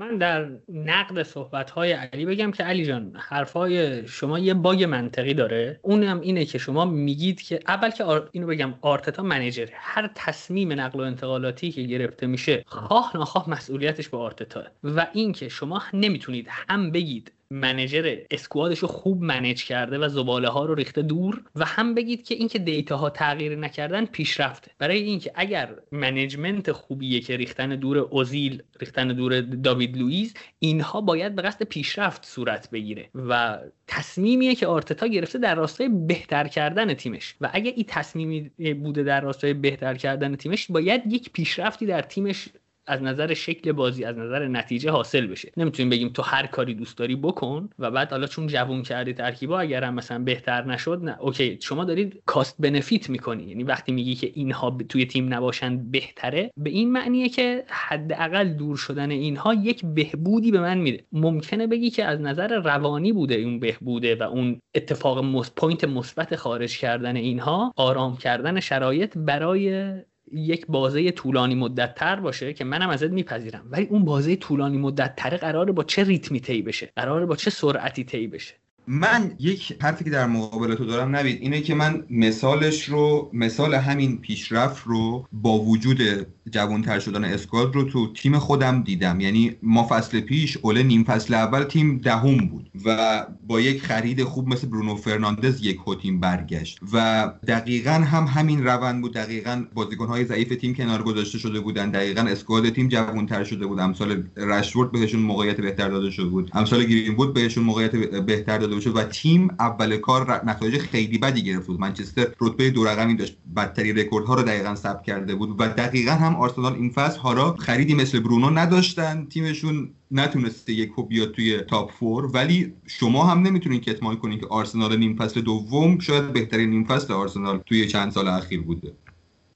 من در نقد صحبت های علی بگم که علی جان حرفای شما یه bug منطقی داره. اونم اینه که شما میگید که اول که اینو بگم آرتتا manager هر تصمیم نقل و انتقالاتی که گرفته میشه خواه ناخواه مسئولیتش به آرتتا. و اینکه شما نمی‌تونید هم بگید manager squad ش رو خوب manage کرده و زباله ها رو ریخته دور و هم بگید که اینکه data ها تغییر نکردن پیشرفته. برای اینکه اگر management خوبیه که ریختن دور اوزیل ریختن دور داوید لوئیس اینها باید به قصد پیشرفت صورت بگیره و تصمیمیه که آرتتا گرفته در راستای بهتر کردن تیمش. و اگه این تصمیمی بوده در راستای بهتر کردن تیمش باید یک پیشرفتی در تیمش از نظر شکل بازی از نظر نتیجه حاصل بشه. نمی‌تونیم بگیم تو هر کاری دوست داری بکن و بعد حالا چون جوون کردی ترکیبا اگر هم مثلا بهتر نشد نه. okay شما دارید cost benefit می‌کنی. یعنی وقتی میگی که اینها توی تیم نباشن بهتره به این معنیه که حداقل دور شدن اینها یک بهبودی به من میده. ممکنه بگی که از نظر روانی بوده اون بهبوده و اون اتفاق مس... point مثبت خارج کردن اینها آرام کردن شرایط برای یک بازه طولانی مدت تر باشه که منم ازت میپذیرم. ولی اون بازه طولانی مدت تره قراره با چه ریتمی طی بشه؟ قراره با چه سرعتی طی بشه؟ من یک حرفی که در مقابل تو دارم نوید اینه که من مثالش رو مثال همین پیشرفت رو با وجود جوانتر شدن اسکواد رو تو تیم خودم دیدم. یعنی ما فصل پیش اوله نیم فصل اول تیم دهم بود و با یک خرید خوب مثل برونو فرناندز یک تیم برگشت و دقیقا هم همین روند بود. دقیقا بازیکنهای ضعیف تیم کنار گذاشته شده بودن. دقیقا اسکواد تیم جوانتر شده بود. امسال رشورد بهشون موقعیت بهتر داده شده بود. امسال گرین بود بهشون موقعیت بهتر داده شد و تیم اول کار نتایج خیلی بدی گرفت. بود منچستر رتبه دو رقمی داشت. بدترین رکوردها رو دقیقا ثبت کرده بود و دقیقا هم آرسنال این فصل حالا خریدی مثل برونو نداشتن تیمشون نتونسته یک بیاد توی top four ولی شما هم نمی‌تونین کتمان کنین که آرسنال نیم فصل دوم شاید بهترین نیم فصل آرسنال توی چند سال اخیر بوده.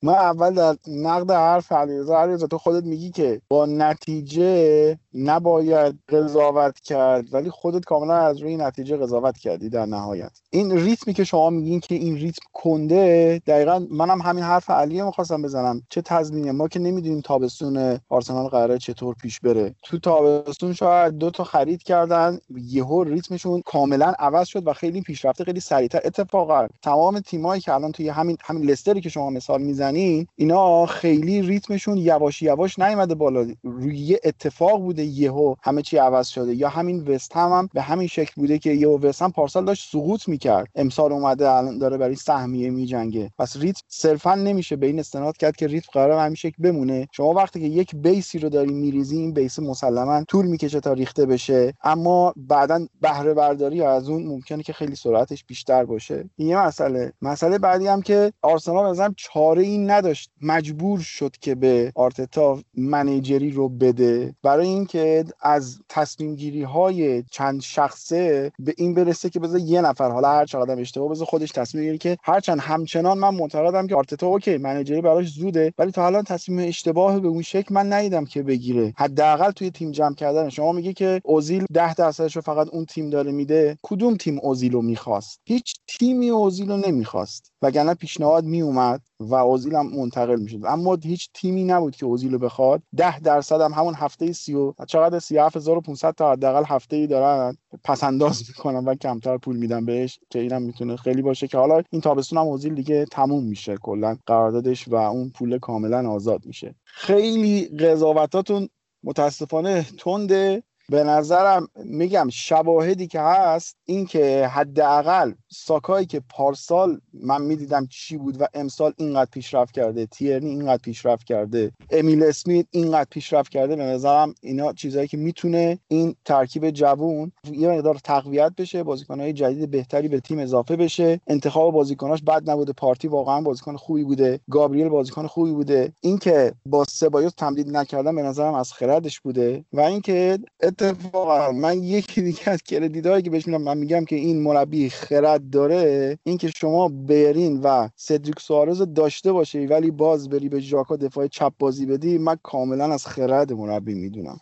من اول در نقد حرف علیرضا علیرضا تو خودت میگی که با نتیجه نباید قضاوت کرد ولی خودت کاملا از روی نتیجه قضاوت کردی در نهایت. این ریتمی که شما میگین که این ریتم کنده دقیقا منم همین حرف علیه می‌خواستم بزنم. چه تضمینه؟ ما که نمی‌دونیم تابستون آرسنال قراره چطور پیش بره. تو تابستون شاید دو تا خرید کردن یهو ریتمشون کاملا عوض شد و خیلی پیشرفته خیلی سریعتر. اتفاقا تمام تیمایی که الان توی همین همین لستری که شما مثال می‌زنین اینا خیلی ریتمشون یواش یواش نیومده بالا. روی اتفاق بوده یهو همه چی عوض شده. یا همین وست هم, هم به همین شکل بوده که یهو وست هم پارسال داشت سقوط می‌کرد. امسال اومده الان داره برای سهمیه میجنگه. پس ریتم صرفا نمیشه به این استناد کرد که ریتم قرار همین شکل بمونه. شما وقتی که یک بیسی رو داری میریزی این بیس مسلما طول می‌کشه تا ریخته بشه. اما بعدا بهره برداری از اون ممکنه که خیلی سرعتش بیشتر باشه. این یه مسئله. مسئله بعدی هم که آرسنال مثلا چاره ای نداشت. مجبور شد که به آرتتا منیجری رو بده. برای اینکه از تصمیم گیری های چند شخصه به این برسه که بذار یه نفر حالا هر چقدر اشتباه بذار خودش تصمیم گیری که هرچند همچنان من معتقدم که آرتتا اوکی منیجری براش زوده ولی تا حالا تصمیم اشتباه به اون شکل من ندیدم که بگیره. حداقل توی تیم جمع کردن شما میگه که اوزیل 10 درصدش رو فقط اون تیم داره میده. کدوم تیم اوزیل رو می‌خواست؟ هیچ تیمی اوزیل رو نمی‌خواست. وگرنه پیشنهاد میومد و اوزیل هم منتقل می‌شد. اما هیچ تیمی نبود که اوزیل رو بخواد. 10 درصد هم همون هفته 30 چقدر 37500 تا حداقل هفته ای دارن پس انداز می‌کنن و کمتر پول میدن بهش که اینم می‌تونه خیلی باشه که حالا این تابستون هم اوزیل دیگه تموم میشه کلا قراردادش و اون پول کاملا آزاد میشه. خیلی قضاوتاتون متاسفانه تنده. به نظرم میگم شواهدی که هست این که حداقل ساکایی که پارسال من می‌دیدم چی بود و امسال اینقدر پیشرفت کرده تیرنی اینقدر پیشرفت کرده امیل اسمیت اینقدر پیشرفت کرده به نظرم اینا چیزهایی که می‌تونه این ترکیب جوون یه مقدار تقویت بشه بازیکنهای جدید بهتری به تیم اضافه بشه. انتخاب بازیکناش بد نبوده پارتی واقعا بازیکن خوبی بوده گابریل بازیکن خوبی بوده. اینکه با سبایوس تمدید نکردن به نظرم از خردش بوده و اینکه اتفاقا من یکی دیگه از کردیتایی که بهش میدم من میگم که این مربی خرد داره اینکه شما برین و سدریک سوارز داشته باشی ولی باز بری به ژاکا دفاع چپ بازی بدی من کاملا از خرد مربی می‌دونم.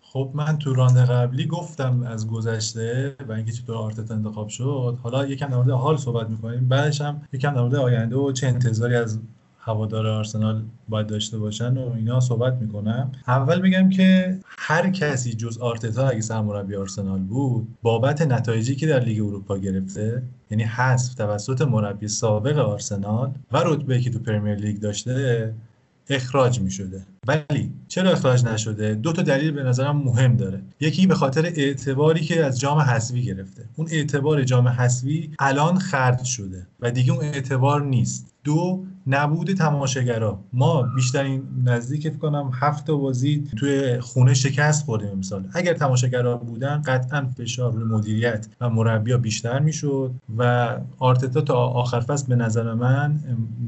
خب من تو راند قبلی گفتم از گذشته و اینکه چطور آرتتا انتخاب شد. حالا یکم در مورد حال صحبت می‌کنیم. بعدش هم یکم در مورد آینده و چه انتظاری از هوادار آرسنال باید داشته باشن و اینا صحبت می‌کنم. اول میگم که هر کسی جز آرتتا اگه سرمربی آرسنال بود بابت نتایجی که در لیگ اروپا گرفته یعنی حذف توسط مربی سابق آرسنال و رتبه که تو پرمیر لیگ داشته اخراج می شده ولی چرا اخراج نشده؟ دو تا دلیل به نظرم مهم داره. یکی به خاطر اعتباری که از جام حذفی گرفته. اون اعتبار جام حذفی الان خرج شده و دیگه اون اعتبار نیست. دو نبود تماشاگرا. ما بیشترین نزدیک فکر کنم هفت بازی توی خونه شکست خوردیم امسال. اگر تماشاگرا بودن قطعا فشار روی مدیریت و مربیا بیشتر می‌شد و آرتتا تا آخر فصل به نظر من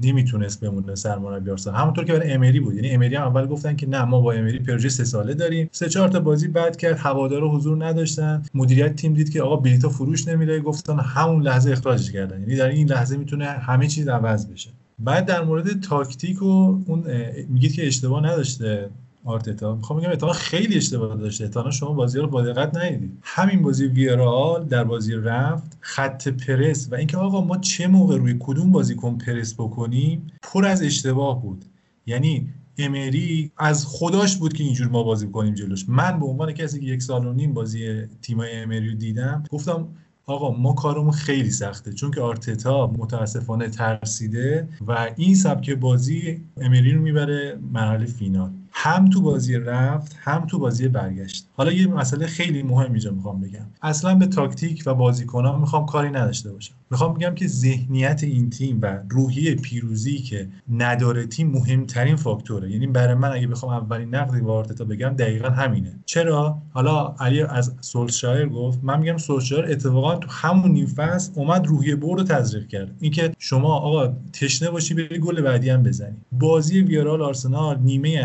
نمی‌تونست بمونه سرمربی آرسنال. همونطور که برای امری بود. یعنی امری هم اول گفتن که نه ما با امری پروژه سه ساله داریم. سه چهار تا بازی بعد کرد هوادارا حضور نداشتن. مدیریت تیم دید که آقا بلیطا فروش نمیره. گفتن همون لحظه اخراجش کردن. یعنی در این لحظه می‌تونه همه چیز عوض بشه. بعد در مورد تاکتیک و اون میگید که اشتباه نداشته آرتتا. می‌خوام بگم اتفاقا خیلی اشتباه داشته. تا شما بازی رو با دقت ندیدید. همین بازی ویرال در بازی رفت خط پرس و اینکه آقا ما چه موقع روی کدوم بازیکن پرس بکنیم پر از اشتباه بود. یعنی امری از خداش بود که اینجور ما بازی کنیم جلوش. من به عنوان کسی که یک سال و نیم بازی تیمای امری رو دیدم گفتم آقا ما کارمون خیلی سخته چون که آرتتا متاسفانه ترسیده و این سبک بازی امری رو می‌بره مرحله فینال. هم تو بازی رفت هم تو بازی برگشت. حالا یه مسئله خیلی مهم اینجا می‌خوام بگم. اصلا به تاکتیک و بازیکنان می‌خوام کاری نداشته باشم. می‌خوام بگم که ذهنیت این تیم و روحیه پیروزی که نداره تیم مهمترین فاکتوره. یعنی برای من اگه بخوام اولین نقدی به آرتتا بگم دقیقا همینه. چرا؟ حالا علی از سولشایر گفت من میگم سولشایر اتفاقا تو همون نیم فصل اومد روحیه برد رو تزریق کرد. اینکه شما آقا تشنه باشی بری گل بعدی هم بزنی. بازی ویارال آرسنال نیمه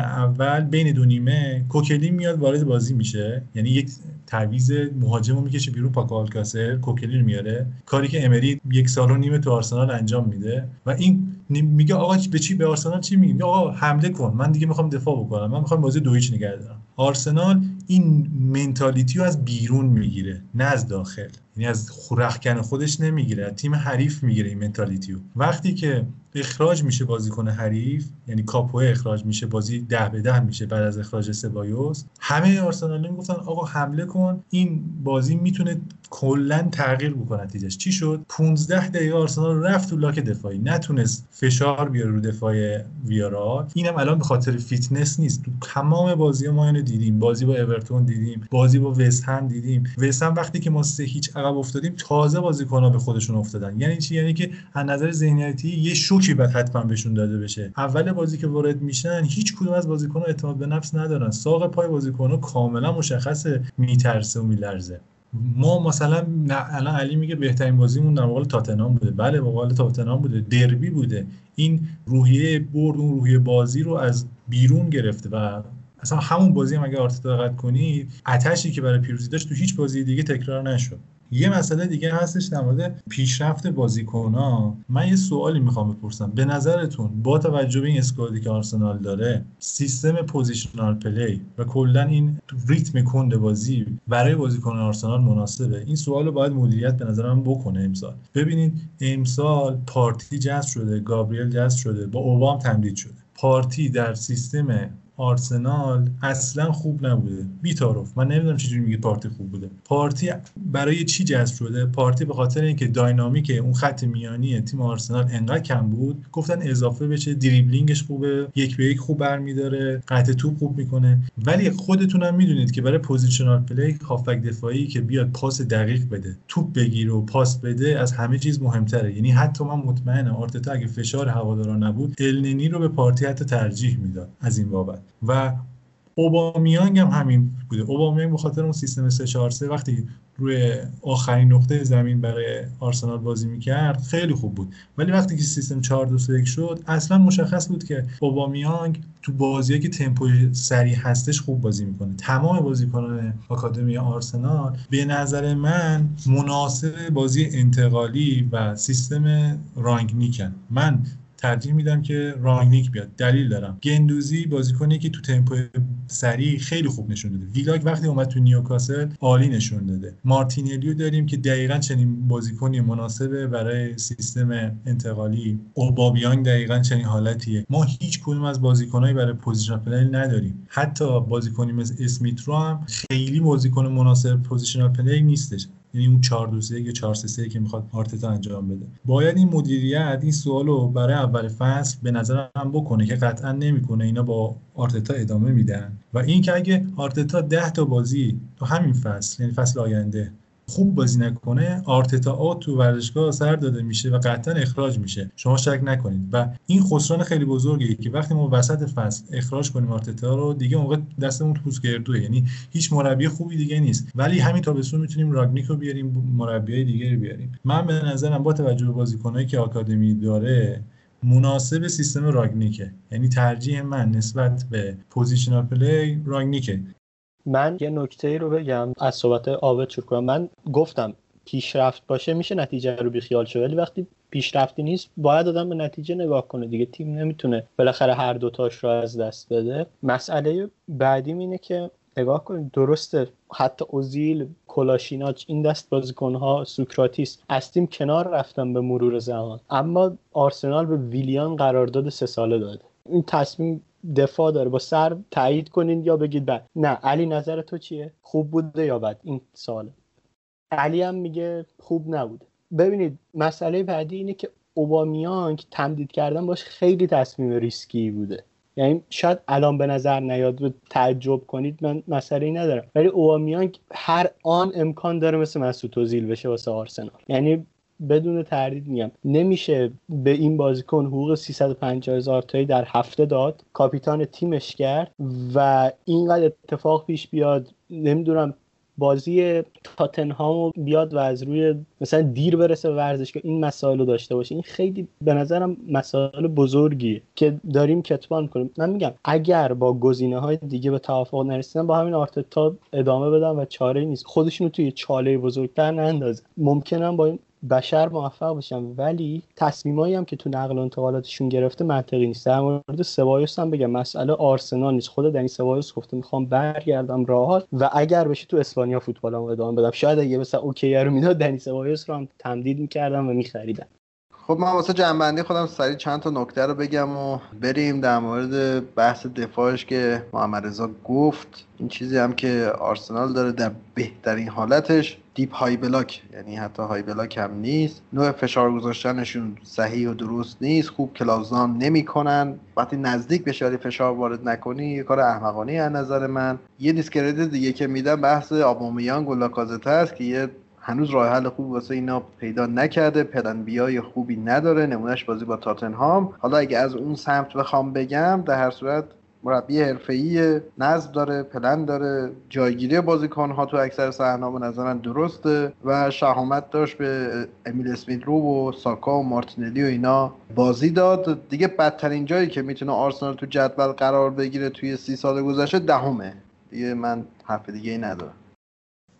بین دو نیمه کوکلی میاد وارد بازی میشه. یعنی یک تعویض مهاجم رو می‌کشه بیرون پاکو آلکاسر کوکلی رو میاره. کاری که امری یک سال و نیمه تو آرسنال انجام میده. و این میگه آقا به چی به آرسنال چی میگی آقا حمله کن من دیگه می‌خوام دفاع بکنم. من می‌خوام بازی دو هیچ نگه دارم. آرسنال این منتالیتی رو از بیرون می‌گیره نه از داخل. یعنی از خورخکن خودش نمی‌گیره تیم حریف می‌گیره این mentality وقتی که اخراج میشه بازیکن حریف یعنی کاپوئه اخراج میشه بازی ده به ده میشه بعد از اخراج سبایوس همه آرسنال می‌گفتن آقا حمله کن. این بازی می‌تونه کلا تغییر بکنه نتیجهش. چی شد؟ 15 دقیقه آرسنال رفت تو لاک دفاعی. نتونست فشار بیاره رو دفاع ویارئال. اینم الان به خاطر فیتنس نیست. تو تمام بازی ما اینو دیدیم. بازی با اورتون دیدیم. بازی با وست دیدیم. وست وقتی که ما سه هیچ عقب افتادیم تازه بازیکن‌ها به خودشون افتادن. یعنی چی؟ یعنی که از نظر ذهنیتی یه شوکی باید حتما بهشون داده بشه. اول بازی که وارد میشن هیچ کدوم از بازیکن‌ها اعتماد به نفس ندارن. ساق پای بازیکن‌ها کاملا مشخصه میترسه و میلرزه. ما مثلا الان علی میگه بهترین بازیمون در مقابل تاتنهام بوده. بله مقابل تاتنهام بوده. دربی بوده. این روحیه برد اون روحیه بازی رو از بیرون گرفته و اصلا همون بازی هم اگه آرتتا دقت کنید آتشی که برای پیروزی داشت تو هیچ بازی دیگه تکرار نشد. یه مسئله دیگه هستش در مورد پیشرفت بازیکن‌ها. من یه سوالی می‌خوام بپرسم. به نظرتون با توجه به این squad ی که آرسنال داره سیستم positional play و کلا این ریتم کند بازی برای بازیکن آرسنال مناسبه؟ این سوال رو باید مدیریت به نظر من بکنه امسال. ببینید امسال پارتی جذب شده گابریل جذب شده با اوبام تمدید شده. پارتی در سیستم آرسنال اصلا خوب نبوده. بیتاروف من نمی‌دونم چجوری میگه پارتی خوب بوده. پارتی برای چی جذب شده؟ پارتی به خاطر اینکه داینامیک اون خط میانی تیم آرسنال انقدر کم بود. گفتن اضافه بشه دریبلینگش خوبه یک به یک خوب برمیداره قطع توپ خوب می‌کنه. ولی خودتونم می‌دونید که برای positional play هافبک دفاعی که بیاد پاس دقیق بده توپ بگیره و پاس بده از همه چیز مهمتره. یعنی حتی من مطمئنم آرتتا اگه فشار هوادارا نبود النینی رو به پارتی حتی ترجیح می‌داد از این بابت. و اوبامیانگ هم همین بوده. اوبامیانگ به خاطر اون سیستم 3 4 3 وقتی روی آخرین نقطه زمین برای آرسنال بازی می‌کرد خیلی خوب بود. ولی وقتی که سیستم 4 2 3 شد اصلا مشخص بود که اوبامیانگ تو بازیایی که تمپوی سریع هستش خوب بازی می‌کنه. تمام بازیکنان آکادمی آرسنال به نظر من مناسب بازی انتقالی و سیستم رانگنیکن من ترجیح میدم که رانگنیک بیاد. دلیل دارم. گندوزی بازیکنی که تو تمپو سریع خیلی خوب نشون داده. ویلاک وقتی اومد تو نیوکاسل عالی نشون داده. مارتینلیو داریم که دقیقا چنین بازیکنی مناسبه برای سیستم انتقالی. اوبامیانگ دقیقا چنین حالتیه. ما هیچ کدوم از بازیکنایی برای position play نداریم. حتی بازیکنی مثل اسمیت رو هم خیلی بازیکن مناسب positional play نیستش. یعنی اون 4 2 3 یا 4 3 3 که می‌خواد آرتتا انجام بده. باید این مدیریت این سوالو برای اول فصل به نظر من بکنه که قطعا نمی‌کنه. اینا با آرتتا ادامه میدن. و این که اگه آرتتا 10 تا بازی تو همین فصل یعنی فصل آینده خوب بازی نکنه آرتتا آ تو ورزشگاه سر داده میشه و قطعا اخراج میشه. شما شک نکنید. و این خسران خیلی بزرگیه که وقتی ما وسط فصل اخراج کنیم آرتتا رو دیگه موقع دستمون پوست گردوه یعنی هیچ مربی خوبی دیگه نیست. ولی همین تابستون می‌تونیم راگنیک رو بیاریم مربیای دیگه رو بیاریم. من به نظرم با توجه به بازیکنایی که آکادمی داره مناسب سیستم راگنیکه. یعنی ترجیح من نسبت به positional play راگنیکه. من یه نکته رو بگم از صحبت آبت شروع کنم من گفتم پیشرفت باشه میشه نتیجه رو بیخیال شد. ولی وقتی پیشرفتی نیست باید آدم به نتیجه نگاه کنه دیگه. تیم نمی‌تونه بالاخره هر دوتاش رو از دست بده. مسئله بعدیم اینه که نگاه کنید درسته. حتی اوزیل کلاشیناچ این دست بازیکنها سوکراتیس از تیم کنار رفتن به مرور زمان. اما آرسنال به ویلیان قرارداد سه ساله داده. این تصمیم دفاع داره. با سر تایید کنین یا بگید بد نه علی نظر تو چیه؟ خوب بوده یا بد؟ این ساله علی هم میگه خوب نبوده ببینید مسئله بعدی اینه که اوبامیانگ تمدید کردن باش خیلی تصمیم ریسکی بوده. یعنی شاید الان به نظر نیاد و تعجب کنید من مسئله ندارم. ولی اومیانگ هر آن امکان داره مثل مسعود اوزیل بشه واسه آرسنال. یعنی بدون تردید میگم. نمیشه به این بازیکن حقوق 350 هزار تایی در هفته داد. کاپیتان تیمش کرد و اینقدر اتفاق پیش بیاد. نمی‌دونم بازی تاتنهام بیاد و از روی مثلا دیر برسه به ورزشگاه این مسائل داشته باشه. این خیلی به نظرم مسائل بزرگیه که داریم کتمان کنیم من میگم اگر با گزینه های دیگه به توافق نرسیدن با همین آرتتا ادامه بدن و چاره نیست. خودشونو توی چاله بزرگتر نندازن. ممکنم با این بشر موفق بشن ولی تصمیمایی هم که تو نقل و انتقالاتشون گرفته منطقی نیست. در مورد سوایوس هم بگم مسئله آرسنال نیست. خود دنی سوایوس گفته می‌خوام برگردم راحت و اگر بشه تو اسپانیا فوتبالم ادامه بدم. شاید اگه مثلا اوکی رو می‌داد دنی سوایوس رو هم تمدید می‌کردم و میخریدم. خب من واسه جنبندی خودم سریع چند تا نکته رو بگم و بریم در مورد بحث دفاعش که محمد رضا گفت. این چیزی هم که آرسنال داره در بهترین حالتش دیپ های بلاک. یعنی حتی های بلاک هم نیست. نوع فشار گذاشتنشون صحیح و درست نیست. خوب کلازان نمی‌کنن. وقتی نزدیک بشه ولی فشار وارد نکنی یه کار احمقانه از نظر من. یه دیسکرید دیگه که میدم بحث آبامیان و لاکازته است که یه هنوز راه حل خوب واسه اینا پیدا نکرده. پلن بیای خوبی نداره. نمونهش بازی با تاتنهام. حالا اگه از اون سمت بخوام بگم در هر صورت مربی حرفه‌ای نظم داره پلن داره جایگیری بازیکن‌ها تو اکثر صحنه‌ها به نظرم درسته و شهامت داشت به امیل اسمیت رو و ساکا و مارتینلی و اینا بازی داد. دیگه بدترین جایی که می‌تونه آرسنال تو جدول قرار بگیره توی سی سال گذشته دهمه. دیگه من حرف دیگه ای ندارم.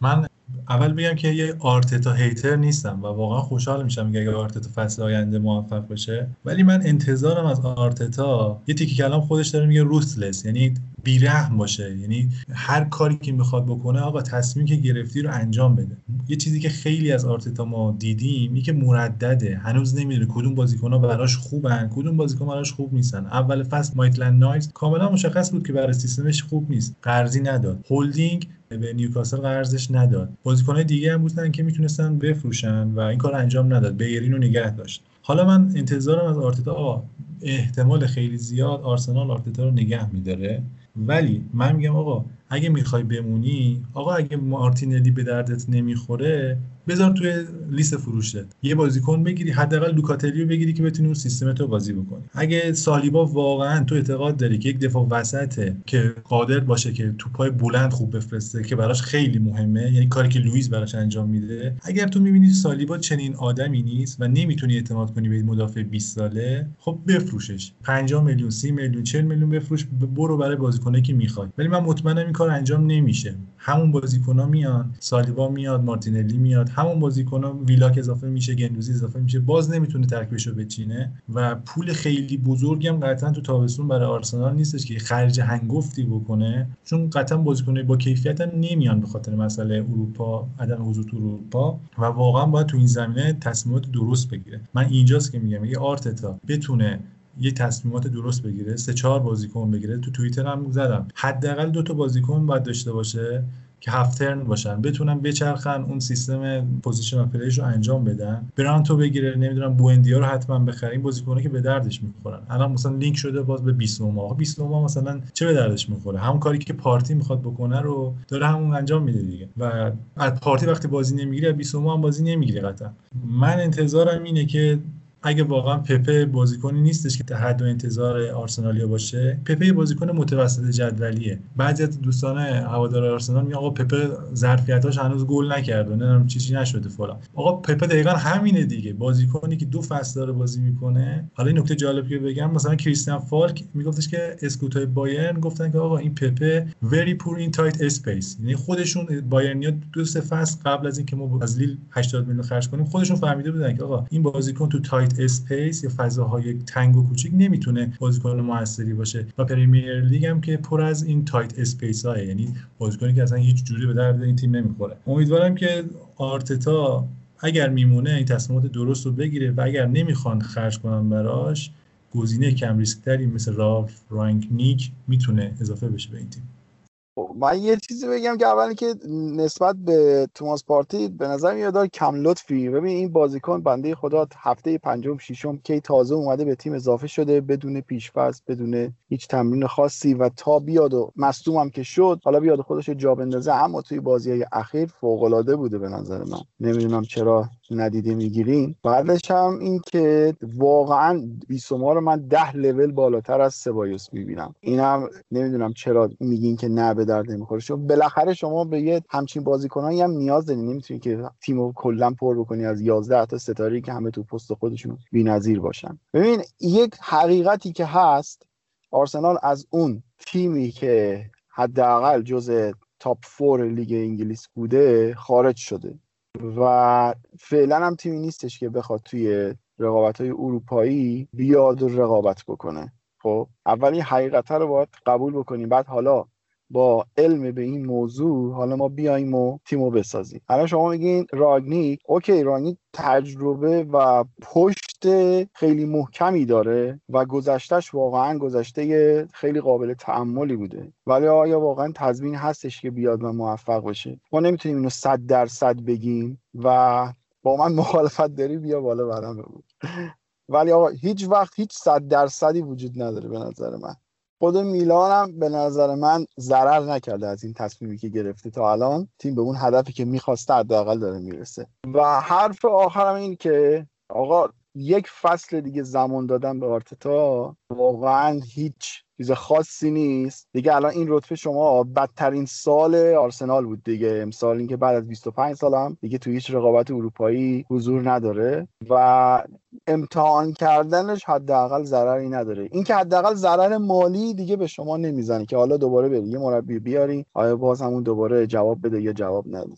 من اول بگم که یه آرتتا hater نیستم و واقعا خوشحال میشم اگه آرتتا فصل آینده موفق بشه. ولی من انتظارم از آرتتا یه تیکه کلام خودش داره میگه ruthless یعنی بیرحم باشه. یعنی هر کاری که می‌خواد بکنه آقا تصمیم که گرفتی رو انجام بده. یه چیزی که خیلی از آرتتا ما دیدیم این که مردده. هنوز نمی‌دونه کدوم بازیکن‌ها براش خوبن کدوم بازیکن براش خوب نیستن. اول فصل مایتلند نایز کاملا مشخص بود که برای سیستمش خوب نیست. قرضی نداد. هولدینگ به نیوکاسل قرضش نداد. بازیکنهای دیگه هم بودن که می‌تونستن بفروشن و این کار انجام نداد. بیرین رو نگه داشت. حالا من انتظارم از آرتتا احتمال خیلی زیاد آرسنال آرتتا رو نگه میداره. ولی من میگم آقا اگه می‌خوای بمونی آقا اگه مارتینلی به دردت نمی‌خوره بذار توی لیست فروشت. یه بازیکن بگیری حداقل لوکاتلی رو بگیری که بتونی اون سیستم تو بازی بکنی. اگه سالیبا واقعا تو اعتقاد داری که یک دفاع وسطه که قادر باشه که توپای بلند خوب بفرسته که براش خیلی مهمه یعنی کاری که لوئیس براش انجام میده اگر تو می‌بینی سالیبا چنین آدمی نیست و نمی‌تونی اعتماد کنی به مدافع 20 ساله خب بفروشش. 50 میلیون 30 میلیون 40 میلیون بفروش برو برای بازیکنی که می‌خوای. ولی من مطمئنم کار انجام نمیشه. همون بازیکن‌ها میان سالیبا میاد مارتینلی میاد. همون بازیکن ویلاک اضافه میشه گندوزی اضافه میشه. باز نمی‌تونه ترکیبش رو بچینه و پول خیلی بزرگی هم قطعا تو تابستون برای آرسنال نیستش که خرج هنگفتی بکنه. چون قطعا بازیکن با کیفیت هم نمیان به خاطر مسئله اروپا عدم حضور تو اروپا. و واقعا باید تو این زمینه تصمیمات درست بگیره. من اینجاست که میگم یه آرتتا بتونه یه تصمیمات درست بگیره سه چهار بازیکن بگیره. تو توییتر هم زدم. حداقل دو تا بازیکن باید داشته باشه که هفت ترن باشن. بتونن بچرخن اون سیستم پوزیشن پلیش رو انجام بدن. برانتو بگیره نمی‌دونم بوندیا رو حتما بخرین بازیکنه که به دردش می‌خورن. الان مثلا لینک شده باز به 20 ماه 20 ماه مثلا چه به دردش می‌خوره؟ همون کاری که پارتی می‌خواد بکنه رو داره همون انجام میده دیگه. و از پارتی وقتی بازی نمی‌گیره 20 ماه هم بازی نمی‌گیره قطعا. من انتظارم اینه که اگه واقعا پپه بازیکنی نیستش که حد و انتظار آرسنالیا باشه پپه بازیکن متوسط جدولیه. بعضی از دوستان هوادار آرسنال میگن آقا پپه ظرفیتاش هنوز گل نکرده نمی‌دونم چیزی نشده فلان. آقا پپه دقیقا همینه دیگه. بازیکنی که دو فصل داره بازی می‌کنه. حالا این نکته جالب که بگم مثلا کریستیان فالک میگفتش که scout ای بایرن گفتن که آقا این پپه very poor in tight space. یعنی خودشون بایرنیا دو سه فصل قبل از اینکه ما از لیل 80 میلیون خرج کنیم خودشون فهمیده بودن که آقا این بازیکن تو tight space یا فضاهای تنگ و کوچیک نمی‌تونه بازیکن موثری باشه. و پریمیر لیگ هم که پر از این tight space های یعنی بازیکنی که اصلا هیچ جوری به درد این تیم نمی‌خوره. امیدوارم که آرتتا اگر میمونه این تصمیمات درست رو بگیره و اگر نمی‌خوان خرج کنن براش گزینه کم ریسک تری مثل رالف رانک نیک می‌تونه اضافه بشه به این تیم. من یه چیزی بگم که اولی که نسبت به توماس پارتی به نظر میاد کم لطفی. ببین این بازیکن بنده خدا هفته پنجم ششم کی تازه اومده به تیم اضافه شده بدون پیشفرض بدون هیچ تمرین خاصی و تا بیاد و مصدوم هم که شد حالا بیاد خودش جا بندازه. اما توی بازی های اخیر فوق العاده بوده به نظر من. نمی‌دونم چرا ندیده می‌گیرین بعدش هم این که واقعا بیسوما رو من ده لول بالاتر از سبایوس می‌بینم. اینم نمی‌دونم چرا میگین که نه به درد نمی‌خوره. چون بالاخره شما به یه همچین بازیکنایی هم نیاز دارین. نمی‌تونی که تیمو کلا پر بکنی از 11 تا ستاره که همه تو پست خودشون بی‌نظیر باشن. ببین یک حقیقتی که هست آرسنال از اون تیمی که حداقل جز تاپ فور لیگ انگلیس بوده خارج شده. و فعلا هم تیمی نیستش که بخواد توی رقابت های اروپایی بیاد و رقابت بکنه. خب اولی حقیقت رو باید قبول بکنیم. بعد حالا با علم به این موضوع حالا ما بیایم و تیمو بسازیم. الان شما میگین راگنیک اوکی راگنیک تجربه و پشت خیلی محکمی داره و گذشتهش واقعا گذشته خیلی قابل تعملی بوده. ولی آیا واقعا تضمین هستش که بیاد و موفق بشه؟ ما نمی‌تونیم اینو صد درصد بگیم و با من مخالفت داری بیا بالا برام بگو. ولی آقا هیچ وقت هیچ صد درصدی وجود نداره به نظر من. خود میلان هم به نظر من ضرر نکرده از این تصمیمی که گرفته تا الان. تیم به اون هدفی که می‌خواسته حداقل داره می‌رسه. و حرف آخرم این که آقا یک فصل دیگه زمان دادن به آرتتا واقعا هیچ چیز خاصی نیست. دیگه الان این رتبه شما بدترین سال آرسنال بود دیگه. امسال اینکه بعد از 25 سال هم دیگه تو هیچ رقابت اروپایی حضور نداره و امتحان کردنش حداقل ضرری نداره. اینکه حداقل ضرر مالی دیگه به شما نمی‌زنه که حالا دوباره بری یه مربی بیاری آیا باز همون دوباره جواب بده یا جواب نده.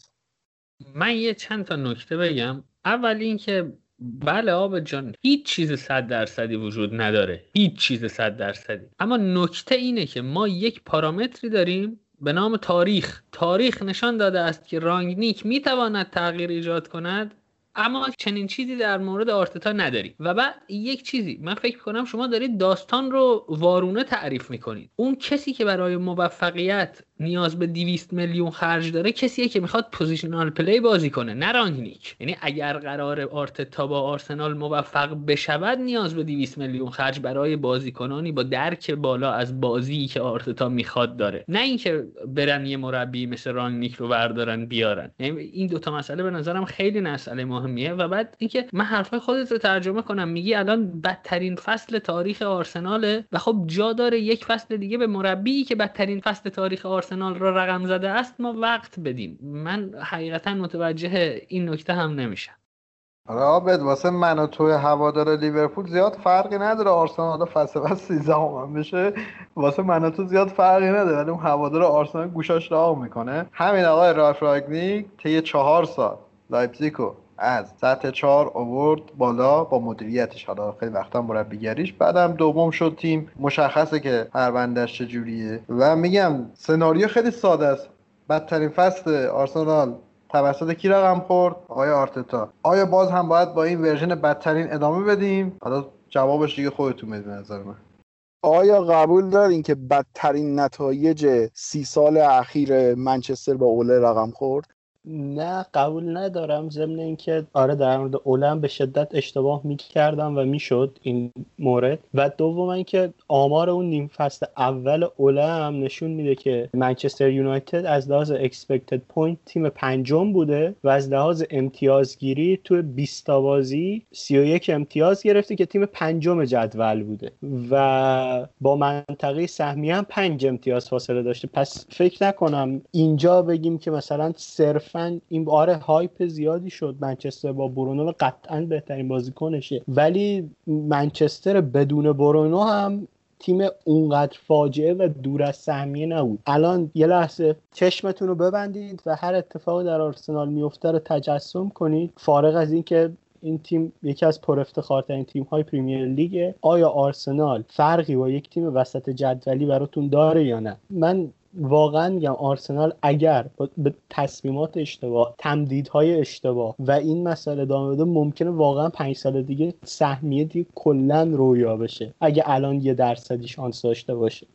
من یه چند تا نکته بگم. اول اینکه بله آب جان هیچ چیز صد درصدی وجود نداره هیچ چیز صد درصدی. اما نکته اینه که ما یک پارامتری داریم به نام تاریخ. تاریخ نشان داده است که رانگنیک می‌تواند تغییر ایجاد کند اما چنین چیزی در مورد آرتتا نداری و بعد یک چیزی من فکر کنم شما دارید داستان رو وارونه تعریف می‌کنید. اون کسی که برای موفقیت نیاز به 200 میلیون خرج داره کسیه که می‌خواد positional play بازی کنه نه رانگنیک یعنی اگر قرار آرتتا با آرسنال موفق بشود نیاز به 200 میلیون خرج برای بازیکنانی با درک بالا از بازی که آرتتا می‌خواد داره. نه اینکه برن یه مربی مثل رانگنیک رو بردارن بیارن. یعنی این دوتا مسئله به نظرم خیلی مسئله مهمیه. و بعد اینکه من حرفای خودت رو ترجمه کنم میگی الان بدترین فصل تاریخ آرسناله و خب جا داره یک فصل دیگه به مربی که بدترین فصل تاریخ آرسنال را رقم زده است ما وقت بدیم. من حقیقتا متوجه این نکته هم نمیشم. آره عابد واسه من و توی هوادار لیورپول زیاد فرقی نداره آرسنال فصل بعد 13 هم بشه. واسه من و تو زیاد فرقی نداره ولی اون هوادار آرسنال گوشاشو راه می‌کنه. همین آقای رالف راگنیک طی چهار سال لایپزیگو از سطح چهار آورد بالا با مدیریتش. حالا خیلی وقتا مربیگریش. بعدم دوم شد تیم مشخصه که پروندهش چجوریه. و میگم سناریو خیلی ساده است. بدترین فصل آرسنال توسط کی رقم خورد؟ آقای آرتتا. آیا باز هم باید با این version بدترین ادامه بدیم؟ حالا جوابش دیگه خودتون بدید نظر من. آیا قبول دارین که بدترین نتایج سی سال اخیر منچستر با اوله رقم خورد؟ نه قبول ندارم. ضمن اینکه آره در مورد اولم به شدت اشتباه می‌کردم و می‌شد این مورد. و دوم اینکه آمار اون نیم فصل اول اولم نشون میده که منچستر یونایتد از لحاظ expected point تیم پنجم بوده و از لحاظ امتیازگیری تو 20 بازی 31 امتیاز گرفته که تیم پنجم جدول بوده. و با منطقه سهمیه هم 5 امتیاز فاصله داشته. پس فکر نکنم اینجا بگیم که مثلا صرف این باره هایپ زیادی شد منچستر با برونو و قطعا بهترین بازیکنشه. ولی منچستر بدون برونو هم تیم اونقدر فاجعه و دور از سهمیه نبود. الان یه لحظه چشمتون رو ببندید و هر اتفاقی در آرسنال میفته رو تجسم کنید. فارغ از اینکه این تیم یکی از پر افتخارترین تیم های پریمیر لیگه آیا آرسنال فرقی با یک تیم وسط جدولی براتون داره یا نه؟ من واقعا میگم آرسنال اگر به تصمیمات اشتباه تمدیدهای اشتباه و این مسئله ادامه بده ممکنه واقعا پنج سال دیگه سهمیه دیگه کلا رویا بشه. اگه الان یه درصدی شانس داشته باشه.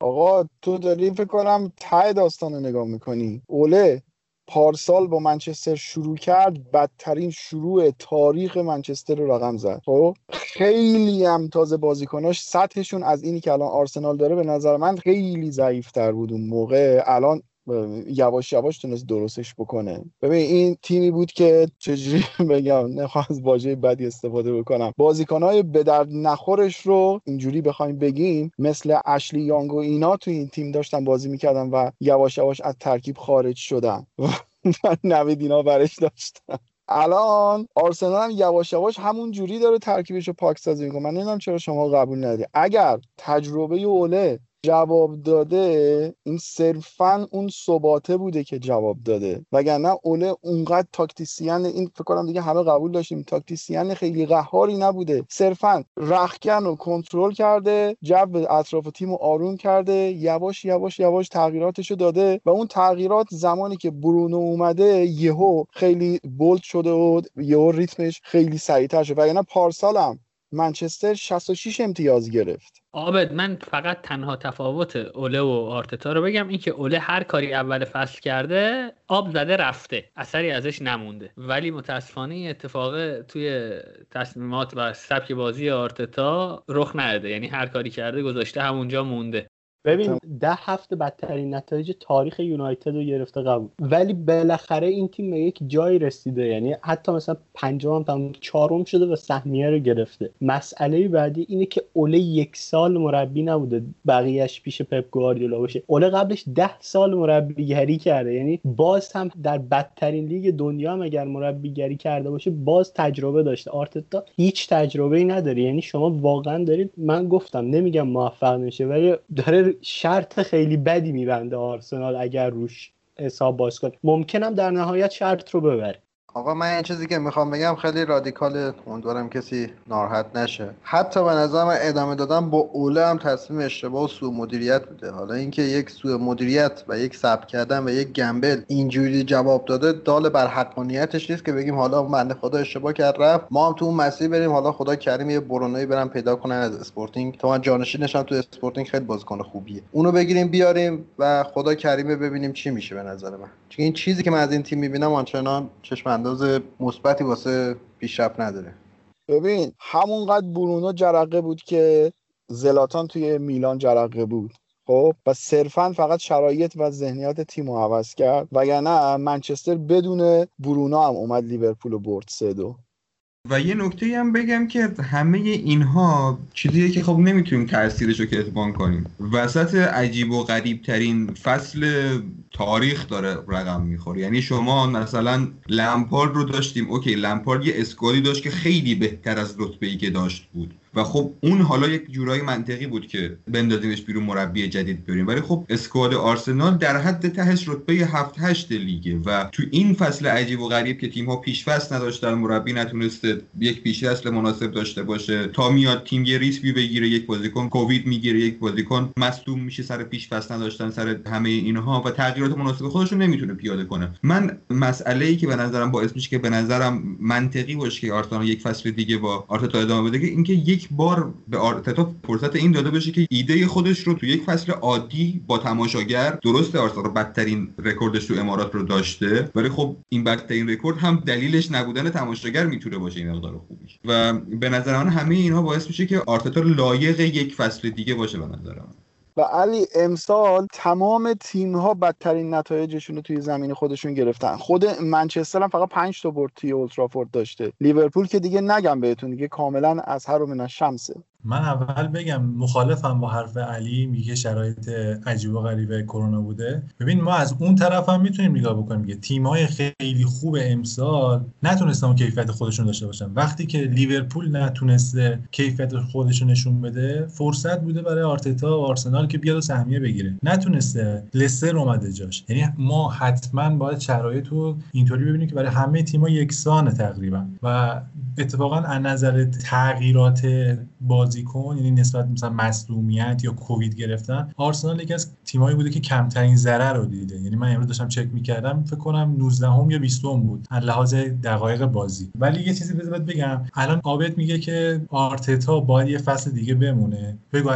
آقا تو داری فکر کنم ته داستان نگاه می‌کنی. اوله پارسال با منچستر شروع کرد بدترین شروع تاریخ منچستر رو رقم زد. خب؟ خیلی هم تازه بازیکناش سطحشون از اینی که الان آرسنال داره به نظر من خیلی ضعیفتر بود اون موقع. الان یواش یواش تونست درستش بکنه. ببین این تیمی بود که چجوری بگم نخواه از واژه بدی استفاده بکنم. بازیکنهای به درد نخورش رو اینجوری بخوایم بگیم مثل اشلی یانگ و اینا تو این تیم داشتن بازی می‌کردن و یواش یواش از ترکیب خارج شدن. و نوید اینا برش داشتن. الان آرسنال هم یواش یواش همون جوری داره ترکیبش رو پاک سازی می‌کنه. من نمی‌دونم چرا شما قبول ندید اگر تجربه اوله جواب داده این صرفا اون ثباته بوده که جواب داده. وگرنه اوله اونقدر تاکتیسیان این فکر کنم دیگه همه قبول داشتیم تاکتیسیان خیلی قهاری نبوده. صرفا رخکن رو کنترل کرده جو اطراف تیم رو آروم کرده یواش یواش یواش تغییراتش رو داده و اون تغییرات زمانی که برونو اومده یهو خیلی بولد شده و یهو ریتمش خیلی سریعتر شد. وگرنه پارسال منچستر 66 امتیاز گرفت. آبد من فقط تنها تفاوت اوله و آرتتا رو بگم. اینکه اوله هر کاری اول فصل کرده آب زده رفته. اثری ازش نمونده. ولی متاسفانه این اتفاق توی تصمیمات و سبک بازی آرتتا رخ نداده یعنی هر کاری کرده گذاشته همونجا مونده. ببین ده هفته بدترین نتایج تاریخ یونایتد رو گرفته قبول. ولی بالاخره این تیم به یک جایی رسیده. یعنی حتی مثلا پنجم هم چهارم شده و سهمیه رو گرفته. مسئله بعدی اینه که اوله یک سال مربی نبوده بقیهش پیش پپ گواردیولا باشه. اوله قبلش ده سال مربیگری کرده. یعنی باز هم در بدترین لیگ دنیا هم اگر مربیگری کرده باشه باز تجربه داشته. آرتتا هیچ تجربه ای نداره. یعنی شما واقعا دارید من گفتم نمیگم موفق نشه ولی داره شرط خیلی بدی میبنده آرسنال اگر روش حساب باز کنه. ممکنم در نهایت شرط رو ببره. آقا من این چیزی که می‌خوام بگم خیلی رادیکال امیدوارم کسی ناراحت نشه. حتی به نظر من ادامه دادن با اوله هم تصمیم اشتباه و سوء مدیریت بوده. حالا اینکه یک سوء مدیریت و یک سب کردن و یک gamble اینجوری جواب داده دال بر حقانیتش نیست که بگیم حالا بنده خدا اشتباه کرد رفت. ما هم تو اون مسیر بریم حالا خدا کریم یه برونایی برم پیدا کنن از اسپورتینگ. تو من جانشینش هم تو اسپورتینگ خیلی بازیکن خوبیه. اونو بگیریم بیاریم و خدا کریمه ببینیم چی میشه به نظر من. چون این چیزی که من از این تیم می‌بینم آنچنان چشم انداز مثبتی واسه پیشرفت نداره. ببین همونقدر برونو جرقه بود که زلاتان توی میلان جرقه بود. خب؟ و صرفا فقط شرایط و ذهنیت تیم رو عوض کرد. وگرنه منچستر بدون برونو هم اومد لیورپول و برد سه دو. و یه نکته هم بگم که همه اینها چیزیه که خب نمی‌تونیم تاثیرش رو کتمان کنیم. وسط عجیب و غریب ترین فصل تاریخ داره رقم می‌خوره. یعنی شما مثلا لمپارد رو داشتیم OK لمپارد یه squad ی داشت که خیلی بهتر از رتبه ای که داشت بود. و خب اون حالا یک جورایی منطقی بود که بندازیمش بیرون مربی جدید بریم. ولی خب squad آرسنال در حد تهش رتبه 7 8 لیگه و تو این فصل عجیب و غریب که تیم ها پیش فصل نداشتن مربی نتونسته یک پیش فصل مناسب داشته باشه. تا میاد تیم یه ریسکی بگیره یک بازیکن کووید می‌گیره یک بازیکن مصدوم میشه سر پیش فصل نداشتن سر همه اینها و تغییرات مناسب خودش نمی‌تونه پیاده کنه. من مسئله ای که به نظرم باعث میشه که به نظرم منطقی باشه که آرسنال یک فصل دیگه با آرتتا ادامه بده اینکه یک بار به آرتتا فرصت این داده بشه که ایده خودش رو تو یک فصل عادی با تماشاگر درست آرسنال بدترین رکوردش تو امارات رو داشته. ولی خب این بدترین رکورد هم دلیلش نبودن تماشاگر می‌تونه باشه این مقدار خوبیش. و به نظر من همه اینها باعث میشه که آرتتا لایق یک فصل دیگه باشه به نظر من. و علی امسال تمام تیم ها بدترین نتایجشون رو توی زمین خودشون گرفتن. خود منچستر هم فقط 5 تا برد توی اولترافورد داشته. لیورپول که دیگه نگم بهتون دیگه کاملا اظهر من الشمسه. من اول بگم مخالفم با حرف علی میگه شرایط عجیب و غریب کرونا بوده. ببین ما از اون طرف هم می‌تونیم نگاه بکنیم میگه تیمای خیلی خوب امسال نتونستن کیفیت خودشون داشته باشن. وقتی که لیورپول نتونسته کیفیت خودشون نشون بده فرصت بوده برای آرتتا و آرسنال که بیاد و سهمیه بگیره. نتونسته. لستر اومده جاش. یعنی ما حتما باید شرایط رو اینطوری ببینیم که برای همه تیم‌ها یکسانه تقریبا. و اتفاقا از نظر تغییرات بازیکن یعنی نسبت مثلا مصدومیت یا کووید گرفتن آرسنال یکی از تیمایی بوده که کمترین ضرر رو دیده. یعنی من امروز داشتم چک می‌کردم فکر کنم 19 هم یا 20 هم بود از لحاظ دقایق بازی. ولی یه چیزی بذار بگم الان عابد میگه که آرتتا باید یه فصل دیگه بمونه. بگو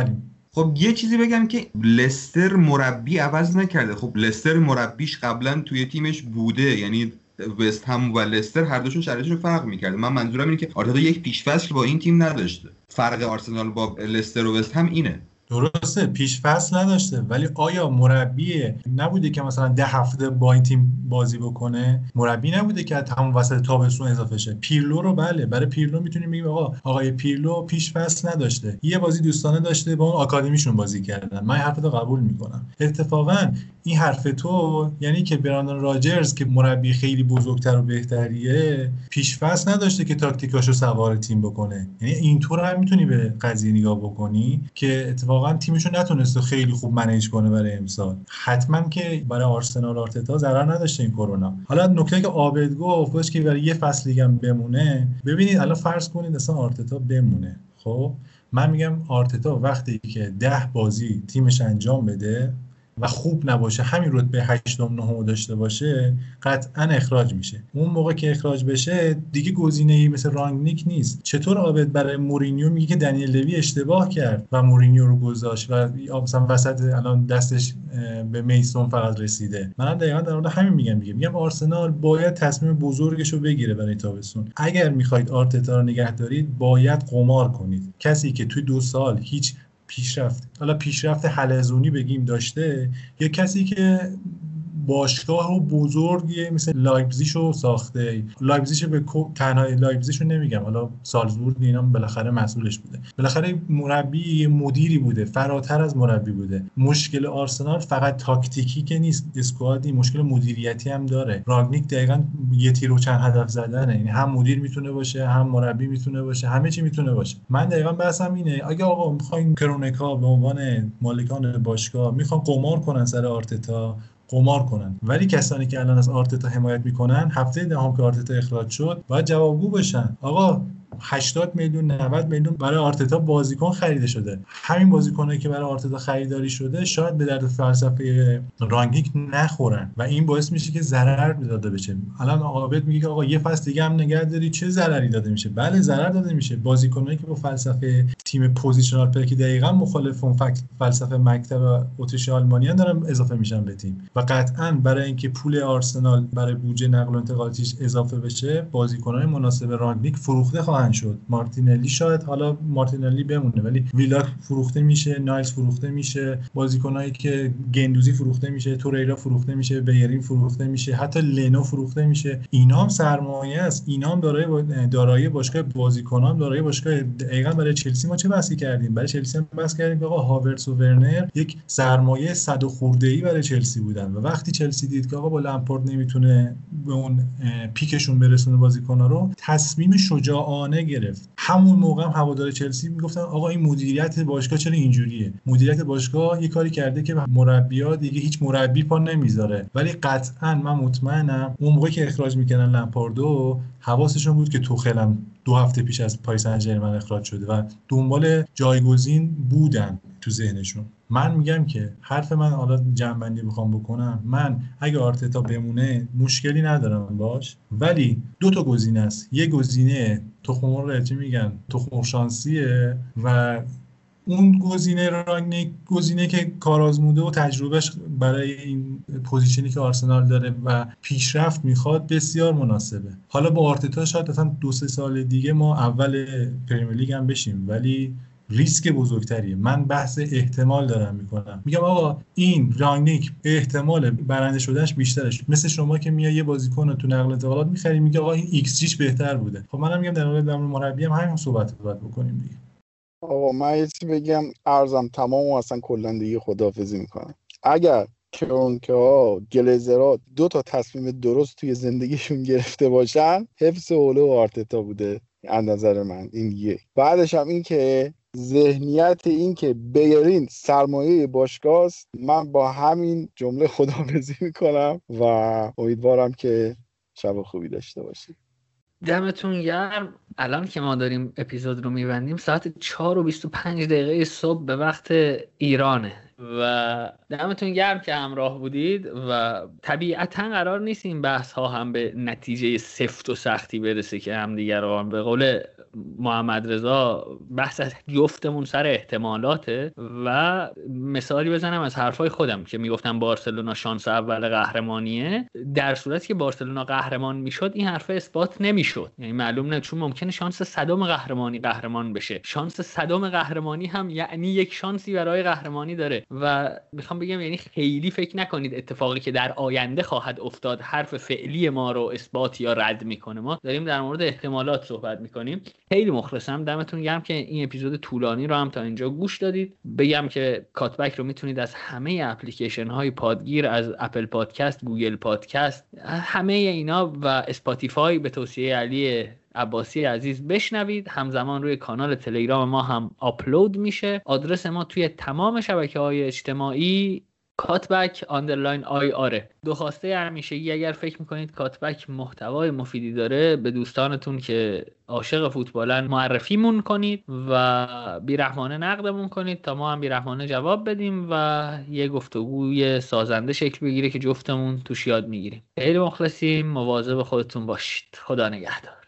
خب یه چیزی بگم که لستر مربی عوض نکرده. خب لستر مربیش قبلا توی تیمش بوده. یعنی وست هم و لستر هر دوشون شرایطشون فرق می‌کرده من منظورم اینه که آرتتا یک پیشفصل با این تیم نداشته. فرق آرسنال با لستر و وست هم اینه. درسته پیش فصل نداشته ولی آیا مربی نبوده که مثلا ده هفته با این تیم بازی بکنه؟ مربی نبوده که همون وسط تابستون اضافه شه. پیرلو رو بله برای پیرلو می‌تونیم بگیم آقا آقای پیرلو پیش فصل نداشته. یه بازی دوستانه داشته با اون آکادمیشون بازی کردن. من حرف رو قبول می‌کنم. اتفاقا این حرف تو یعنی که براندون راجرز که مربی خیلی بزرگتر و بهتریه پیش فصل نداشته که تاکتیکاشو سوار تیم بکنه. یعنی اینطور هم می‌تونی به قضیه نگاه بکنی که اتفاقا تیمشو نتونسته خیلی خوب منیج کنه برای امسال. حتما که برای آرسنال آرتتا ضرر نداشته این کرونا. حالا نکته که عابد گفت که برای یه فصل دیگه بمونه ببینید الان فرض کنید اصلا آرتتا بمونه. خب؟ من میگم آرتتا وقتی که ده بازی تیمش انجام بده و خوب نباشه همین رتبه 8 9 داشته باشه قطعا اخراج میشه. اون موقع که اخراج بشه دیگه گزینه ای مثل رانگنیک نیست. چطور عابد برای مورینیو؟ میگه که دنیل لوی اشتباه کرد و مورینیو رو گذاشت و مثلا وسط الان دستش به میسون فقط رسیده. منم دقیقا در مورد همین میگم میگم میگم آرسنال باید تصمیم بزرگش رو بگیره برای تابستون. اگر می‌خواید آرتتا رو نگه دارید باید قمار کنید. کسی که توی دو سال هیچ پیشرفت. حالا پیشرفت حلزونی بگیم داشته یه کسی که باشگاه و بزرگی مثل لایپزیش رو ساخته. لایپزیش به تنها لایپزیش رو نمیگم حالا سالزبورگ اینا بالاخره مسئولش بوده. بالاخره مربی مدیری بوده فراتر از مربی بوده. مشکل آرسنال فقط تاکتیکی که نیست squad ی مشکل مدیریتی هم داره. رانگنیک دقیقا یه تیر چند هدف زدنه. یعنی هم مدیر می‌تونه باشه هم مربی می‌تونه باشه همه چی می‌تونه باشه. من دقیقا بحثم اینه اگه آقا می‌خواین کرونکا به عنوان مالکان باشگاه می‌خوان قمار کنن سر آرتتا قمار کنن ولی کسانی که الان از آرتتا حمایت می‌کنن هفته دهم که آرتتا اخراج شد باید جوابگو بشن. آقا 80 میلیون 90 میلیون برای آرتتا بازیکن خریده شده. همین بازیکنایی که برای آرتتا خریداری شده شاید به درد فلسفه رانگنیک نخورن و این باعث میشه که ضرر داده بشه. الان عابد میگه که آقا یه فصل دیگه هم نگه داری چه ضرری داده میشه؟ بله ضرر داده میشه. بازیکنایی که با فلسفه تیم positional که دقیقا مخالف اون فلسفه مکتب اتریش آلمانیان دارن اضافه میشن به تیم. و قطعا برای اینکه پول آرسنال برای بودجه نقل و انتقالاتیش اضافه بشه بازیکنان مناسب رانگنیک فروخته خواهند شد. مارتینلی شاید حالا مارتینلی بمونه ولی ویلاک فروخته میشه نایلز فروخته میشه بازیکنایی که گندوزی فروخته میشه توریرا فروخته میشه بیرین فروخته میشه حتی لنو فروخته میشه. اینا هم سرمایه است. اینا هم دارای دارایی باشگاه بازیکنان دارای باشگاه دقیقا برای چلسی ما چه بحثی کردیم؟ برای چلسی هم بحث کردیم که آقا هاورتس و ورنر یک سرمایه صد خورده ای برای چلسی بودن. و وقتی چلسی دید که آقا با لمپارد نمی‌تونه به اون پیکشون برسونه بازیکن‌ها رو تصمیم شجاعانه گرفت. همون موقع هم هوادار چلسی می‌گفتن آقا این مدیریت باشگاه چرا اینجوریه؟ مدیریت باشگاه یه کاری کرده که مربی‌ها دیگه هیچ مربی پا نمی‌ذاره. ولی قطعا من مطمئنم اون موقع که اخراج می‌کنن لمپاردو حواسشون بود که توخلم دو هفته پیش از پاریس سن اخراج شده و دنبال جایگزین بودن تو ذهنشون. من میگم که حرف من حالا جنبندی بخوام بکنم. من اگه آرتتا بمونه مشکلی ندارم باش. ولی دو تا گزینه است. یه گزینه تخمر چی میگن؟ تخمر شانسیه و اون گزینه رانگنیک گزینه که کارآزموده و تجربهش برای این position ی که آرسنال داره و پیشرفت می‌خواد بسیار مناسبه. حالا با آرتتا شاید اصلا دو سه سال دیگه ما اول پرمیر لیگ هم بشیم ولی ریسک بزرگتریه. من بحث احتمال دارم می‌کنم. میگم آقا این رانگنیک احتمال برنده شدهش بیشترش. مثل شما که میای یه بازیکن رو تو نقل انتقالات می‌خری میگه آقا این X بهتر بوده. خب منم میگم در مورد مربی هم همین صحبت باید بکنیم دیگه. آقا من یه چیزی بگم ارزم تمام و اصلا کلا دیگه خداحافظی می‌کنم. اگر کرونکه ها گلیزرها دو تا تصمیم درست توی زندگیشون گرفته باشن حفظ اولو و آرتتا بوده از نظر من این یک بعدش هم این که ذهنیت این که بیرین سرمایه باشگاه من با همین جمله خداحافظی می‌کنم و امیدوارم که شب خوبی داشته باشید دمتون گرم. الان که ما داریم اپیزود رو میبندیم ساعت 4 و 25 دقیقه صبح به وقت ایرانه. و دمتون گرم که همراه بودید و طبیعتا قرار نیست این بحث ها هم به نتیجه سفت و سختی برسه که هم دیگر به قول محمد رضا بحث از جفتمون سر احتمالاته و مثالی بزنم از حرفای خودم که می‌گفتم بارسلونا شانس اول قهرمانیه. در صورتی که بارسلونا قهرمان می‌شد این حرف اثبات نمی‌شد. یعنی معلوم نه چون ممکنه شانس صدم قهرمانی قهرمان بشه. شانس صدم قهرمانی هم یعنی یک شانسی برای قهرمانی داره. و می‌خوام بگم یعنی خیلی فکر نکنید اتفاقی که در آینده خواهد افتاد حرف فعلی ما رو اثبات یا رد می‌کنه. ما داریم در مورد احتمالات صحبت می‌کنیم. خیلی مخلصم. دمتون گرم که این اپیزود طولانی رو هم تا اینجا گوش دادید. بگم که کاتبک رو می‌تونید از همه اپلیکیشن های پادگیر از اپل پادکست گوگل پادکست همه اینا و اسپاتیفای به توصیه علی عباسی عزیز بشنوید. همزمان روی کانال تلگرام ما هم آپلود میشه. آدرس ما توی تمام شبکه های اجتماعی کاتبک underline IR ه دو خواسته همیشگی اگر فکر می‌کنید کاتبک محتوای مفیدی داره به دوستانتون که عاشق فوتبالن معرفیمون کنید و بیرحمانه نقدمون کنید تا ما هم بیرحمانه جواب بدیم و یه گفتگوی سازنده شکل بگیره که جفتمون توش یاد می‌گیریم. خیلی مخلصیم. مواظب خودتون باشید. خدا نگهدار.